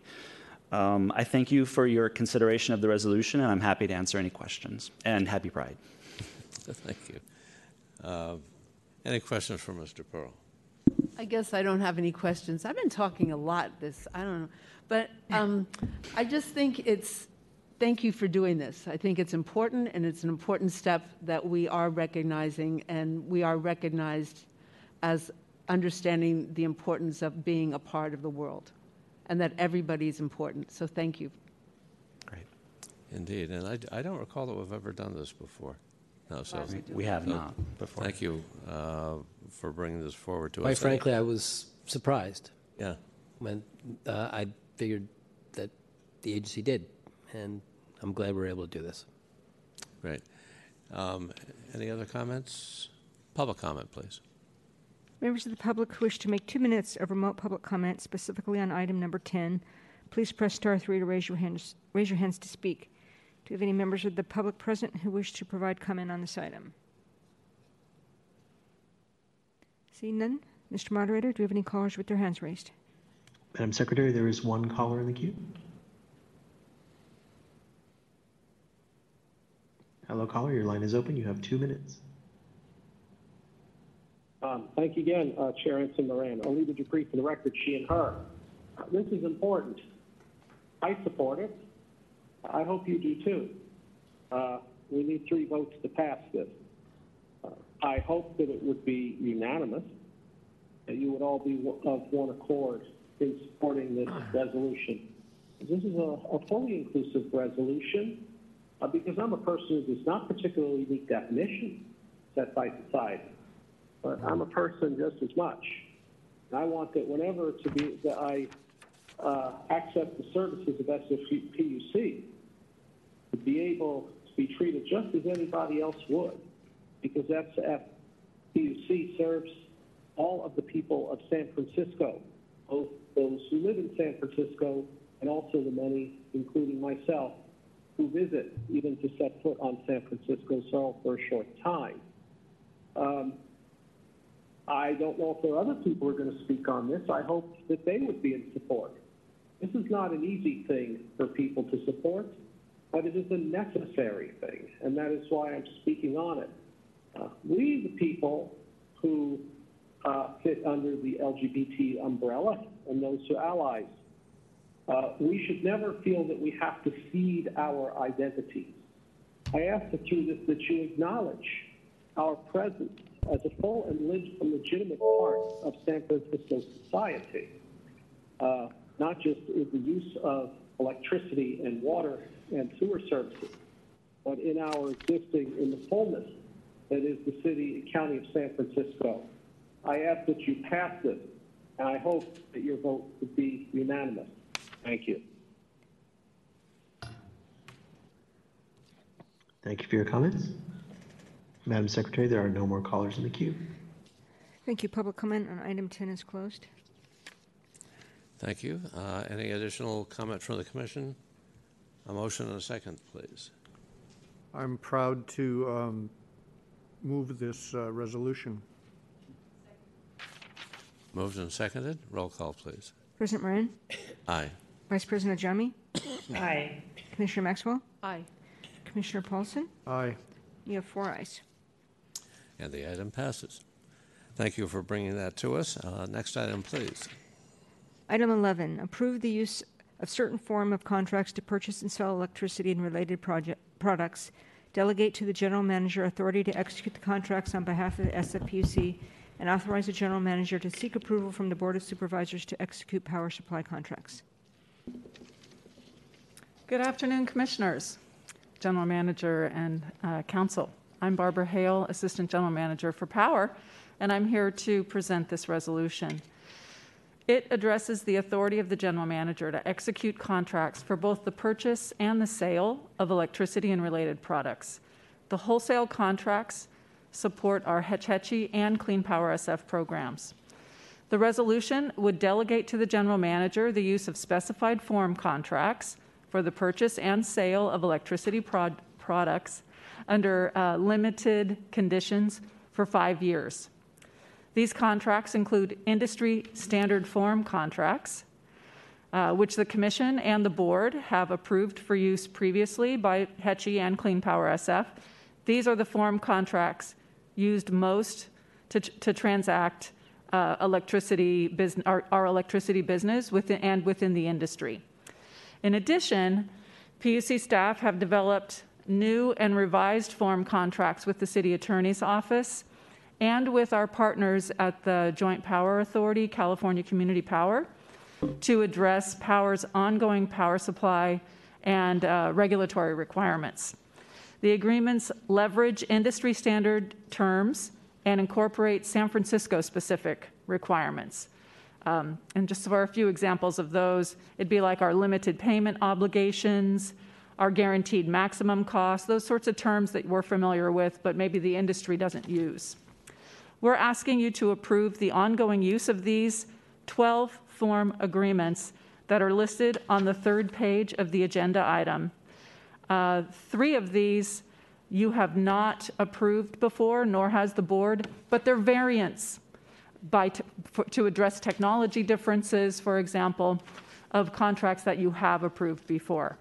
Um, I thank you for your consideration of the resolution, and I'm happy to answer any questions. And happy Pride. Thank you. Uh, Any questions for Mr. Perl? I guess I don't have any questions. I've been talking a lot this, I don't know. But um, I just think it's, thank you for doing this. I think it's important, and it's an important step that we are recognizing, and we are recognized as understanding the importance of being a part of the world, and that everybody is important. So thank you. Great. Indeed, and I, I don't recall that we've ever done this before. No, so. We- we have so not before. Thank you uh, for bringing this forward to us. Quite frankly, I was surprised. Yeah. When uh, I figured that the agency did, and I'm glad we're able to do this. Great. Um, Any other comments? Public comment, please. Members of the public who wish to make two minutes of remote public comment specifically on item number 10, please press star three to raise your hands, raise your hands to speak. Do we have any members of the public present who wish to provide comment on this item? Seeing none, Mr. Moderator, do we have any callers with their hands raised? Madam Secretary, there is one caller in the queue. Hello, caller. Your line is open. You have two minutes. Um, thank you again, uh, Chair Anson Moran. Alita Dupree for the record, she and her. This is important. I support it. I hope you do too. Uh, we need three votes to pass this. Uh, I hope that it would be unanimous, that you would all be of one accord in supporting this resolution. This is a, a fully inclusive resolution uh, because I'm a person who does not particularly meet definitions set by society but I'm a person just as much. And I want that whenever to be that I uh, the services of SFPUC, to be able to be treated just as anybody else would, because SFPUC serves all of the people of San Francisco, both those who live in San Francisco and also the many, including myself, who visit even to set foot on San Francisco soil for a short time. Um, I don't know if there are other people who are going to speak on this. I hope that they would be in support. This is not an easy thing for people to support, but it is a necessary thing, and that is why I'm speaking on it. Uh, we, the people who uh, fit under the LGBT umbrella and those who allies, uh, we should never feel that we have to cede our identities. I ask that you that you acknowledge our presence as a full and leg- legitimate part of San Francisco society, uh, not just in the use of electricity and water and sewer services, but in our existing in the fullness that is the city and county of San Francisco. I ask that you pass this, and I hope that your vote would be unanimous. Thank you. Thank you for your comments. Madam Secretary, there are no more callers in the queue. Thank you. Public comment on item 10 is closed. Thank you. Uh, Any additional comment from the commission? A motion and a second, please. I'm proud to um, move this uh, resolution. Moved and seconded. Roll call, please. President Moran, Aye. Vice President Ajami, Aye. Commissioner Maxwell, Aye. Commissioner Paulson. Aye. You have four ayes. And the item passes. Thank you for bringing that to us. Uh, Next item, please. Item 11, approve the use of certain form of contracts to purchase and sell electricity and related project, products. Delegate to the general manager authority to execute the contracts on behalf of the SFPUC and authorize the general manager to seek approval from the Board of Supervisors to execute power supply contracts. Good afternoon, Commissioners, General Manager, and uh, Council. I'm Barbara Hale, Assistant General Manager for Power, and I'm here to present this resolution. It addresses the authority of the General Manager to execute contracts for both the purchase and the sale of electricity and related products. The wholesale contracts support our Hetch Hetchy and Clean Power SF programs. The resolution would delegate to the general manager the use of specified form contracts for the purchase and sale of electricity prod- products under uh, limited conditions for five years. These contracts include industry standard form contracts, uh, which the Commission and the Board have approved for use previously by Hetchy and Clean Power SF. These are the form contracts used most to, to transact uh, electricity business, our, our electricity business within, and within the industry. In addition, PUC staff have developed new and revised form contracts with the City Attorney's Office and with our partners at the Joint Power Authority, California Community Power, to address Power's ongoing power supply and uh, regulatory requirements. The agreements leverage industry standard terms and incorporate San Francisco specific requirements. Um, and just for a few examples of those, it'd be like our limited payment obligations, our guaranteed maximum cost, those sorts of terms that we're familiar with, but maybe the industry doesn't use. We're asking you to approve the ongoing use of these 12 form agreements that are listed on the third page of the agenda item. Uh, three of these you have not approved before, nor has the board, but they're variants by t- for, to address technology differences, for example, of contracts that you have approved before.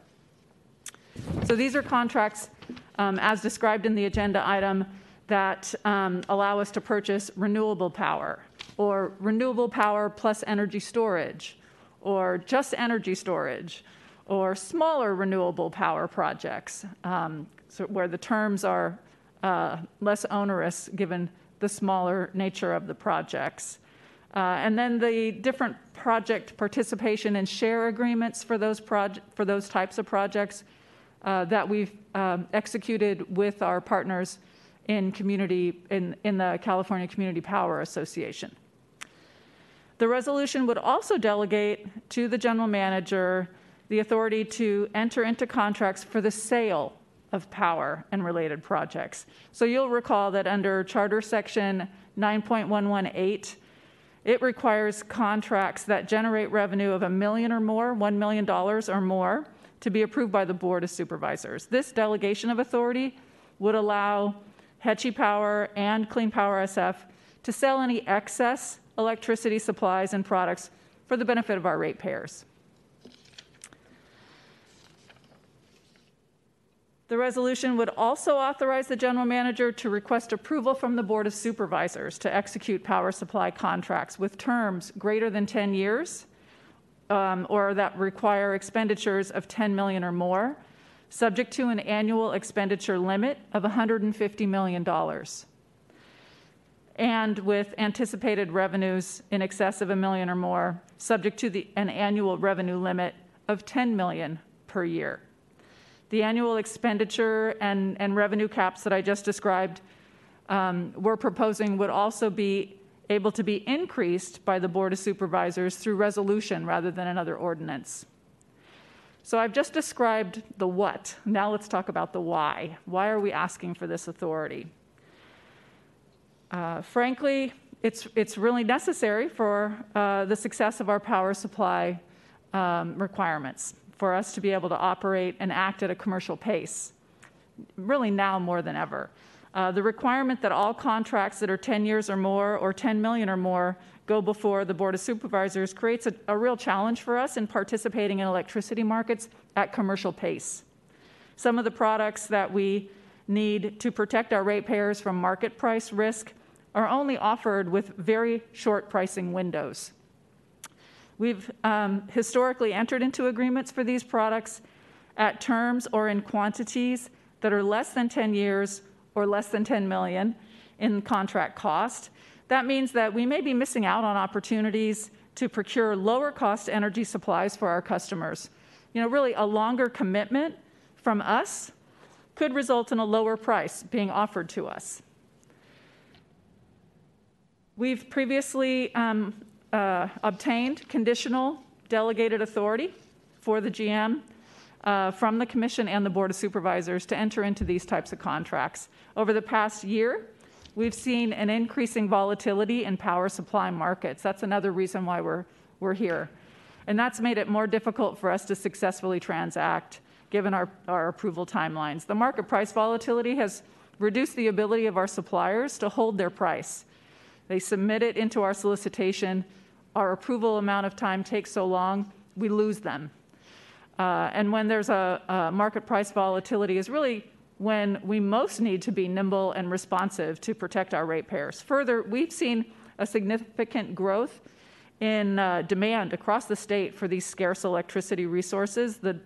So these are contracts, um, as described in the agenda item, that um, allow us to purchase renewable power, or renewable power plus energy storage, or just energy storage, or smaller renewable power projects, um, so where the terms are uh, less onerous given the smaller nature of the projects. Uh, and then the different project participation and share agreements for those, proje- for those types of projects uh, that we've um, executed with our partners in community in, in the California Community Power Association. The resolution would also delegate to the general manager the authority to enter into contracts for the sale of power and related projects. So you'll recall that under Charter Section 9.118, it requires contracts that generate revenue of a million or more, $1 million or more, to be approved by the Board of Supervisors. This delegation of authority would allow Hetchy Power and Clean Power SF to sell any excess electricity supplies and products for the benefit of our ratepayers. The resolution would also authorize the general manager to request approval from the Board of Supervisors to execute power supply contracts with terms greater than 10 years um, or that require expenditures of 10 million or more, subject to an annual expenditure limit of $150 million and with anticipated revenues in excess of a million or more, subject to the, an annual revenue limit of 10 million per year. The annual expenditure and, and revenue caps that I just described, um, we're proposing would also be able to be increased by the Board of Supervisors through resolution rather than another ordinance. So I've just described the what. Now let's talk about the why. Why are we asking for this authority? Uh, frankly, it's, it's really necessary for uh, the success of our power supply um, requirements for us to be able to operate and act at a commercial pace, really now more than ever. Uh, the requirement that all contracts that are 10 years or more or 10 million or more go before the Board of Supervisors creates a, a real challenge for us in participating in electricity markets at commercial pace. Some of the products that we need to protect our ratepayers from market price risk are only offered with very short pricing windows. We've um, historically entered into agreements for these products at terms or in quantities that are less than 10 years or less than 10 million in contract cost. That means that we may be missing out on opportunities to procure lower cost energy supplies for our customers. You know, really a longer commitment from us could result in a lower price being offered to us. We've previously um, uh, obtained conditional delegated authority for the GM uh, from the Commission and the Board of Supervisors to enter into these types of contracts. Over the past year, we've seen an increasing volatility in power supply markets. That's another reason why we're, we're here. And that's made it more difficult for us to successfully transact given our, our approval timelines. The market price volatility has reduced the ability of our suppliers to hold their price. They submit it into our solicitation. Our approval amount of time takes so long, we lose them. Uh, and when there's a, a market price volatility is really when we most need to be nimble and responsive to protect our ratepayers. Further, we've seen a significant growth in uh, demand across the state for these scarce electricity resources. The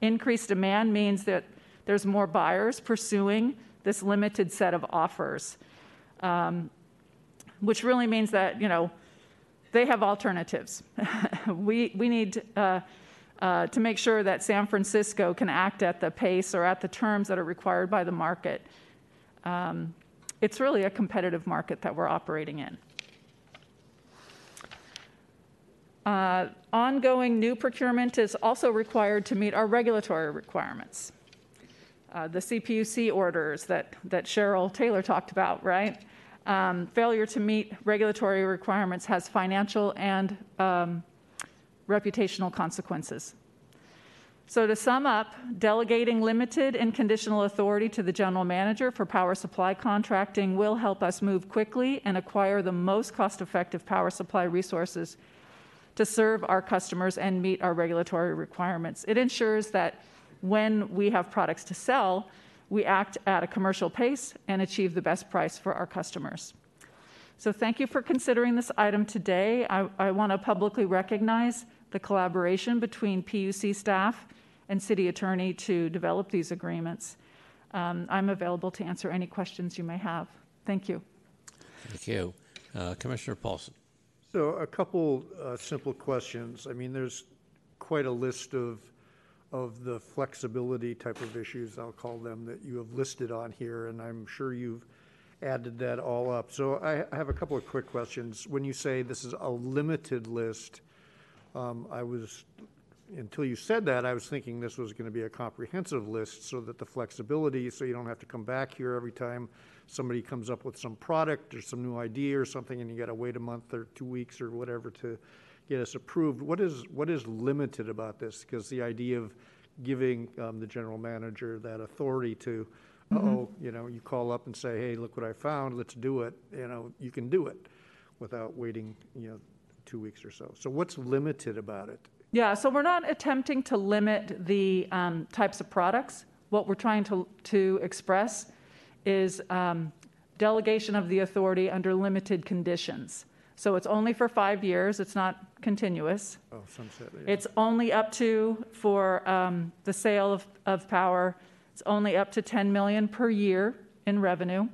increased demand means that there's more buyers pursuing this limited set of offers, um, which really means that you know they have alternatives. we we need. Uh, uh, to make sure that San Francisco can act at the pace or at the terms that are required by the market. Um, it's really a competitive market that we're operating in. Uh, ongoing new procurement is also required to meet our regulatory requirements. Uh, the CPUC orders that, that Cheryl Taylor talked about, right? Um, failure to meet regulatory requirements has financial and um, reputational consequences. So, to sum up, delegating limited and conditional authority to the general manager for power supply contracting will help us move quickly and acquire the most cost effective power supply resources to serve our customers and meet our regulatory requirements. It ensures that when we have products to sell, we act at a commercial pace and achieve the best price for our customers. So, thank you for considering this item today. I, I want to publicly recognize the collaboration between PUC staff and city attorney to develop these agreements. Um, I'm available to answer any questions you may have. Thank you. Thank you. Uh, Commissioner Paulson. So, a couple uh, simple questions. I mean, there's quite a list of of the flexibility type of issues, I'll call them, that you have listed on here, and I'm sure you've added that all up. So I have a couple of quick questions. When you say this is a limited list, um, I was, until you said that, I was thinking this was going to be a comprehensive list so that the flexibility, so you don't have to come back here every time somebody comes up with some product or some new idea or something and you got to wait a month or two weeks or whatever to get us approved. What is, what is limited about this? Because the idea of giving um, the general manager that authority to, Mm-hmm. oh, you know, you call up and say, hey, look what I found, let's do it, you know, you can do it without waiting, you know, two weeks or so. So what's limited about it? Yeah, so we're not attempting to limit the um, types of products. What we're trying to, to express is um, delegation of the authority under limited conditions. So it's only for five years, it's not continuous. Oh, sunset. yeah. It's only up to, for um, the sale of, of power, it's only up to 10 million per year in revenue.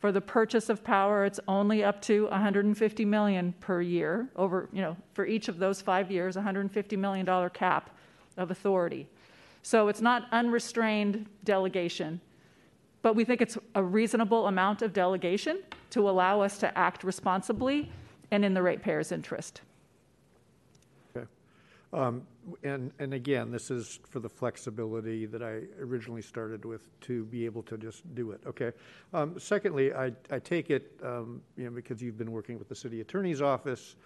For the purchase of power, it's only up to 150 million per year over, you know, for each of those five years, 150 million dollar cap of authority. So it's not unrestrained delegation, but we think it's a reasonable amount of delegation to allow us to act responsibly and in the ratepayer's interest. Um, And, and again, this is for the flexibility that I originally started with to be able to just do it, okay? Um, Secondly, I, I take it, um, you know, because you've been working with the city attorney's office,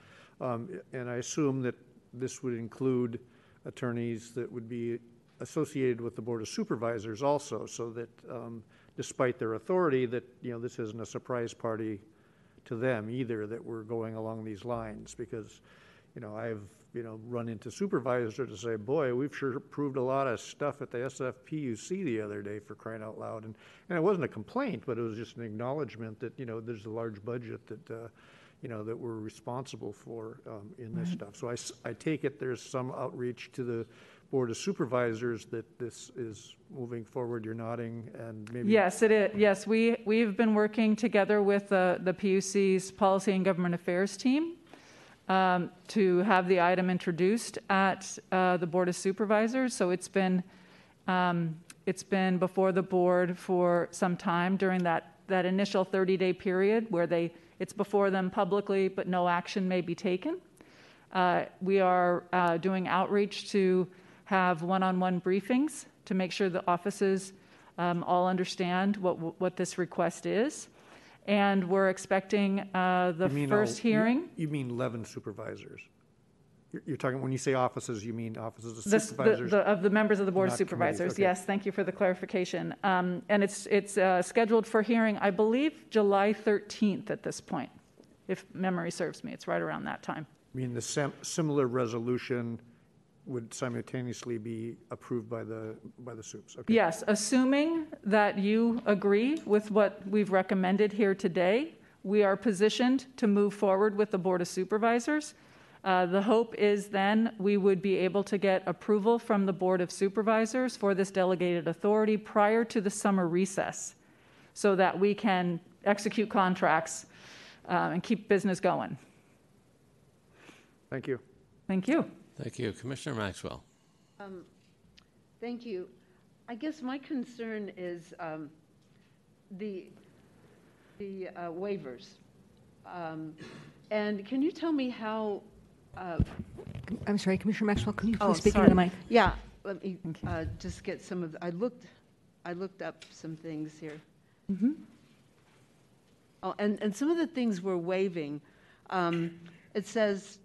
um, and I assume that this would include attorneys that would be associated with the Board of Supervisors also, so that um, despite their authority, that, you know, this isn't a surprise party to them either, that we're going along these lines, because, you know, I've, you know, run into supervisor to say, boy, we've sure approved a lot of stuff at the SFPUC the other day for crying out loud. And, and it wasn't a complaint, but it was just an acknowledgement that, you know, there's a large budget that, uh, you know, that we're responsible for um, in this Right. stuff. So I, I take it there's some outreach to the Board of Supervisors that this is moving forward. You're nodding and maybe. Yes, it is. Yes, we, we've been working together with the, the PUC's Policy and Government Affairs team um, to have the item introduced at uh, the Board of Supervisors. So it's been, um, it's been before the board for some time during that, that initial 30-day period where they, it's before them publicly, but no action may be taken. Uh, We are uh, doing outreach to have one-on-one briefings to make sure the offices um, all understand what, what this request is. And we're expecting uh, the You first all- hearing. You mean 11 supervisors? You're- You're talking, when you say offices, you mean offices of The- the- supervisors? the- Of the members of the Board of Supervisors, okay. yes, thank you for the clarification. Um, And it's, it's uh, scheduled for hearing, I believe, July 13th at this point, if memory serves me, it's right around that time. I mean, the sem- similar resolution would simultaneously be approved by the, by the soups? Okay. Yes, assuming that you agree with what we've recommended here today, we are positioned to move forward with the Board of Supervisors. Uh, The hope is then we would be able to get approval from the Board of Supervisors for this delegated authority prior to the summer recess so that we can execute contracts uh, and keep business going. Thank you. Thank you. Thank you. Commissioner Maxwell. Um, Thank you. I guess my concern is um, the, the uh, waivers. Um, And can you tell me how? uh, I'm sorry, Commissioner Maxwell, can you Oh, please speak into the mic? Yeah, let me uh, just get some of, I looked, I looked up some things here. Mm-hmm. Oh, and, and some of the things we're waiving, um, it says,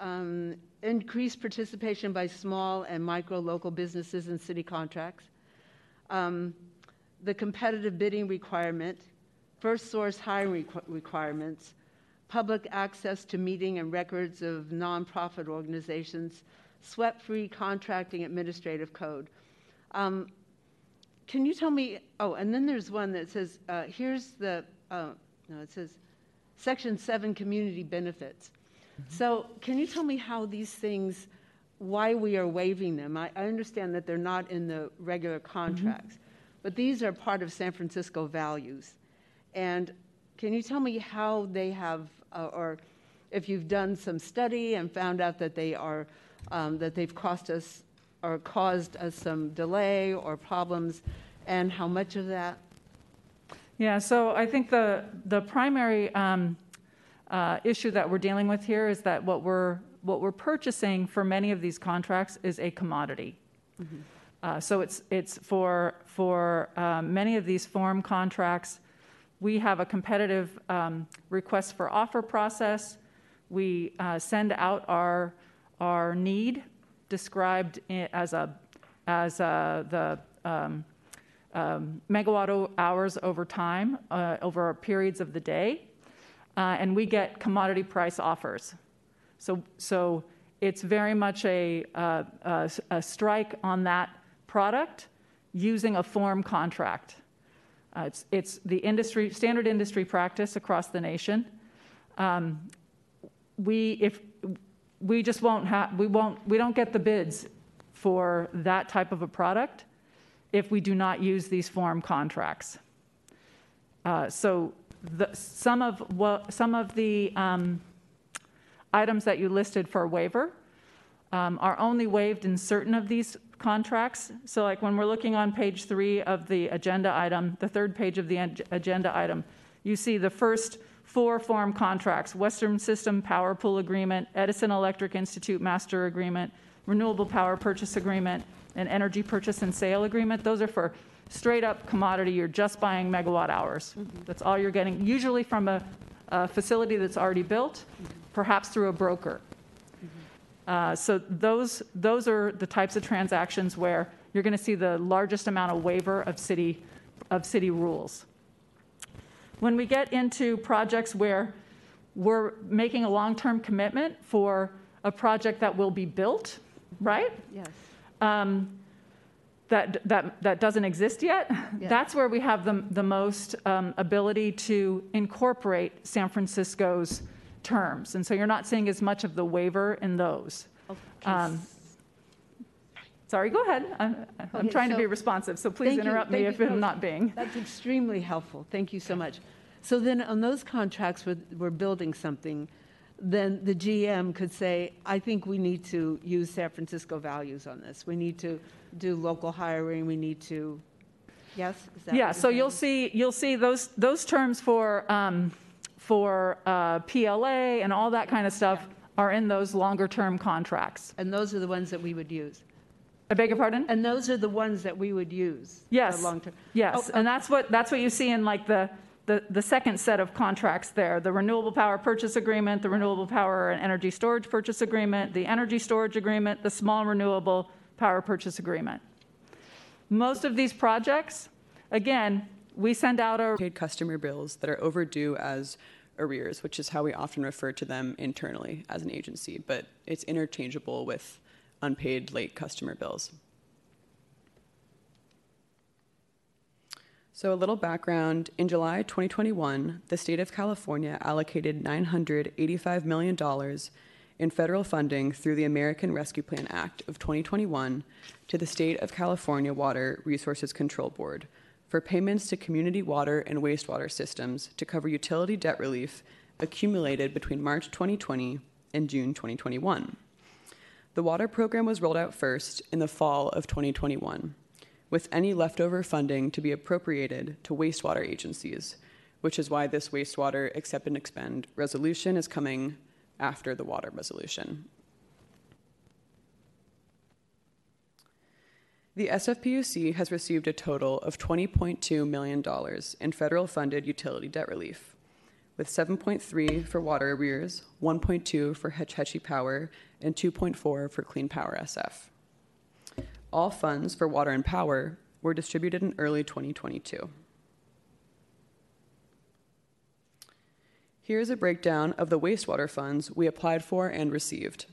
um, increased participation by small and micro local businesses in city contracts, um, the competitive bidding requirement, first source hiring requ- requirements, public access to meeting and records of nonprofit organizations, sweat-free contracting administrative code. Um, can you tell me, oh, and then there's one that says, uh, here's the, uh, no, it says, Section 7, Community Benefits. So can you tell me how these things, why we are waiving them? I, I understand that they're not in the regular contracts, but these are part of San Francisco values. And can you tell me how they have, uh, or if you've done some study and found out that they are, um, that they've cost us or caused us some delay or problems, and how much of that? Yeah, so I think the, the primary um, uh, issue that we're dealing with here is that what we're, what we're purchasing for many of these contracts is a commodity. Uh, So it's, it's for, for um, many of these form contracts, we have a competitive um, request for offer process. We uh, send out our, our need described as a, as a, the um, um, megawatt hours over time, uh, over periods of the day, uh, and we get commodity price offers. So, so it's very much a, uh, a, a strike on that product using a form contract. Uh, it's, it's the industry, standard industry practice across the nation. Um, we, if, we just won't have, we won't, we don't get the bids for that type of a product if we do not use these form contracts. Uh, So the, some of what, some of the um, items that you listed for waiver um, are only waived in certain of these contracts. So like when we're looking on page three of the agenda item, the third page of the ag- agenda item, you see the first four form contracts, Western System Power Pool Agreement, Edison Electric Institute Master Agreement, Renewable Power Purchase Agreement, and Energy Purchase and Sale Agreement. Those are for straight up commodity, you're just buying megawatt hours. That's all you're getting, usually from a, a facility that's already built, perhaps through a broker. Uh, So those, those are the types of transactions where you're going to see the largest amount of waiver of city, of city rules. When we get into projects where we're making a long-term commitment for a project that will be built, right? Yes. um, that, that, that doesn't exist yet, Yeah. that's where we have the, the most um, ability to incorporate San Francisco's terms. And so you're not seeing as much of the waiver in those. Um, Sorry, go ahead. I'm, I'm Okay, trying to be responsive, so please Thank you, interrupt me if you. I'm No, not being. That's extremely helpful. Thank you so much. So then on those contracts we're building something, then the GM could say, I think we need to use San Francisco values on this. We need to do local hiring, we need to, yes? Is that Yeah, so you'll see, you'll see those, those terms for, um, for uh, PLA and all that kind of stuff are in those longer-term contracts. And those are the ones that we would use? I beg your pardon? And those are the ones that we would use? Yes. long-term? Yes, Oh, and that's what, that's what you see in like the, the, the second set of contracts there, the renewable power purchase agreement, the renewable power and energy storage purchase agreement, the energy storage agreement, the small renewable power purchase agreement. Most of these projects, again, we send out our paid customer bills that are overdue as arrears, which is how we often refer to them internally as an agency, but it's interchangeable with unpaid late customer bills. So, a little background in July 2021, the state of California allocated $985 million in federal funding through the American Rescue Plan Act of 2021 to the State of California Water Resources Control Board for payments to community water and wastewater systems to cover utility debt relief accumulated between March 2020 and June 2021. The water program was rolled out first in the fall of 2021 with any leftover funding to be appropriated to wastewater agencies, which is why this wastewater accept and expend resolution is coming after the water resolution. The SFPUC has received a total of $20.2 million in federal funded utility debt relief, with 7.3 for water arrears, 1.2 for Hetch Hetchy Power, and 2.4 for Clean Power SF. All funds for water and power were distributed in early 2022. Here's a breakdown of the wastewater funds we applied for and received.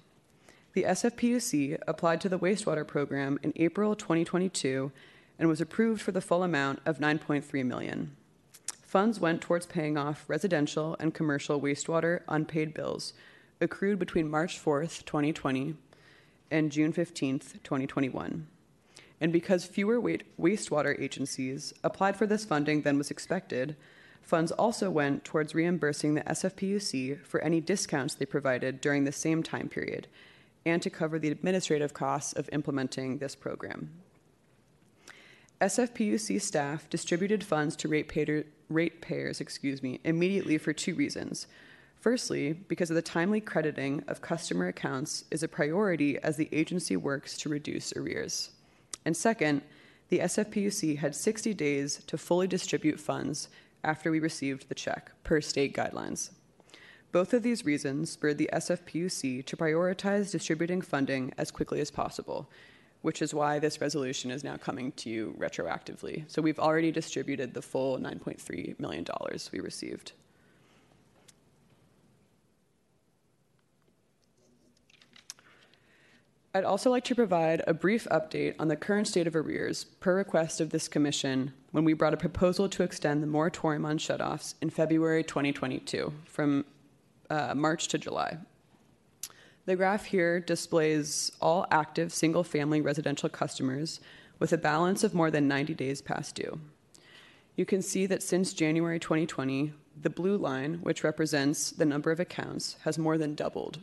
The SFPUC applied to the wastewater program in April 2022 and was approved for the full amount of 9.3 million. Funds went towards paying off residential and commercial wastewater unpaid bills accrued between March 4th, 2020 and June 15th, 2021. And because fewer wastewater agencies applied for this funding than was expected, funds also went towards reimbursing the SFPUC for any discounts they provided during the same time period and to cover the administrative costs of implementing this program. SFPUC staff distributed funds to ratepayers, ratepayers excuse me, immediately for two reasons. Firstly, because of the timely crediting of customer accounts is a priority as the agency works to reduce arrears. And second, the SFPUC had 60 days to fully distribute funds after we received the check, per state guidelines. Both of these reasons spurred the SFPUC to prioritize distributing funding as quickly as possible, which is why this resolution is now coming to you retroactively. So we've already distributed the full $9.3 million we received. I'd also like to provide a brief update on the current state of arrears per request of this commission when we brought a proposal to extend the moratorium on shutoffs in February 2022 from uh, March to July. The graph here displays all active single family residential customers with a balance of more than 90 days past due. You can see that since January 2020, the blue line, which represents the number of accounts, has more than doubled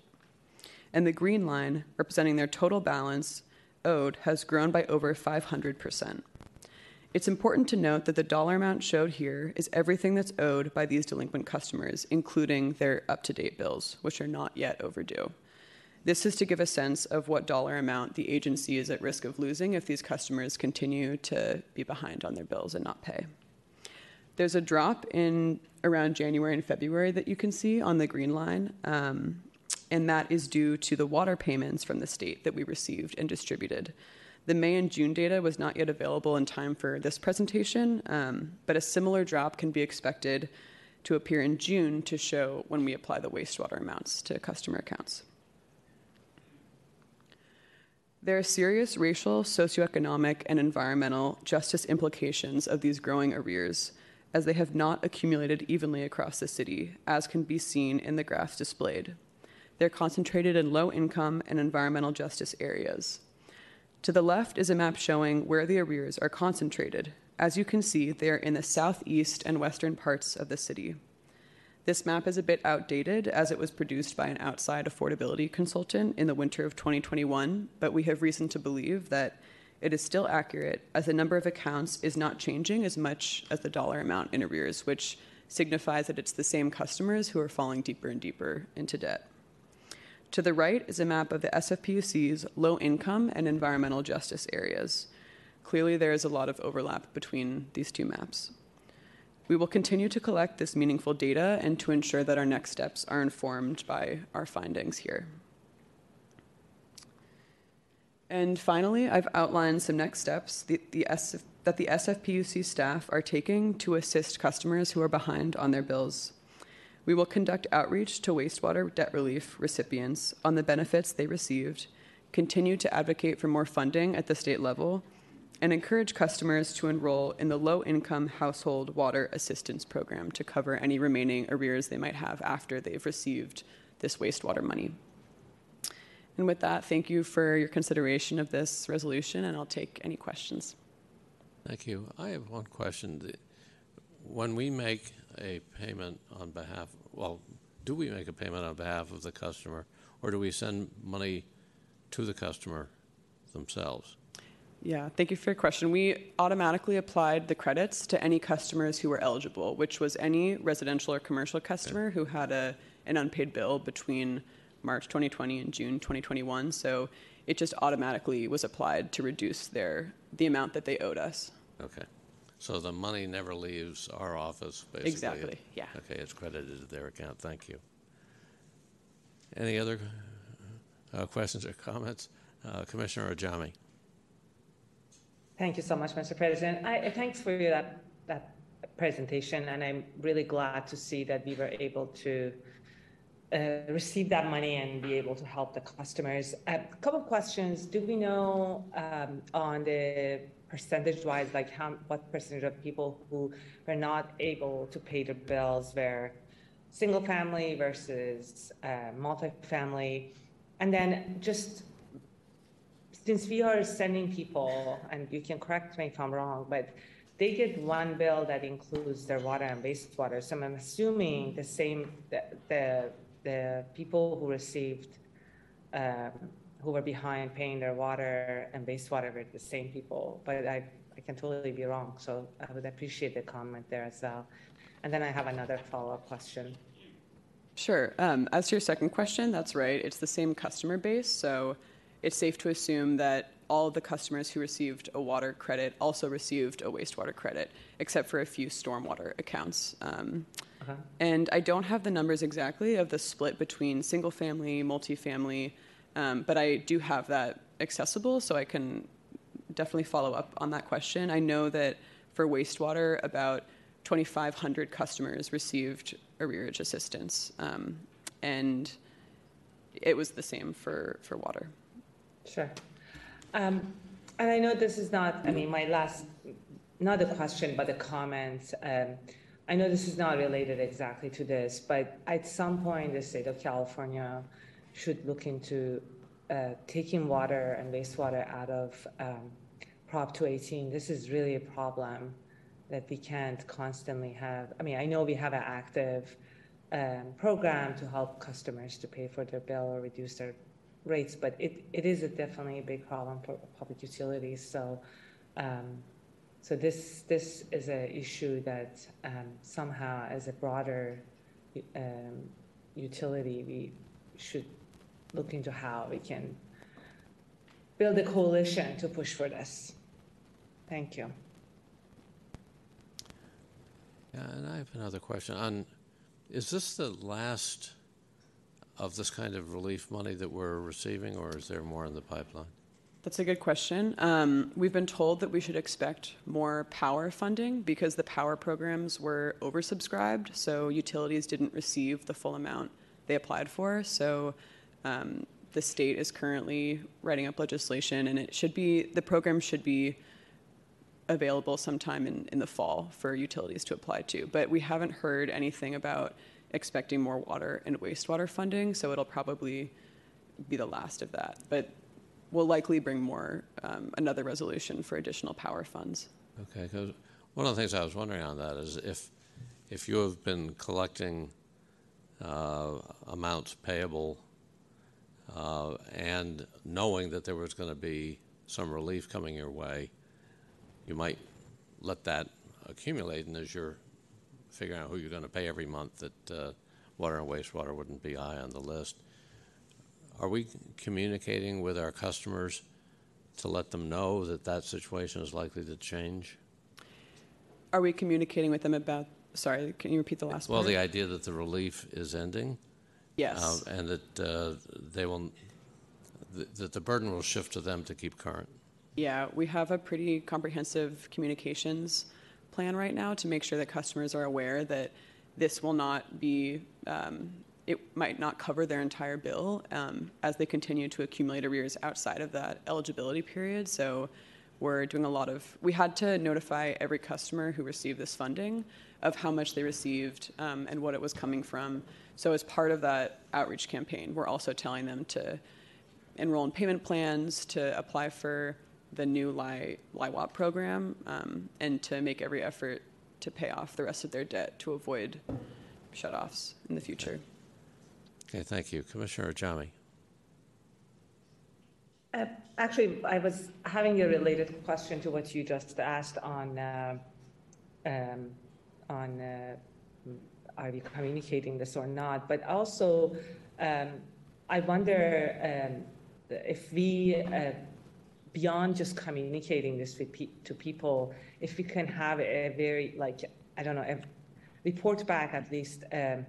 and the green line, representing their total balance owed, has grown by over 500%. It's important to note that the dollar amount showed here is everything that's owed by these delinquent customers, including their up to date bills, which are not yet overdue. This is to give a sense of what dollar amount the agency is at risk of losing if these customers continue to be behind on their bills and not pay. There's a drop in around January and February that you can see on the green line. Um, and that is due to the water payments from the state that we received and distributed. The May and June data was not yet available in time for this presentation, um, but a similar drop can be expected to appear in June to show when we apply the wastewater amounts to customer accounts. There are serious racial, socioeconomic, and environmental justice implications of these growing arrears, as they have not accumulated evenly across the city, as can be seen in the graphs displayed. They're concentrated in low income and environmental justice areas. To the left is a map showing where the arrears are concentrated. As you can see, they are in the southeast and western parts of the city. This map is a bit outdated as it was produced by an outside affordability consultant in the winter of 2021, but we have reason to believe that it is still accurate as the number of accounts is not changing as much as the dollar amount in arrears, which signifies that it's the same customers who are falling deeper and deeper into debt. To the right is a map of the SFPUC's low income and environmental justice areas. Clearly, there is a lot of overlap between these two maps. We will continue to collect this meaningful data and to ensure that our next steps are informed by our findings here. And finally, I've outlined some next steps the, SF, that the SFPUC staff are taking to assist customers who are behind on their bills. We will conduct outreach to wastewater debt relief recipients on the benefits they received, continue to advocate for more funding at the state level, and encourage customers to enroll in the Low Income Household Water Assistance Program to cover any remaining arrears they might have after they've received this wastewater money. And with that, thank you for your consideration of this resolution, and I'll take any questions. Thank you. I have one question. When we make a payment on behalf, well, do we make a payment on behalf of the customer, or do we send money to the customer themselves? Yeah, thank you for your question. We automatically applied the credits to any customers who were eligible, which was any residential or commercial customer who had a, an unpaid bill between March 2020 and June 2021. So it just automatically was applied to reduce their the amount that they owed us. Okay. So the money never leaves our office, basically? Exactly, yeah. Okay, it's credited to their account. Thank you. Any other uh, questions or comments? Uh, Commissioner Ajami? Thank you so much, Mr. President. I, thanks for that, that presentation, and I'm really glad to see that we were able to uh, receive that money and be able to help the customers. A couple of questions. Do we know um, on the percentage-wise, like how what percentage of people who were not able to pay their bills were single family versus uh, multifamily, and then just since we are sending people, and you can correct me if I'm wrong, but they get one bill that includes their water and wastewater. So I'm assuming the same the the, the people who received um, who were behind paying their water and wastewater were the same people, but I I can totally be wrong. So I would appreciate the comment there as well. And then I have another follow-up question. Sure. Um, as to your second question, that's right. It's the same customer base, so it's safe to assume that all the customers who received a water credit also received a wastewater credit, except for a few stormwater accounts. Um, Uh-huh. And I don't have the numbers exactly of the split between single family, multifamily, um, but I do have that accessible, so I can definitely follow up on that question. I know that for wastewater, about 2,500 customers received arrearage assistance, um, and it was the same for, for water. Sure. Um, and I know this is not, I mean, my last, not a question, but a comment. Um, I know this is not related exactly to this, but at some point, the state of California should look into uh, taking water and wastewater out of um, Prop 218. This is really a problem that we can't constantly have. I mean, I know we have an active um, program to help customers to pay for their bill or reduce their rates, but it, it is a definitely a big problem for public utilities. So, um, so this this is an issue that um, somehow, as a broader um, utility, we should look into how we can build a coalition to push for this. Thank you. Yeah, and I have another question. On, is this the last of this kind of relief money that we're receiving, or is there more in the pipeline? That's a good question. Um, we've been told that we should expect more power funding because the power programs were oversubscribed, so utilities didn't receive the full amount they applied for. So um, the state is currently writing up legislation, and it should be the program should be available sometime in, in the fall for utilities to apply to. But we haven't heard anything about expecting more water and wastewater funding, so it'll probably be the last of that. But we'll likely bring more, um, another resolution for additional power funds. Okay, because one of the things I was wondering on that is if, if you have been collecting uh, amounts payable uh, and knowing that there was going to be some relief coming your way, you might let that accumulate, and as you're figuring out who you're going to pay every month, that uh, water and wastewater wouldn't be high on the list. Are we communicating with our customers to let them know that that situation is likely to change? Are we communicating with them about, sorry, can you repeat the last one? Well, part? the idea that the relief is ending. Yes. uh, And that uh, they will, th- that the burden will shift to them to keep current. Yeah, we have a pretty comprehensive communications plan right now to make sure that customers are aware that this will not be, um, it might not cover their entire bill um, as they continue to accumulate arrears outside of that eligibility period. So we're doing a lot of, we had to notify every customer who received this funding of how much they received um, and what it was coming from. So as part of that outreach campaign, we're also telling them to enroll in payment plans, to apply for the new LI, LIWAP program, um, and to make every effort to pay off the rest of their debt to avoid shutoffs in the future. Okay, thank you. Commissioner Ajami. Uh, Actually, I was having a related question to what you just asked on, uh, um, on uh, are we communicating this or not? But also, um, I wonder um, if we, uh, beyond just communicating this pe- to people, if we can have a very, like, I don't know, a report back at least um,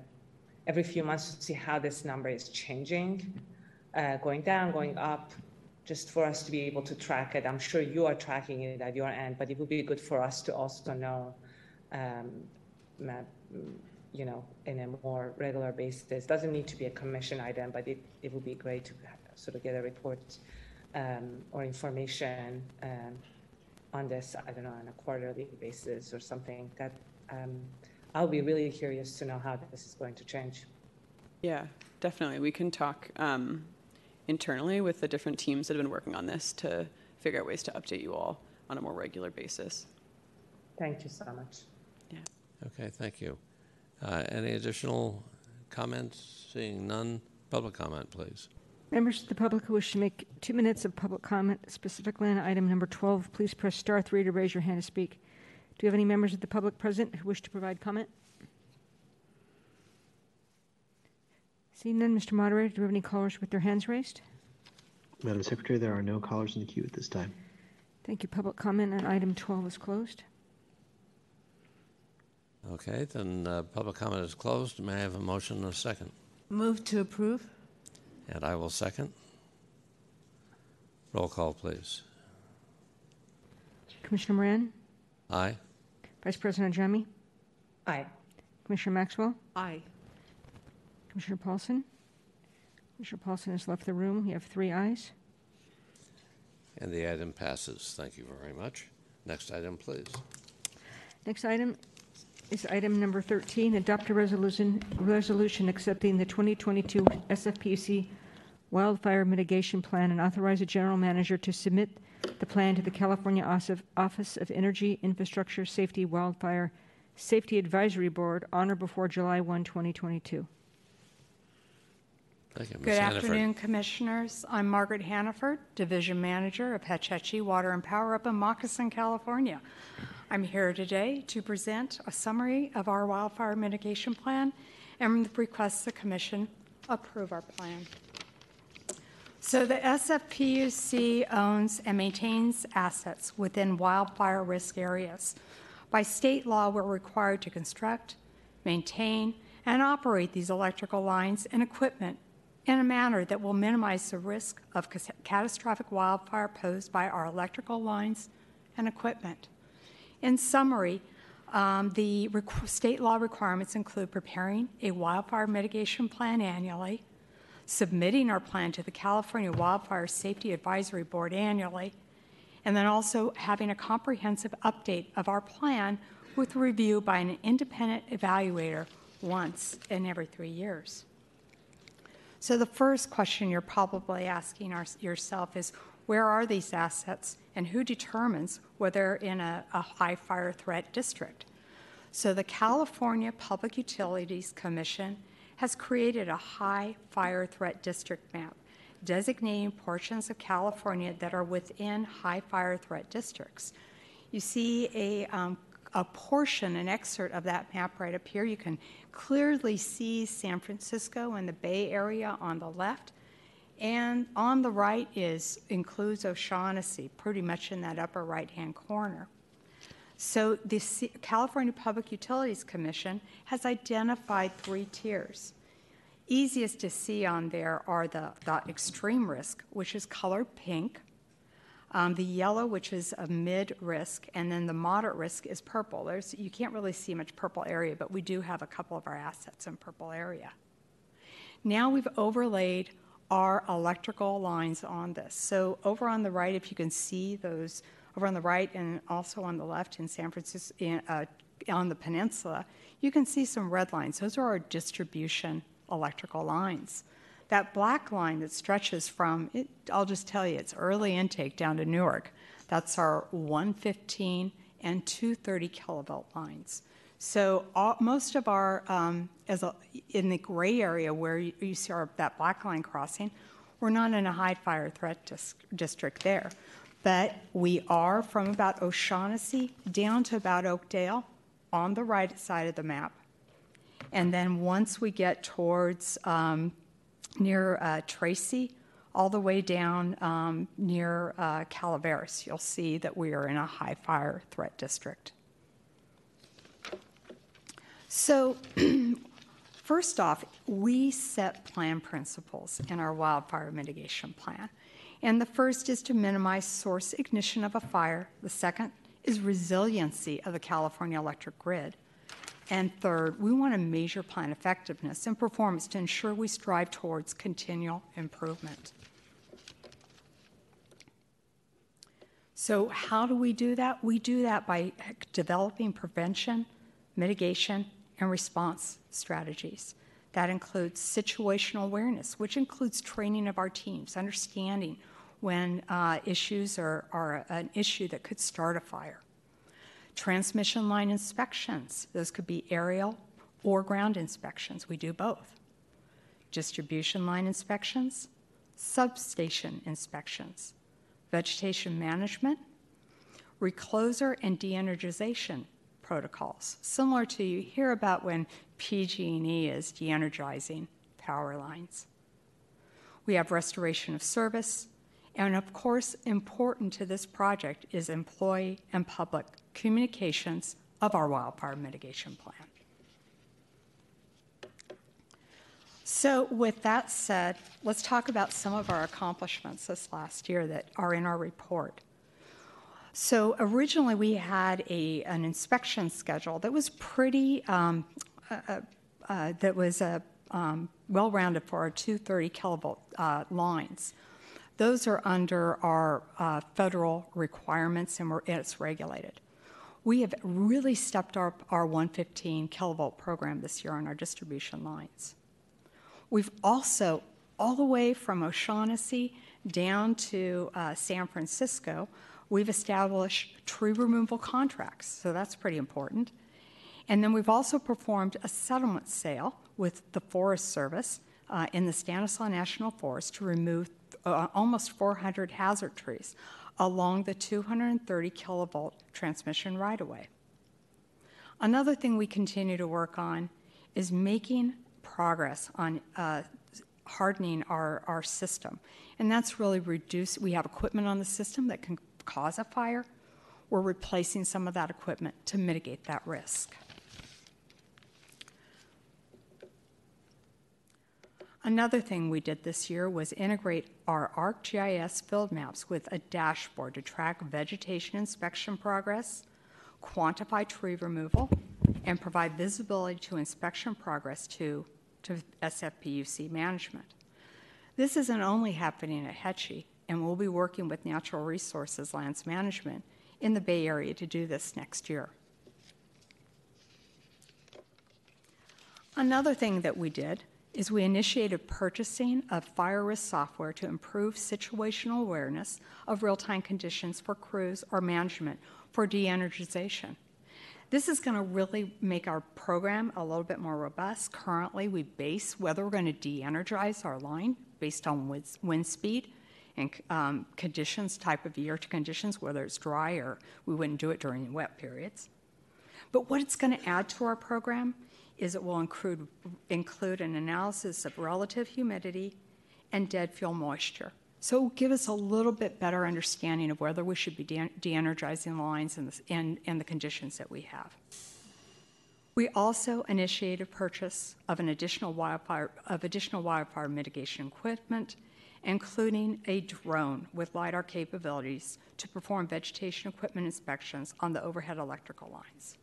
every few months to see how this number is changing, uh, going down, going up, just for us to be able to track it. I'm sure you are tracking it at your end, but it would be good for us to also know, um, you know, in a more regular basis. It Doesn't need to be a commission item, but it, it would be great to sort of get a report um, or information um, on this, I don't know, on a quarterly basis or something. That um, I'll be really curious to know how this is going to change. Yeah, definitely. We can talk um, internally with the different teams that have been working on this to figure out ways to update you all on a more regular basis. Thank you so much. Yeah. Okay, thank you. Uh, Any additional comments? Seeing none, public comment, please. Members of the public who wish to make two minutes of public comment specifically on item number 12, please press star three to raise your hand to speak. Do you have any members of the public present who wish to provide comment? Seeing none, Mr. Moderator, do we have any callers with their hands raised? Madam Secretary, there are no callers in the queue at this time. Thank you. Public comment on item 12 is closed. Okay, then uh, public comment is closed. May I have a motion and a second? Move to approve? And I will second. Roll call, please. Commissioner Moran? Aye. Vice President Ajami? Aye. Commissioner Maxwell? Aye. Commissioner Paulson? Commissioner Paulson has left the room. You have three ayes. And the item passes. Thank you very much. Next item, please. Next item is item number 13, adopt a resolution, resolution accepting the 2022 SFPUC Wildfire Mitigation Plan and authorize the general manager to submit the plan to the California Office of Energy Infrastructure Safety Wildfire Safety Advisory Board on or before July 1, 2022. Thank you. Ms. Good Hannaford. afternoon, Commissioners. I'm Margaret Hannaford, Division Manager of Hetch Hetchy Water and Power up in Moccasin, California. I'm here today to present a summary of our wildfire mitigation plan and request the Commission approve our plan. So the SFPUC owns and maintains assets within wildfire risk areas. By state law, we're required to construct, maintain, and operate these electrical lines and equipment in a manner that will minimize the risk of catastrophic wildfire posed by our electrical lines and equipment. In summary, um, the state law requirements include preparing a wildfire mitigation plan annually, submitting our plan to the California Wildfire Safety Advisory Board annually, and then also having a comprehensive update of our plan with review by an independent evaluator once in every three years. So the first question you're probably asking our, yourself is, where are these assets and who determines whether in a, a high fire threat district? So the California Public Utilities Commission has created a high fire threat district map designating portions of California that are within high fire threat districts. You see a, um, a portion, an excerpt of that map right up here. You can clearly see San Francisco and the Bay Area on the left. And on the right is includes O'Shaughnessy, pretty much in that upper right-hand corner. So the California Public Utilities Commission has identified three tiers. Easiest to see on there are the, the extreme risk, which is colored pink, um, the yellow, which is a mid risk, and then the moderate risk is purple. There's, you can't really see much purple area, but we do have a couple of our assets in purple area. Now we've overlaid our electrical lines on this. So over on the right, if you can see those, over on the right and also on the left in San Francisco, in, uh, on the peninsula, you can see some red lines. Those are our distribution electrical lines. That black line that stretches from, it, I'll just tell you, it's early intake down to Newark. That's our 115 and 230 kilovolt lines. So all, most of our, um, as a, in the gray area where you, you see our, that black line crossing, we're not in a high fire threat dis- district there. But we are from about O'Shaughnessy down to about Oakdale on the right side of the map. And then once we get towards um, near uh, Tracy, all the way down um, near uh, Calaveras, you'll see that we are in a high fire threat district. So, first off, we set plan principles in our wildfire mitigation plan. And the first is to minimize source ignition of a fire. The second is resiliency of the California electric grid. And third, we want to measure plan effectiveness and performance to ensure we strive towards continual improvement. So, how do we do that? We do that by developing prevention, mitigation, and response strategies. That includes situational awareness, which includes training of our teams, understanding when uh, issues are, are an issue that could start a fire. Transmission line inspections, those could be aerial or ground inspections. We do both. Distribution line inspections, substation inspections, vegetation management, recloser and de-energization protocols, similar to you hear about when PG&E is de-energizing power lines. We have restoration of service, and of course, important to this project is employee and public communications of our wildfire mitigation plan. So, with that said, let's talk about some of our accomplishments this last year that are in our report. So, originally we had a, an inspection schedule that was pretty, um, uh, uh, uh that was uh, um, well rounded for our 230 kilovolt uh, lines. Those are under our federal requirements and it's regulated. We have really stepped up our 115 kilovolt program this year on our distribution lines. We've also, all the way from O'Shaughnessy down to uh, San Francisco, we've established tree removal contracts, so that's pretty important. And then we've also performed a settlement sale with the Forest Service uh, in the Stanislaus National Forest to remove uh, almost 400 hazard trees along the 230 kilovolt transmission right of way. Another thing we continue to work on is making progress on uh, hardening our, our system. And that's really reduced. We have equipment on the system that can cause a fire. We're replacing some of that equipment to mitigate that risk. Another thing we did this year was integrate our ArcGIS field maps with a dashboard to track vegetation inspection progress, quantify tree removal, and provide visibility to inspection progress to, to SFPUC management. This isn't only happening at Hetchy, and we'll be working with Natural Resources Lands Management in the Bay Area to do this next year. Another thing that we did is we initiated purchasing of fire risk software to improve situational awareness of real time conditions for crews or management for de energization. This is going to really make our program a little bit more robust. Currently, we base whether we're going to de energize our line based on wind, speed and um, conditions, type of year to conditions, whether it's dry or we wouldn't do it during wet periods. But what it's going to add to our program is it will include, include an analysis of relative humidity and dead fuel moisture So it will give us a little bit better understanding of whether we should be de- de-energizing lines and the, and, and the conditions that we have. We also initiated purchase of an additional wildfire of additional wildfire mitigation equipment, including a drone with lidar capabilities to perform vegetation equipment inspections on the overhead electrical lines.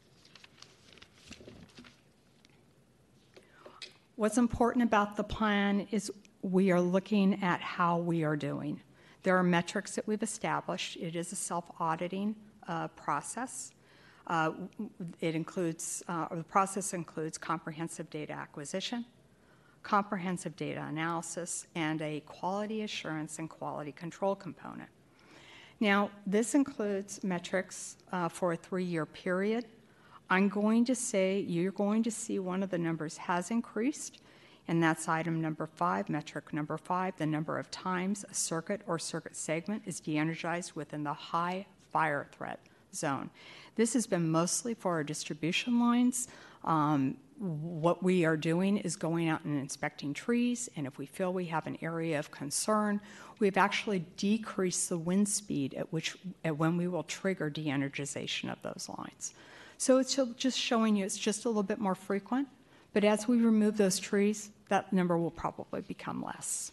What's important about the plan is we are looking at how we are doing. There are metrics that we've established. It is a self-auditing uh, process. Uh, it includes, uh, or the process includes comprehensive data acquisition, comprehensive data analysis, and a quality assurance and quality control component. Now, this includes metrics uh, for a three year period. I'm going to say you're going to see one of the numbers has increased, and that's item number five, metric number five, the number of times a circuit or circuit segment is de energized within the high fire threat zone. This has been mostly for our distribution lines. Um, what we are doing is going out and inspecting trees, and if we feel we have an area of concern, we've actually decreased the wind speed at which at when we will trigger de-energization of those lines. So it's just showing you it's just a little bit more frequent, but as we remove those trees, that number will probably become less.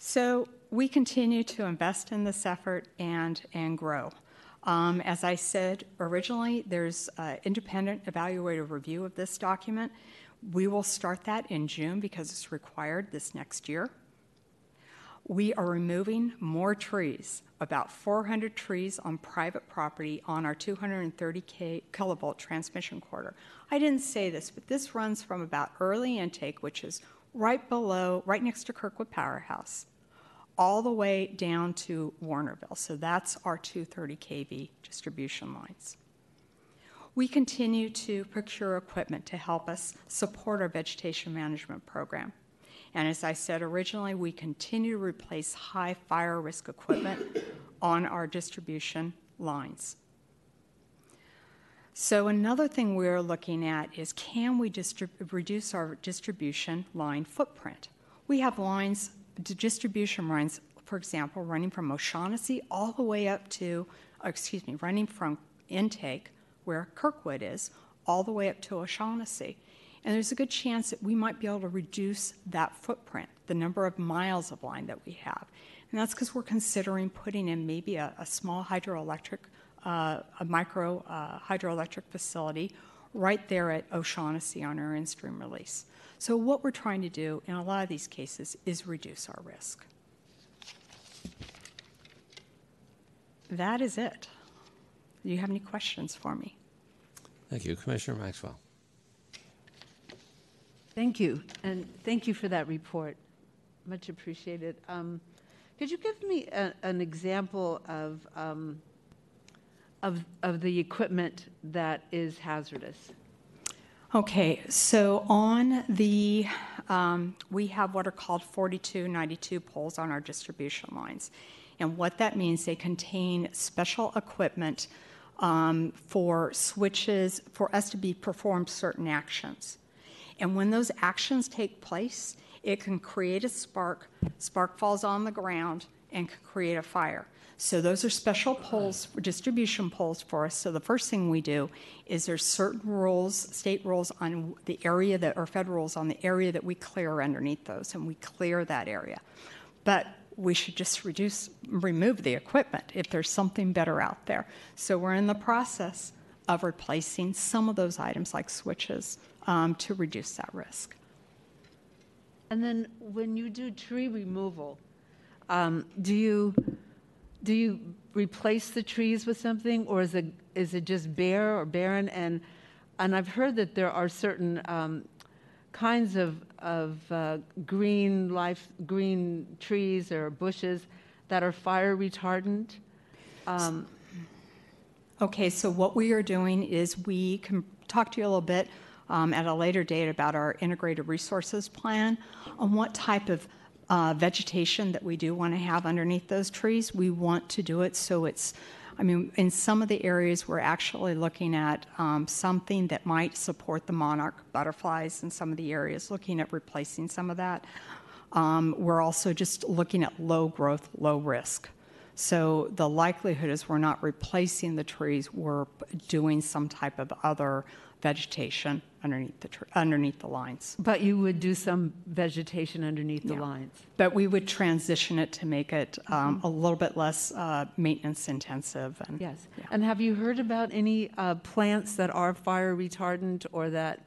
So we continue to invest in this effort and, and grow. Um, as I said originally, there's an independent evaluative review of this document. We will start that in June because it's required this next year. We are removing more trees, about 400 trees on private property on our 230 kilovolt transmission corridor. I didn't say this, but this runs from about early intake, which is right below, right next to Kirkwood Powerhouse, all the way down to Warnerville. So that's our 230 kV distribution lines. We continue to procure equipment to help us support our vegetation management program. And as I said originally, we continue to replace high fire risk equipment on our distribution lines. So, another thing we're looking at is can we distrib- reduce our distribution line footprint? We have lines, distribution lines, for example, running from O'Shaughnessy all the way up to, oh, excuse me, running from intake, where Kirkwood is, all the way up to O'Shaughnessy. And there's a good chance that we might be able to reduce that footprint, the number of miles of line that we have. And that's because we're considering putting in maybe a, a small hydroelectric, uh, a micro uh, hydroelectric facility right there at O'Shaughnessy on our in-stream release. So what we're trying to do in a lot of these cases is reduce our risk. That is it. Do you have any questions for me? Thank you. Commissioner Maxwell. Thank you, and thank you for that report. Much appreciated. Um, could you give me a, an example of, um, of, of the equipment that is hazardous? Okay, so on the, um, we have what are called 4292 poles on our distribution lines. And what that means, they contain special equipment um, for switches, for us to be performed certain actions. And when those actions take place, it can create a spark. Spark falls on the ground and can create a fire. So those are special poles, distribution poles for us. So the first thing we do is there's certain rules, state rules on the area that, or federal rules on the area that we clear underneath those, and we clear that area. But we should just reduce, remove the equipment if there's something better out there. So we're in the process of replacing some of those items like switches um, to reduce that risk. And then when you do tree removal, um, do you do you replace the trees with something, or is it is it just bare or barren? And and I've heard that there are certain um, kinds of of uh, green life green trees or bushes that are fire retardant. Um, okay, so what we are doing is we can talk to you a little bit at a later date about our integrated resources plan on what type of uh, vegetation that we do want to have underneath those trees. We want to do it so it's I mean, in some of the areas, we're actually looking at um, something that might support the monarch butterflies in some of the areas, looking at replacing some of that. Um, we're also just looking at low growth, low risk. So the likelihood is we're not replacing the trees, we're doing some type of other vegetation underneath the, underneath the lines. But you would do some vegetation underneath the Yeah. lines? But we would transition it to make it um, a little bit less uh, maintenance intensive. And Yes. And have you heard about any uh, plants that are fire retardant or that?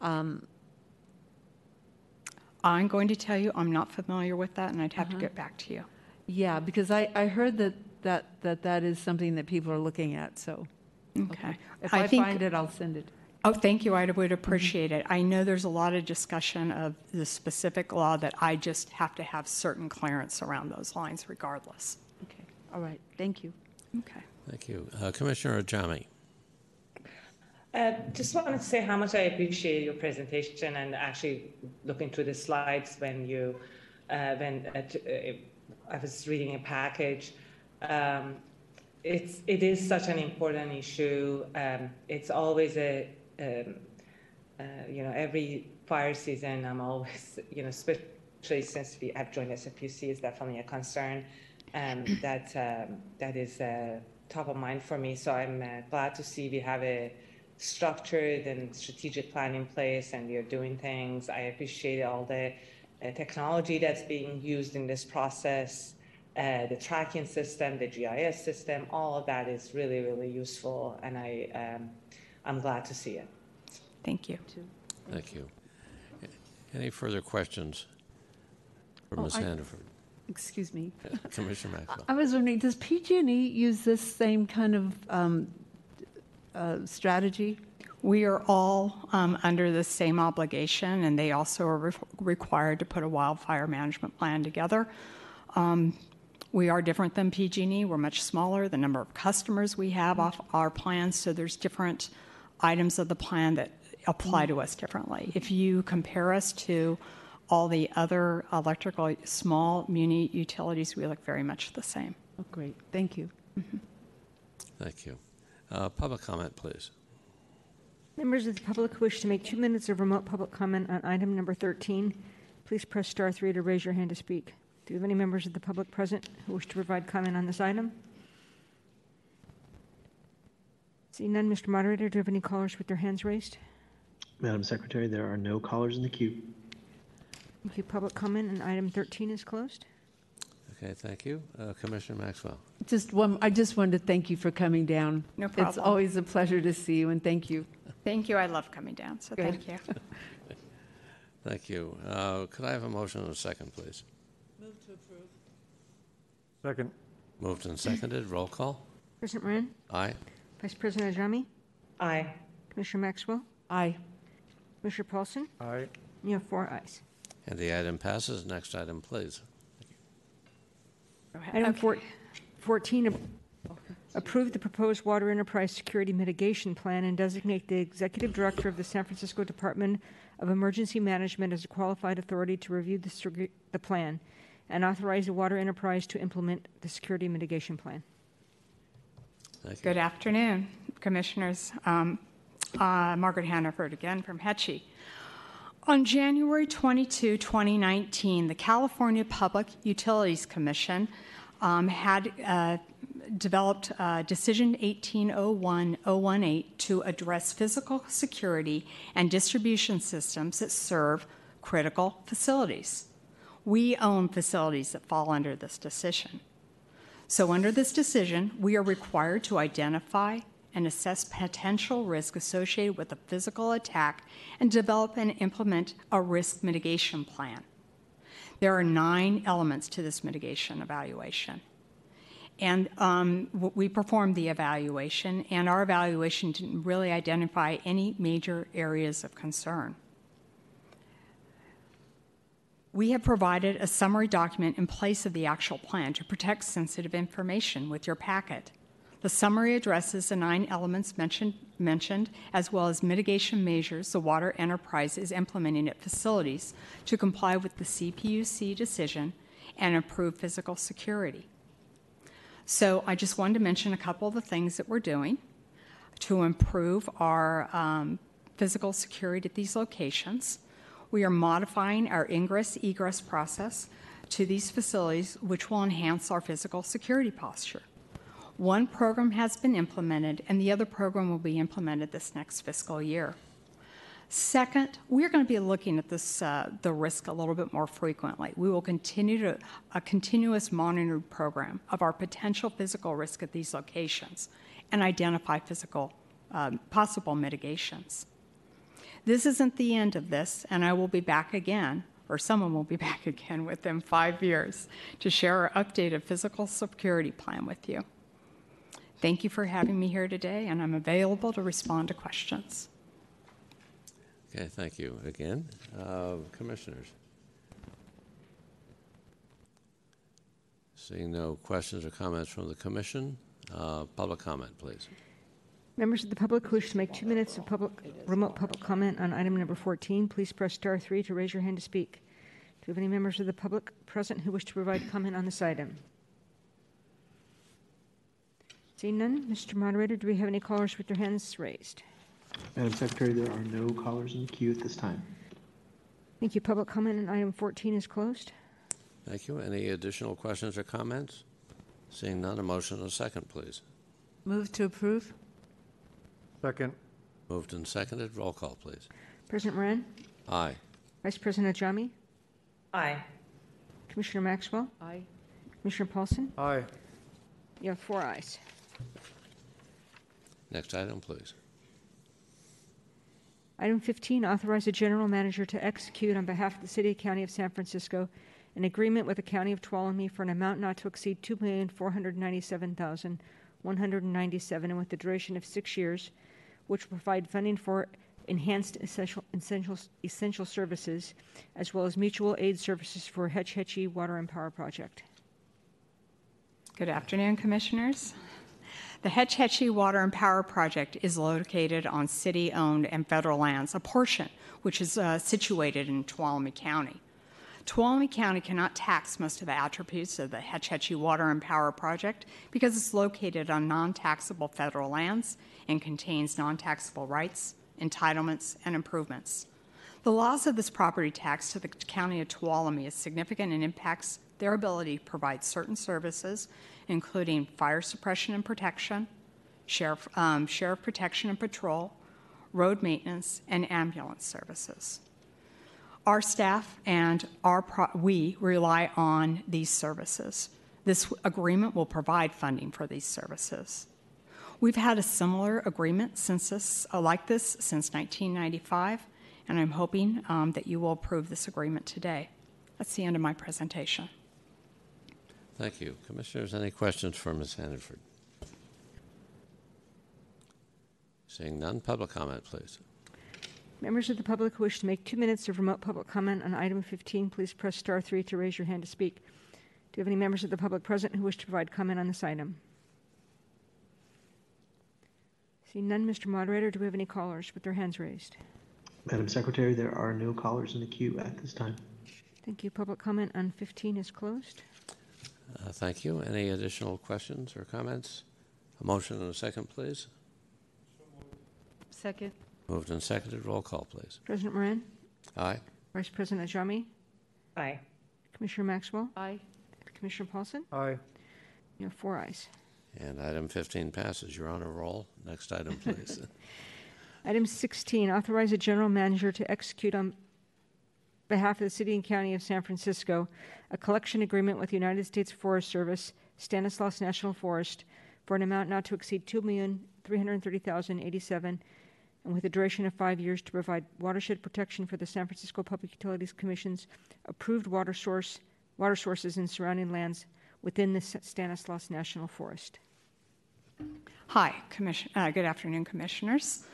um, I'm going to tell you, I'm not familiar with that, and I'd have to Uh-huh. get back to you. Yeah, because I, I heard that, that, that that is something that people are looking at, so. Okay. If I I think- find it, I'll send it. Oh, thank you. I would appreciate it. I know there's a lot of discussion of the specific law that I just have to have certain clearance around those lines regardless. Okay, all right, thank you. Okay. Thank you. Uh, Commissioner Ajami. Uh, just wanted to say how much I appreciate your presentation and actually looking through the slides when you, uh, when uh, uh, I was reading a package. Um, it's it is such an important issue. Um, it's always a um, uh, you know every fire season. I'm always you know especially since we have joined SFPUC is definitely a concern um, that um, that is uh, top of mind for me. So I'm uh, glad to see we have a structured and strategic plan in place and we are doing things. I appreciate all the uh, technology that's being used in this process, uh, the tracking system, the GIS system, all of that is really, really useful and I, um, I'm glad to see it. Thank you. Thank you. Any further questions for Oh, Ms. I- Hannaford? Excuse me. Commissioner Maxwell. I was wondering, does PG&E use this same kind of um, uh, strategy? We are all um, under the same obligation, and they also are re- required to put a wildfire management plan together. Um, we are different than PG&E. We're much smaller. The number of customers we have off our plans, so there's different items of the plan that apply to us differently. If you compare us to all the other electrical small muni utilities, we look very much the same. Oh, great, thank you. Thank you. Uh, Public comment, please. Members of the public who wish to make two minutes of remote public comment on item number 13, please press star three to raise your hand to speak. Do we have any members of the public present who wish to provide comment on this item? Seeing none, Mr. Moderator, do you have any callers with their hands raised? Madam Secretary, there are no callers in the queue. Thank you. Public comment on item 13 is closed. Okay, thank you. Uh, Commissioner Maxwell. Just one, I just wanted to thank you for coming down. No problem. It's always a pleasure to see you, and thank you. Thank you. I love coming down, so Good. thank you. Thank you. Uh, Could I have a motion and a second, please? Move to approve. Second. Moved and seconded. Roll call. President Moran? Aye. Vice President Ajami? Aye. Commissioner Maxwell? Aye. Commissioner Paulson? Aye. You have four ayes. And the item passes. Next item, please. Item four- 14, ap- approve the proposed water enterprise security mitigation plan and designate the executive director of the San Francisco Department of Emergency Management as a qualified authority to review the, the plan and authorize the water enterprise to implement the security mitigation plan. Thank you. Good afternoon, Commissioners. Um, uh, Margaret Hannaford again from Hetchy. On January 22, 2019, the California Public Utilities Commission um, had uh, developed uh, Decision 1801018 to address physical security and distribution systems that serve critical facilities. We own facilities that fall under this decision. So, under this decision, we are required to identify and assess potential risk associated with a physical attack and develop and implement a risk mitigation plan. There are nine elements to this mitigation evaluation. And um, we performed the evaluation, and our evaluation didn't really identify any major areas of concern. We have provided a summary document in place of the actual plan to protect sensitive information with your packet. The summary addresses the nine elements mentioned, mentioned, as well as mitigation measures the water enterprise is implementing at facilities to comply with the CPUC decision and improve physical security. So I just wanted to mention a couple of the things that we're doing to improve our um, physical security at these locations. We are modifying our ingress egress process to these facilities, which will enhance our physical security posture. One program has been implemented, and the other program will be implemented this next fiscal year. Second, we're going to be looking at this, uh, the risk a little bit more frequently. We will continue to a continuous monitoring program of our potential physical risk at these locations and identify physical um, possible mitigations. This isn't the end of this, and I will be back again, or someone will be back again within five years to share our updated physical security plan with you. Thank you for having me here today, and I'm available to respond to questions. Okay, thank you again. Uh, Commissioners? Seeing no questions or comments from the commission, uh, public comment, please. Members of the public who wish to make two minutes of public, remote public comment on item number 14, please press star three to raise your hand to speak. Do we have any members of the public present who wish to provide comment on this item? Seeing none, Mr. Moderator, do we have any callers with their hands raised? Madam Secretary, there are no callers in the queue at this time. Thank you. Public comment on item 14 is closed. Thank you. Any additional questions or comments? Seeing none, a motion and a second, please. Move to approve? Second. Moved and seconded. Roll call, please. President Moran? Aye. Vice President Ajami? Aye. Commissioner Maxwell? Aye. Commissioner Paulson? Aye. You have four ayes. Next item, please. Item 15, authorize the general manager to execute on behalf of the City and County of San Francisco an agreement with the County of Tuolumne for an amount not to exceed $2,497,197 and with a duration of six years, which will provide funding for enhanced essential, essential, essential services, as well as mutual aid services for Hetch Hetchy Water and Power Project. Good afternoon, Commissioners. The Hetch Hetchy Water and Power Project is located on city owned and federal lands, a portion which is uh, situated in Tuolumne County. Tuolumne County cannot tax most of the attributes of the Hetch Hetchy Water and Power Project because it's located on non taxable federal lands and contains non taxable rights, entitlements, and improvements. The loss of this property tax to the County of Tuolumne is significant and impacts their ability to provide certain services, including fire suppression and protection, sheriff, um, sheriff protection and patrol, road maintenance, and ambulance services. Our staff and we rely on these services. This agreement will provide funding for these services. We've had a similar agreement since this, uh, like this since 1995, and I'm hoping um, that you will approve this agreement today. That's the end of my presentation. Thank you. Commissioners, any questions for Ms. Hannaford? Seeing none, public comment, please. Members of the public who wish to make two minutes of remote public comment on item 15, please press star three to raise your hand to speak. Do you have any members of the public present who wish to provide comment on this item? Seeing none, Mr. Moderator, do we have any callers with their hands raised? Madam Secretary, there are no callers in the queue at this time. Thank you. Public comment on 15 is closed. Uh, thank you. Any additional questions or comments? A motion and a second, please. Second. Moved and seconded. Roll call, please. President Moran? Aye. Vice President Ajami? Aye. Commissioner Maxwell? Aye. Commissioner Paulson? Aye. You have four ayes. And item 15 passes. You're on a roll. Next item, please. Item 16, authorize the general manager to execute on behalf of the City and County of San Francisco a collection agreement with the United States Forest Service, Stanislaus National Forest, for an amount not to exceed $2,330,087 and with a duration of five years to provide watershed protection for the San Francisco Public Utilities Commission's approved water source water sources in surrounding lands within the Stanislaus National Forest. Hi, commission, uh, good afternoon, commissioners.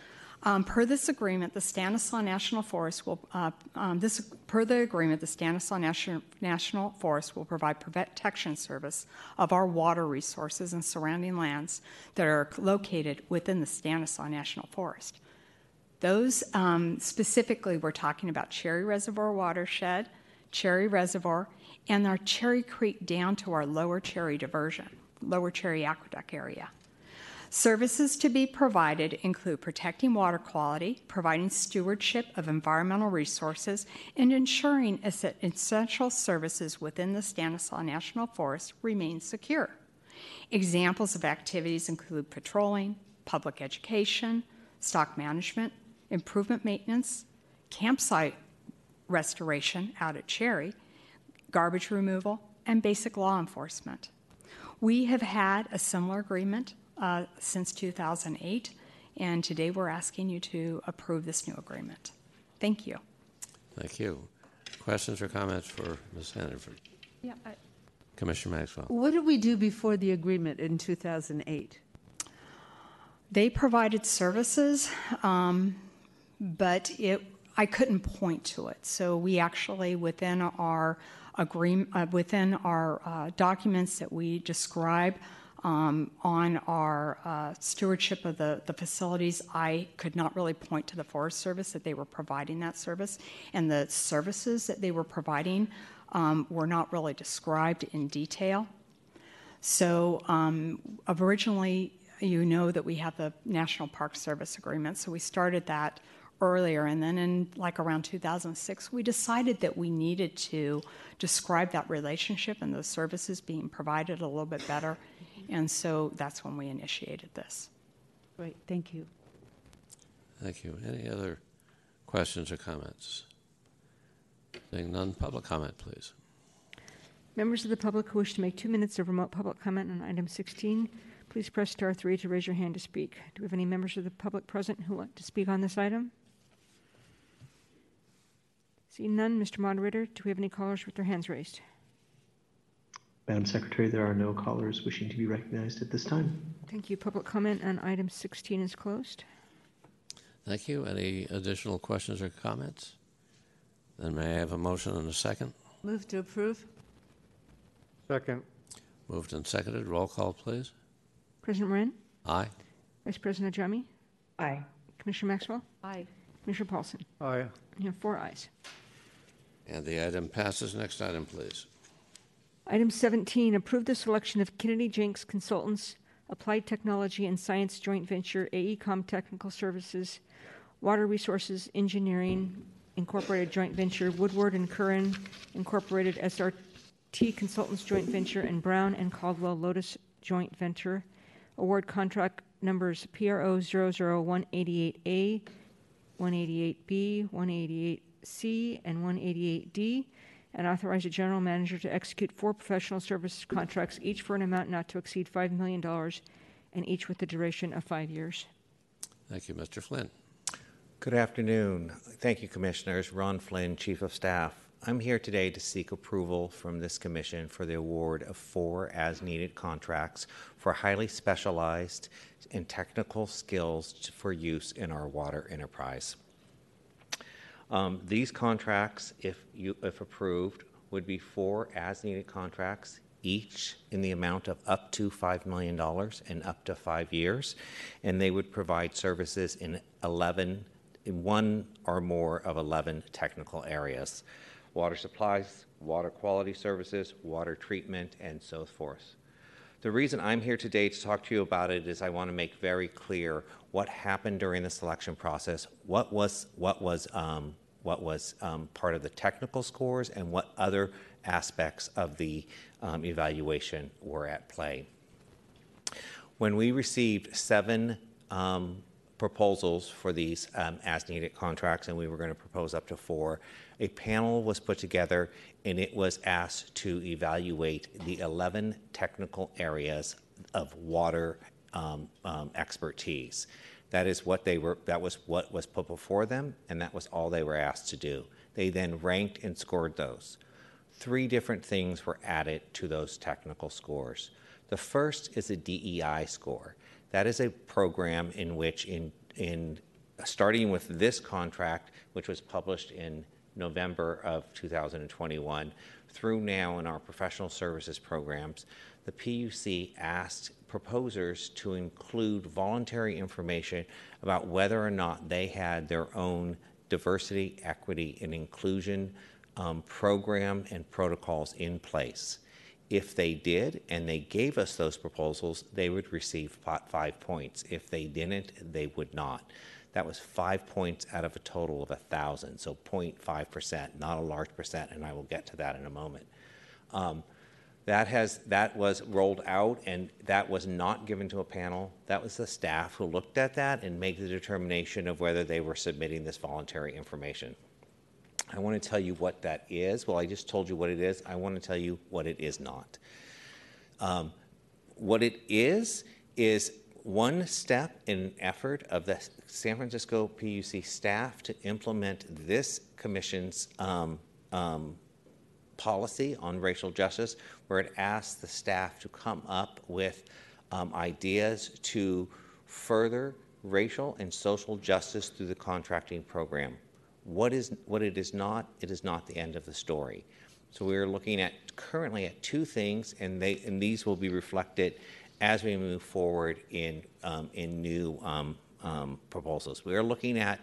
Um, per this agreement, the Stanislaus National Forest will, uh, um, this, per the agreement, the Stanislaus National, National Forest will provide protection service of our water resources and surrounding lands that are located within the Stanislaus National Forest. Those um, specifically, we're talking about Cherry Reservoir watershed, Cherry Reservoir, and our Cherry Creek down to our lower Cherry diversion Lower Cherry Aqueduct area. Services to be provided include protecting water quality, providing stewardship of environmental resources, and ensuring essential services within the Stanislaus National Forest remain secure. Examples of activities include patrolling, public education, stock management, improvement maintenance, campsite restoration out at Cherry, garbage removal, and basic law enforcement. We have had a similar agreement uh, since 2008, and today we're asking you to approve this new agreement. Thank you. Thank you. Questions or comments for Ms. Hannaford? Yeah, I- Commissioner Maxwell. What did we do before the agreement in 2008? They provided services, um, but it, I couldn't point to it. So we actually, within our agreement, uh, within our uh, documents that we describe um, on our uh, stewardship of the, the facilities, I could not really point to the Forest Service that they were providing that service. And the services that they were providing um, were not really described in detail. So um, originally, you know that we have the National Park Service agreement, so we started that earlier, and then in like around 2006, we decided that we needed to describe that relationship and those services being provided a little bit better, and so that's when we initiated this. Great, thank you. Thank you. Any other questions or comments? Seeing none, public comment, please. Members of the public who wish to make two minutes of remote public comment on item 16, please press star three to raise your hand to speak. Do we have any members of the public present who want to speak on this item? Seeing none, Mr. Moderator, do we have any callers with their hands raised? Madam Secretary, there are no callers wishing to be recognized at this time. Thank you. Public comment on item 16 is closed. Thank you. Any additional questions or comments? Then may I have a motion and a second? Move to approve? Second. Moved and seconded. Roll call, please. President Moran? Aye. Vice President Ajami? Aye. Commissioner Maxwell? Aye. Commissioner Paulson? Aye. You have four ayes. And the item passes. Next item, please. Item 17, approve the selection of Kennedy Jenks Consultants, Applied Technology and Science Joint Venture, AECOM Technical Services, Water Resources Engineering Incorporated Joint Venture, Woodward and Curran Incorporated SRT Consultants Joint Venture, and Brown and Caldwell Lotus Joint Venture. Award contract numbers PRO 00188A, 188B, 188C, and 188D, and authorize the general manager to execute four professional services contracts, each for an amount not to exceed $5 million, and each with the duration of five years. Thank you, Mr. Flynn. Good afternoon. Thank you, Commissioners. Ron Flynn, Chief of Staff. I'm here today to seek approval from this Commission for the award of four as needed contracts for highly specialized and technical skills for use in our water enterprise. Um, these contracts, if, you, if approved, would be four as needed contracts, each in the amount of up to $5 million and up to five years. And they would provide services in 11, in one or more of 11 technical areas water supplies, water quality services, water treatment, and so forth. The reason I'm here today to talk to you about it is I want to make very clear what happened during the selection process, what was what was um, what was um, part of the technical scores, and what other aspects of the um, evaluation were at play. When we received seven um, proposals for these um, as-needed contracts, and we were going to propose up to four, a panel was put together and it was asked to evaluate the 11 technical areas of water um, um, expertise. That is what they were. That was what was put before them, and that was all they were asked to do. They then ranked and scored those. Three different things were added to those technical scores. The first is a DEI score. That is a program in which, in in starting with this contract, which was published in November of 2021 through now in our professional services programs, the PUC asked proposers to include voluntary information about whether or not they had their own diversity, equity, and inclusion um, program and protocols in place. If they did and they gave us those proposals, they would receive five points. If they didn't, they would not. That was five points out of a total of a thousand, so 0.5%, not a large percent, and I will get to that in a moment. Um, that has that was rolled out, and that was not given to a panel. That was the staff who looked at that and made the determination of whether they were submitting this voluntary information. I want to tell you what that is. Well, I just told you what it is. I want to tell you what it is not. Um, what it is is one step in an effort of the San Francisco PUC staff to implement this commission's um, um, policy on racial justice, where it asks the staff to come up with um, ideas to further racial and social justice through the contracting program. What is what it is not? It is not the end of the story. So we are looking at currently at two things, and they and these will be reflected as we move forward in um, in new um, um, proposals. We are looking at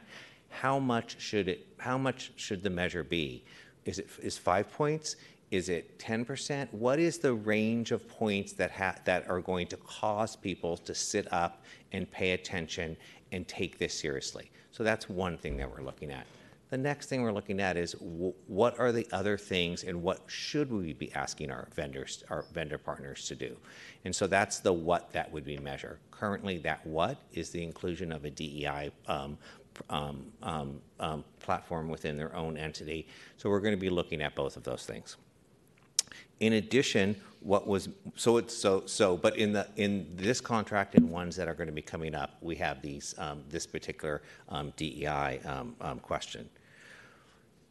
how much should it how much should the measure be? Is it is five points? Is it 10%? What is the range of points that ha- that are going to cause people to sit up and pay attention and take this seriously? So that's one thing that we're looking at. The next thing we're looking at is what are the other things and what should we be asking our vendors, our vendor partners to do? And so that's the what that would be measure. Currently, that what is the inclusion of a DEI um, um, um, um, platform within their own entity. So we're going to be looking at both of those things. In addition, what was so it's so so, but in the in this contract and ones that are going to be coming up, we have these um, this particular um, DEI um, um, question.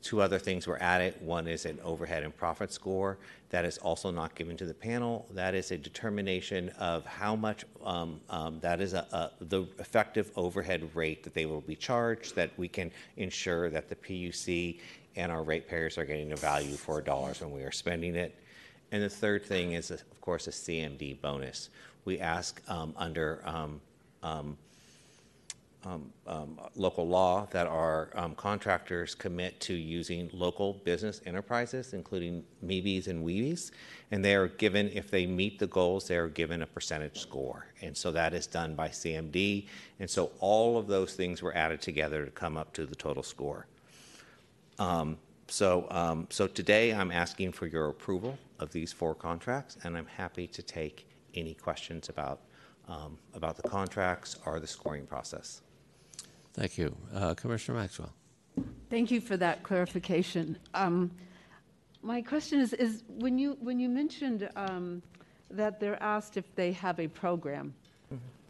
Two other things were added. One is an overhead and profit score that is also not given to the panel. That is a determination of how much um, um, that is a, a, the effective overhead rate that they will be charged, that we can ensure that the PUC and our ratepayers are getting a value for dollars when we are spending it. And the third thing is, of course, a CMD bonus. We ask um, under um, um, um, um, local law that our um, contractors commit to using local business enterprises, including MEBs and WEBs, and they are given, if they meet the goals, they are given a percentage score. And so that is done by CMD. And so all of those things were added together to come up to the total score. So, so today I'm asking for your approval of these four contracts, and I'm happy to take any questions about um, about the contracts or the scoring process. Thank you. Uh, Commissioner Maxwell. Thank you for that clarification. Um, my question is, is when you when you mentioned um, that they're asked if they have a program,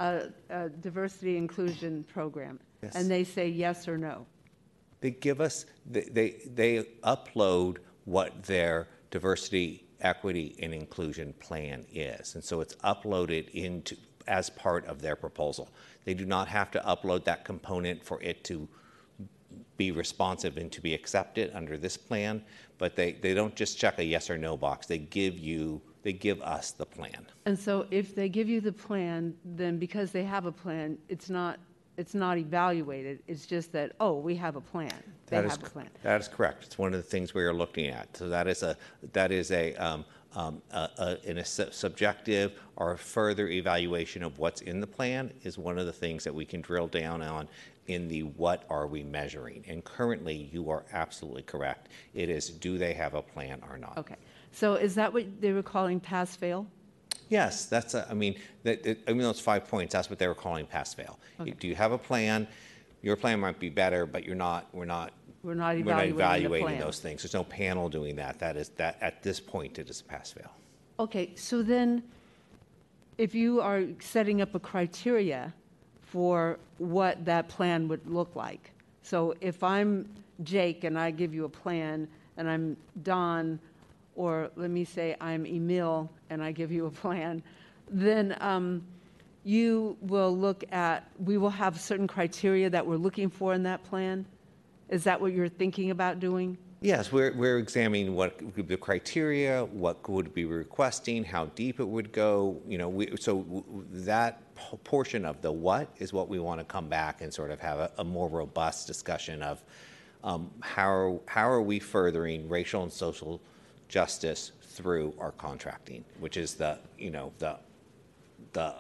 a, a diversity inclusion program, Yes. and they say yes or no. They give us, they, they, they upload what their diversity, equity, and inclusion plan is. And so it's uploaded into, as part of their proposal. They do not have to upload that component for it to be responsive and to be accepted under this plan, but they, they don't just check a yes or no box. They give you, they give us the plan. And so if they give you the plan, then because they have a plan, it's not it's not evaluated. It's just that oh, we have a plan. They That is have a plan. That is correct. It's one of the things we are looking at. So that is a, that is a, um, um, a, a, in a su- subjective or further evaluation of what's in the plan is one of the things that we can drill down on in the what are we measuring? And currently, you are absolutely correct. It is, do they have a plan or not? Okay. So is that what they were calling pass fail? Yes, that's, a- I mean, that, it- I mean, those five points, that's what they were calling pass-fail. Do you have a plan? Your plan might be better, but you're not, we're not. We're not We're not evaluating the evaluating plan. those things. There's no panel doing that. That is, that, at this point, it is a pass-fail. Okay, so then if you are setting up a criteria for what that plan would look like. So if I'm Jake and I give you a plan and I'm Don, or let me say I'm Emil and I give you a plan, then um, you will look at, we will have certain criteria that we're looking for in that plan? Is that what you're thinking about doing? Yes, we're, we're examining what the criteria, what would be requesting, how deep it would go, you know, we, so that portion of the what is what we want to come back and sort of have a, a more robust discussion of um, how, how are we furthering racial and social justice through our contracting, which is the, you know, the, the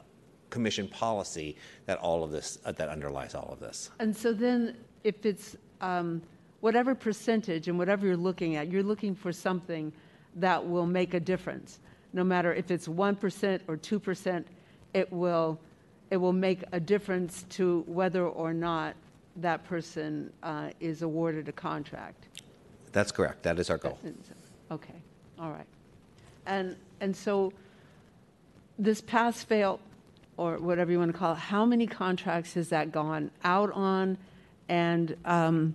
commission policy that all of this, uh, that underlies all of this. And so then, if it's um, whatever percentage and whatever you're looking at, you're looking for something that will make a difference. No matter if it's 1% or 2%, it will, it will make a difference to whether or not that person uh, is awarded a contract. That's correct. That is our goal. Okay, all right. And, and so this pass-fail, or whatever you want to call it, how many contracts has that gone out on? And um,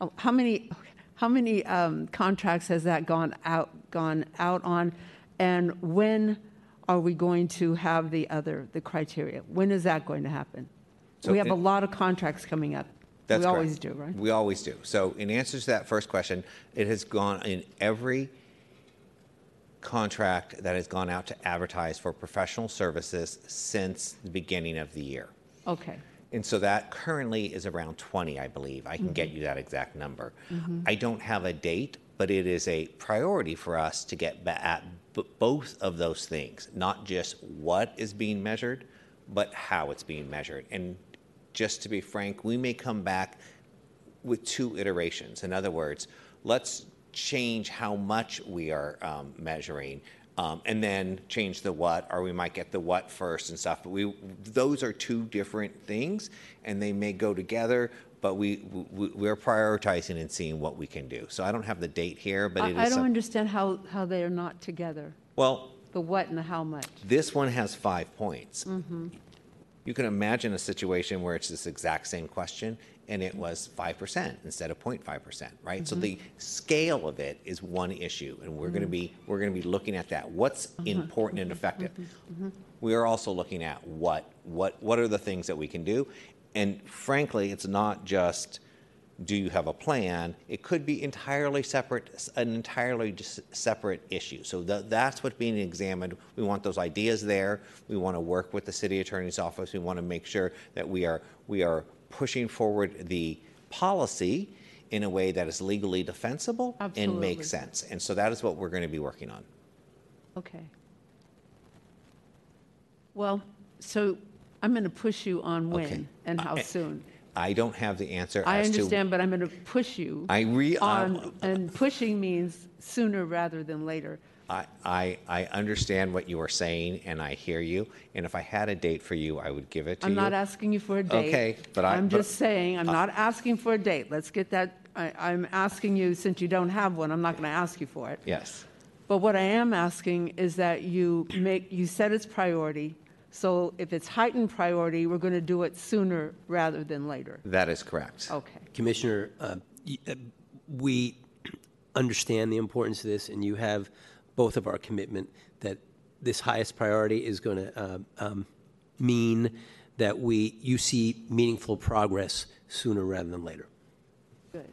oh, how many, how many um, contracts has that gone out, gone out on? And when are we going to have the other, the criteria? When is that going to happen? So We have it- a lot of contracts coming up. That's We correct. always do, right? We always do. So in answer to that first question, it has gone in every contract that has gone out to advertise for professional services since the beginning of the year. Okay. And so that currently is around 20, I believe. I can get Mhm. you that exact number. Mhm. I don't have a date, but it is a priority for us to get at both of those things, not just what is being measured, but how it's being measured. And just to be frank, we may come back with two iterations. In other words, let's change how much we are um, measuring. Um, and then change the what, or we might get the what first and stuff. But we, those are two different things, and they may go together. But we, we we're prioritizing and seeing what we can do. So I don't have the date here, but it is. I I don't some- understand how, how they are not together, well, the what and the how much. this one has five points. Mm-hmm. You can imagine a situation where it's this exact same question and it was 5% instead of 0.5%, right? So Mhm. the scale of it is one issue and we're going to be we're going to be looking at that. What's Mhm. important and effective? Mhm. We are also looking at what what what are the things that we can do? And frankly, it's not just do you have a plan? It could be entirely separate, an entirely separate issue. So tha- that's what's being examined. We want those ideas there. We want to work with the city attorney's office. We want to make sure that we are we are pushing forward the policy in a way that is legally defensible and makes sense. And so that is what we're going to be working on. Okay. Well, so I'm going to push you on Okay. when and how uh, I- soon. I don't have the answer I as to understand, but I'm going to push you. I re- uh, On, and pushing means sooner rather than later. I, I, I understand what you are saying and I hear you. And if I had a date for you, I would give it to you. I'm not asking you for a date. Okay, but I- I'm but- just saying, I'm uh, not asking for a date. Let's get that, I, I'm asking you, since you don't have one, I'm not going to ask you for it. Yes. But what I am asking is that you make, you set its priority. So if it's heightened priority, we're going to do it sooner rather than later. That is correct. Okay. Commissioner, uh, y- uh, we understand the importance of this, and you have both of our commitment that this highest priority is going to um, mean that we, you see meaningful progress sooner rather than later. Good.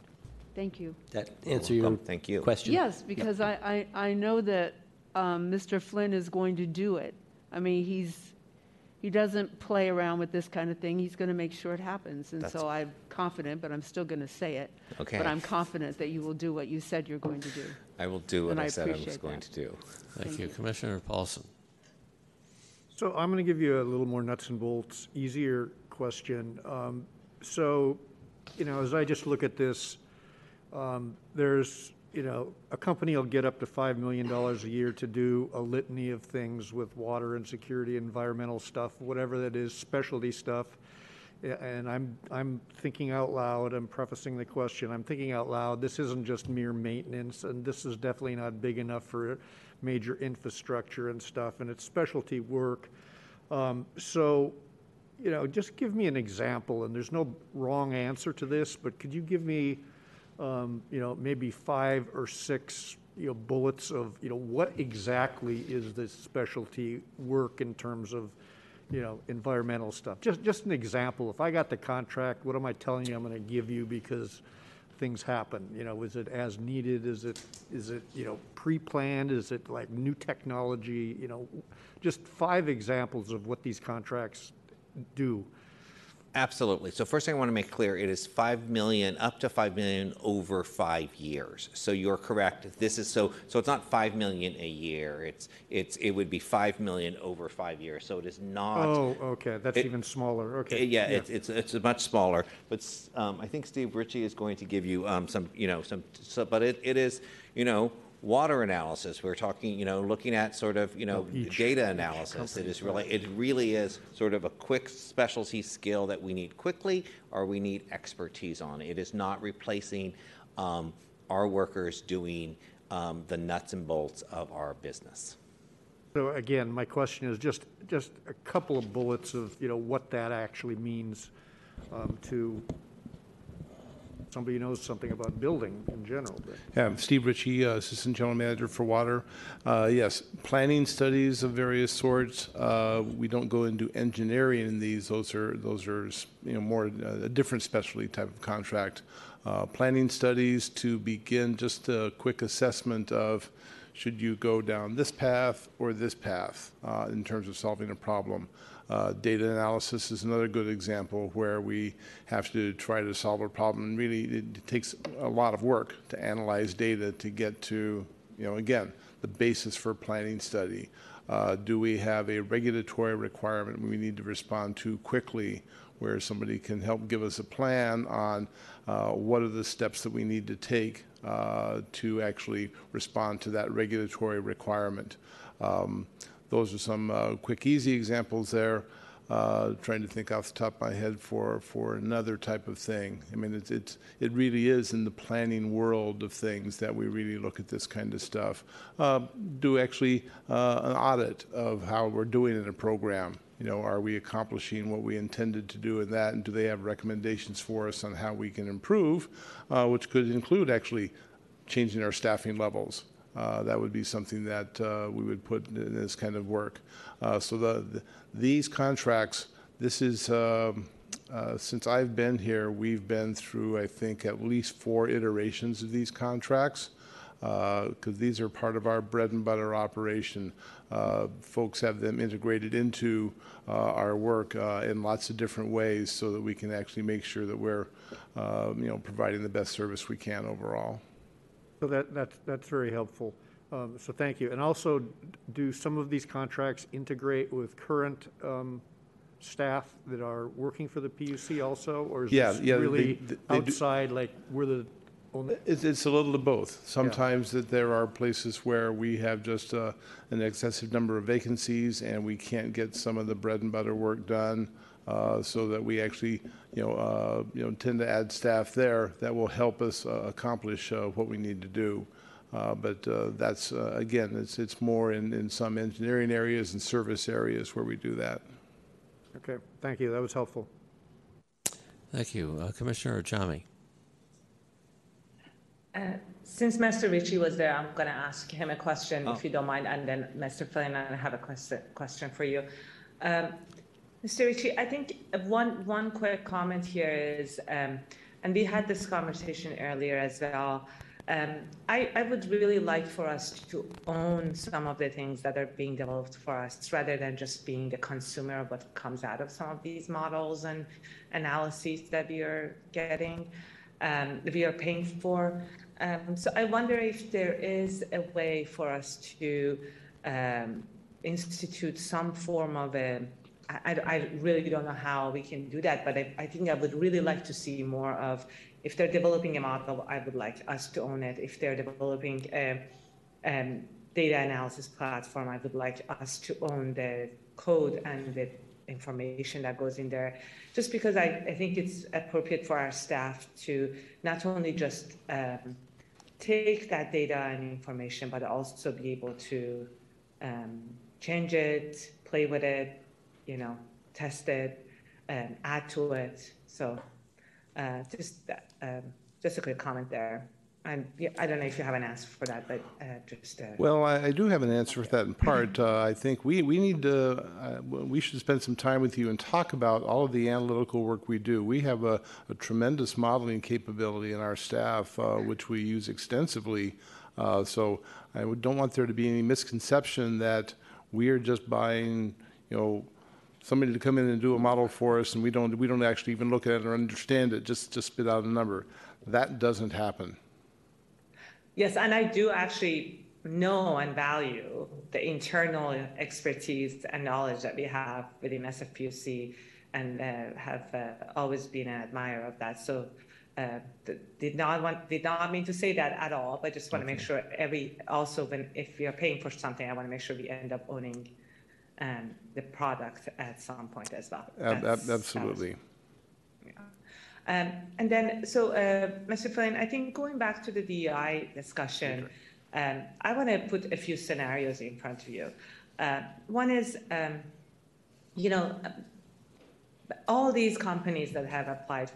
Thank you. That answer your Thank you. question? Yes, because I, I, I know that um, Mr. Flynn is going to do it. I mean, he's, he doesn't play around with this kind of thing. He's going to make sure it happens. And That's- so I'm confident, but I'm still going to say it. Okay. But I'm confident that you will do what you said you're going to do. I will do what And I, I said I was going that. to do. Thank you. Commissioner Paulson. So I'm going to give you a little more nuts and bolts, easier question. Um, So, you know, as I just look at this, um, there's, you know, a company will get up to $5 million a year to do a litany of things with water and security, environmental stuff, whatever that is, specialty stuff. And I'm, I'm thinking out loud, I'm prefacing the question, I'm thinking out loud, this isn't just mere maintenance, and this is definitely not big enough for major infrastructure and stuff, and it's specialty work. Um, So, you know, just give me an example, and there's no wrong answer to this, but could you give me, Um, you know, maybe five or six, you know, bullets of, you know, what exactly is this specialty work in terms of, you know, environmental stuff? Just, just an example. If I got the contract, what am I telling you I'm going to give you because things happen? You know, is it as needed? Is it, is it, you know, pre-planned? Is it like new technology? You know, just five examples of what these contracts do. Absolutely. So first thing I want to make clear, it is 5 million, up to 5 million over five years. So you're correct. This is so, so it's not 5 million a year. It's, it's, it would be 5 million over five years. So it is not. Oh, okay, that's It- even smaller, okay. Yeah, it's, it's, it's much smaller, but um, I think Steve Ritchie is going to give you um, some, you know, some, so, but it, it is, you know, water analysis. We're talking, you know, looking at sort of, you know, data analysis. It is really, it really is sort of a quick specialty skill that we need quickly or we need expertise on. It is not replacing um, our workers doing um, the nuts and bolts of our business. So again, my question is just, just a couple of bullets of, you know, what that actually means um, to somebody knows something about building in general. but- Yeah, Steve Ritchie, uh, Assistant General Manager for Water. Uh, Yes, planning studies of various sorts. Uh, We don't go into engineering in these. Those are, those are, you know, more uh, a different specialty type of contract. Uh, Planning studies to begin just a quick assessment of should you go down this path or this path uh, in terms of solving a problem. Uh, data analysis is another good example where we have to try to solve a problem. And really, it takes a lot of work to analyze data to get to, you know, again, the basis for planning study. Uh, do we have a regulatory requirement we need to respond to quickly where somebody can help give us a plan on uh, what are the steps that we need to take uh, to actually respond to that regulatory requirement? Um, those are some uh, quick, easy examples there. Uh, trying to think off the top of my head for, for another type of thing. I mean, it's, it's, it really is in the planning world of things that we really look at this kind of stuff. Uh, do actually uh, an audit of how we're doing in a program. You know, are we accomplishing what we intended to do in that, and do they have recommendations for us on how we can improve, uh, which could include actually changing our staffing levels. Uh, that would be something that uh, we would put in this kind of work. Uh, so the, the, these contracts, this is um, uh, since I've been here, we've been through I think at least four iterations of these contracts because these are part of our bread and butter operation. Uh, folks have them integrated into uh, our work uh, in lots of different ways so that we can actually make sure that we're, uh, you know, providing the best service we can overall. So that, that's, that's very helpful. Um, So thank you. And also, do some of these contracts integrate with current um, staff that are working for the PUC also? Or is Yeah, this yeah, really they do- outside, like, we're the only? It's, it's a little of both. Sometimes that there are places where we have just uh, an excessive number of vacancies and we can't get some of the bread and butter work done. Uh, So that we actually, you know, uh, you know, tend to add staff there that will help us uh, accomplish uh, what we need to do. Uh, But uh, that's, uh, again, it's, it's more in, in some engineering areas and service areas where we do that. Okay, thank you. That was helpful. Thank you. Uh, Commissioner Ajami. Uh, Since Mr. Ritchie was there, I'm going to ask him a question, Oh. if you don't mind, and then Mr. Flynn, I have a question, question for you. Um, Mr. Ritchie, I think one, one quick comment here is, um, and we had this conversation earlier as well, um, I, I would really like for us to own some of the things that are being developed for us, rather than just being the consumer of what comes out of some of these models and analyses that we are getting, um, we are paying for. Um, so I wonder if there is a way for us to um, institute some form of a. I, I- really don't know how we can do that, but I, I think I would really like to see more of. If they're developing a model, I would like us to own it. If they're developing a um, data analysis platform, I would like us to own the code and the information that goes in there. Just because I, I think it's appropriate for our staff to not only just um, take that data and information, but also be able to um, change it, play with it, you know, test it, um, add to it. So uh, just that, um, just a quick comment there. And yeah, I don't know if you have an answer for that, but uh, just uh, Well, I, I do have an answer for that in part. Uh, I think we, we need to, uh, we should spend some time with you and talk about all of the analytical work we do. We have a, a tremendous modeling capability in our staff, uh, which we use extensively. Uh, so I don't want there to be any misconception that we are just buying, you know, somebody to come in and do a model for us, and we don't, we don't actually even look at it or understand it, just, just spit out a number. That doesn't happen. Yes, and I do actually know and value the internal expertise and knowledge that we have within SFPUC and uh, have uh, always been an admirer of that. So uh, th- did not want, did not mean to say that at all, but just want to make sure every, also when, if you're paying for something, I want to make sure we end up owning um, the product at some point as well. Ab- ab- Absolutely. um, and then, so, uh, Mr. Flynn, I think going back to the DEI discussion, um, I want to put a few scenarios in front of you. Uh, one is, um, you know, all these companies that have applied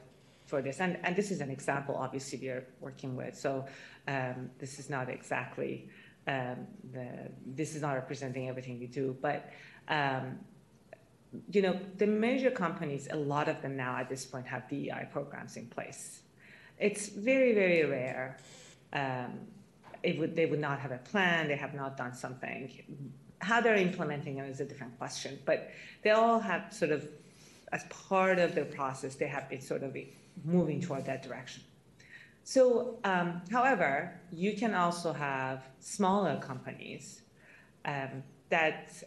for this, and, and this is an example, obviously, we are working with. So um, this is not exactly, um, the, this is not representing everything we do, but um, you know, the major companies, a lot of them now at this point have DEI programs in place. It's very, very rare. Um, it would, they would not have a plan, they have not done something. How they're implementing it is a different question, but they all have sort of, as part of their process, they have been sort of moving toward that direction. So, um, however, you can also have smaller companies um, that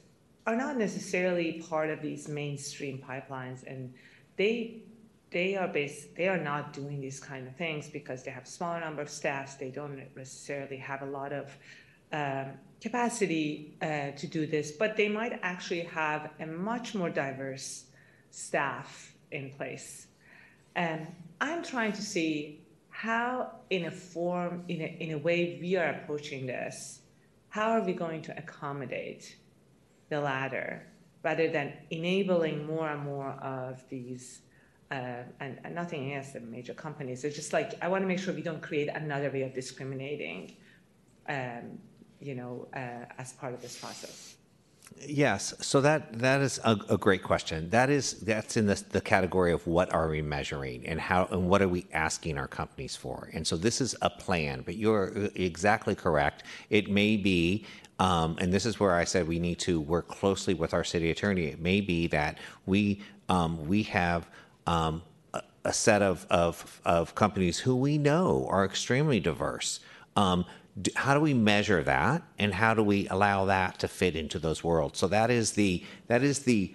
are not necessarily part of these mainstream pipelines, and they they are based they are not doing these kind of things because they have smaller number of staffs. They don't necessarily have a lot of um, capacity uh, to do this, but they might actually have a much more diverse staff in place. And I'm trying to see how, in a form, in a, in a way we are approaching this, how are we going to accommodate the latter rather than enabling more and more of these uh, and, and nothing against the major companies. It's just like I want to make sure we don't create another way of discriminating, um, you know, uh, as part of this process. Yes, so that that is a, a great question. That is that's in the, the category of what are we measuring and how and what are we asking our companies for. And so this is a plan, but you're exactly correct. It may be um, and this is where I said we need to work closely with our city attorney. It may be that we um, we have um, a, a set of, of of companies who we know are extremely diverse. How do we measure that, and how do we allow that to fit into those worlds? So that is the that is the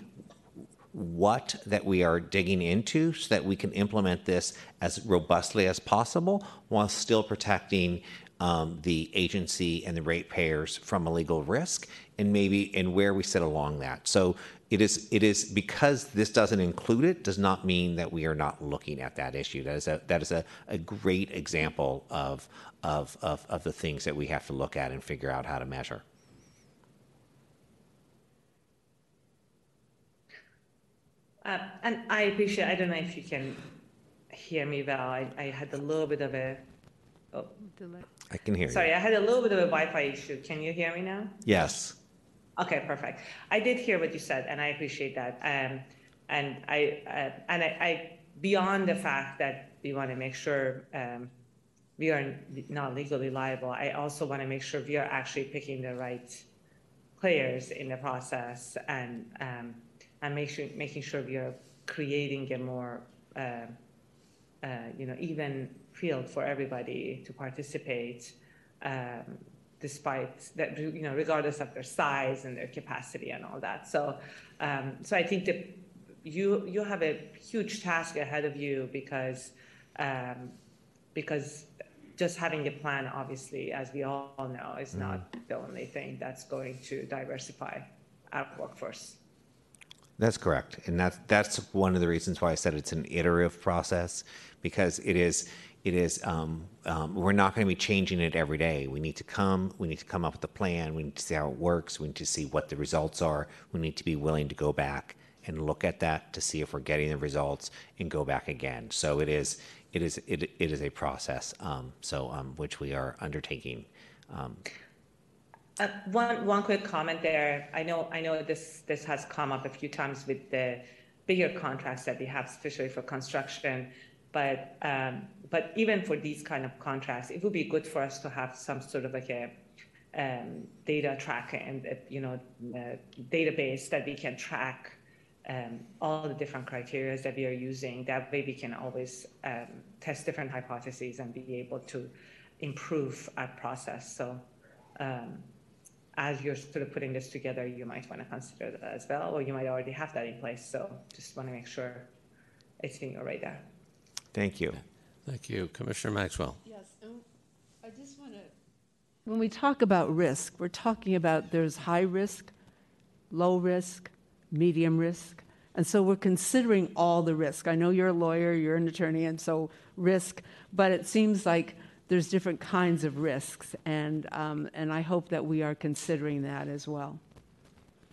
what that we are digging into so that we can implement this as robustly as possible while still protecting um, the agency and the ratepayers from a legal risk and maybe and where we sit along that so it is it is because this doesn't include it does not mean that we are not looking at that issue that is a that is a, a great example of, of of of the things that we have to look at and figure out how to measure Uh, and I appreciate. I don't know if you can hear me well. I, I had a little bit of a. Oh, I can hear sorry, you I had a little bit of a Wi-Fi issue. Can you hear me now? yes Okay, perfect. I did hear what you said, and I appreciate that. Um, and I uh, and I, I beyond the fact that we want to make sure um, we are not legally liable, I also want to make sure we are actually picking the right players in the process and um, and make sure making sure we are creating a more uh, uh, you know even field for everybody to participate. Um, despite that, you know, regardless of their size and their capacity and all that. So, um, so I think that you you have a huge task ahead of you because um, because just having a plan, obviously, as we all know, is not the only thing that's going to diversify our workforce. That's correct, and that's that's one of the reasons why I said it's an iterative process because it is it is um, um, we're not going to be changing it every day. We need to come, we need to come up with a plan. We need to see how it works. We need to see what the results are. We need to be willing to go back and look at that to see if we're getting the results and go back again. So it is it is it, it is a process. Um, so um, which we are undertaking. Um, Uh, one one quick comment there. I know I know this this has come up a few times with the bigger contracts that we have, especially for construction. But um, but even for these kind of contracts, it would be good for us to have some sort of like a um, data track and uh, you know uh, database that we can track um, all the different criteria that we are using. That way, we can always um, test different hypotheses and be able to improve our process. So, um, as you're sort of putting this together, you might want to consider that as well, or you might already have that in place. So, just want to make sure it's in your radar. Thank you. Thank you. Commissioner Maxwell. Yes, I just want to. When we talk about risk, we're talking about there's high risk, low risk, medium risk. And so we're considering all the risk. I know you're a lawyer, you're an attorney, and so risk, but it seems like there's different kinds of risks. And, um, and I hope that we are considering that as well.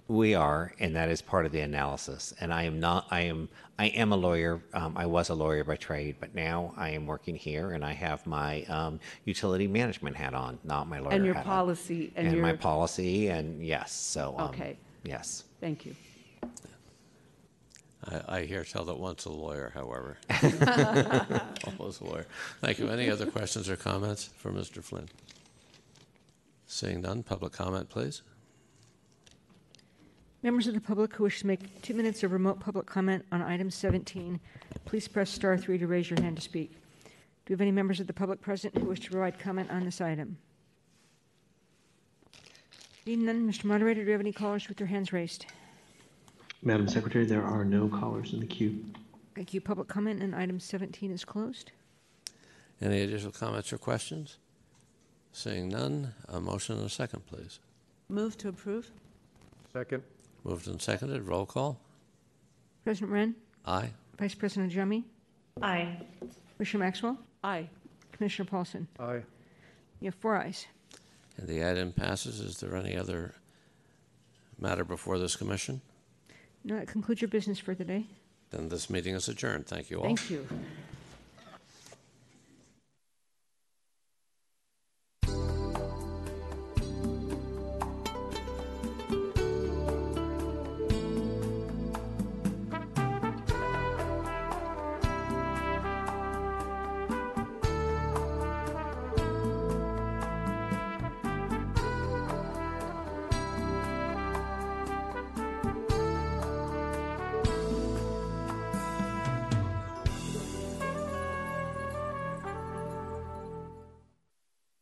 We are, and that is part of the analysis. And I am not. I am. I am a lawyer. Um, I was a lawyer by trade, but now I am working here, and I have my um, utility management hat on, not my lawyer And your hat on. policy and and my your- policy, and yes. So. Um, Okay. Yes. Thank you. I, I hear tell that once a lawyer, however. Almost a lawyer. Thank you. Any other questions or comments for Mr. Flynn? Seeing none, public comment, please. Members of the public who wish to make two minutes of remote public comment on item 17, please press star three to raise your hand to speak. Do we have any members of the public present who wish to provide comment on this item? Being none, Mr. Moderator, do we have any callers with their hands raised? Madam Secretary, there are no callers in the queue. Thank you. Public comment on item 17 is closed. Any additional comments or questions? Seeing none, a motion and a second, please. Move to approve? Second. Moved and seconded. Roll call. President Wren? Aye. Vice President Ajami? Aye. Commissioner Maxwell? Aye. Commissioner Paulson? Aye. You have four ayes. And the item passes. Is there any other matter before this commission? No, that concludes your business for today. Then this meeting is adjourned. Thank you all. Thank you.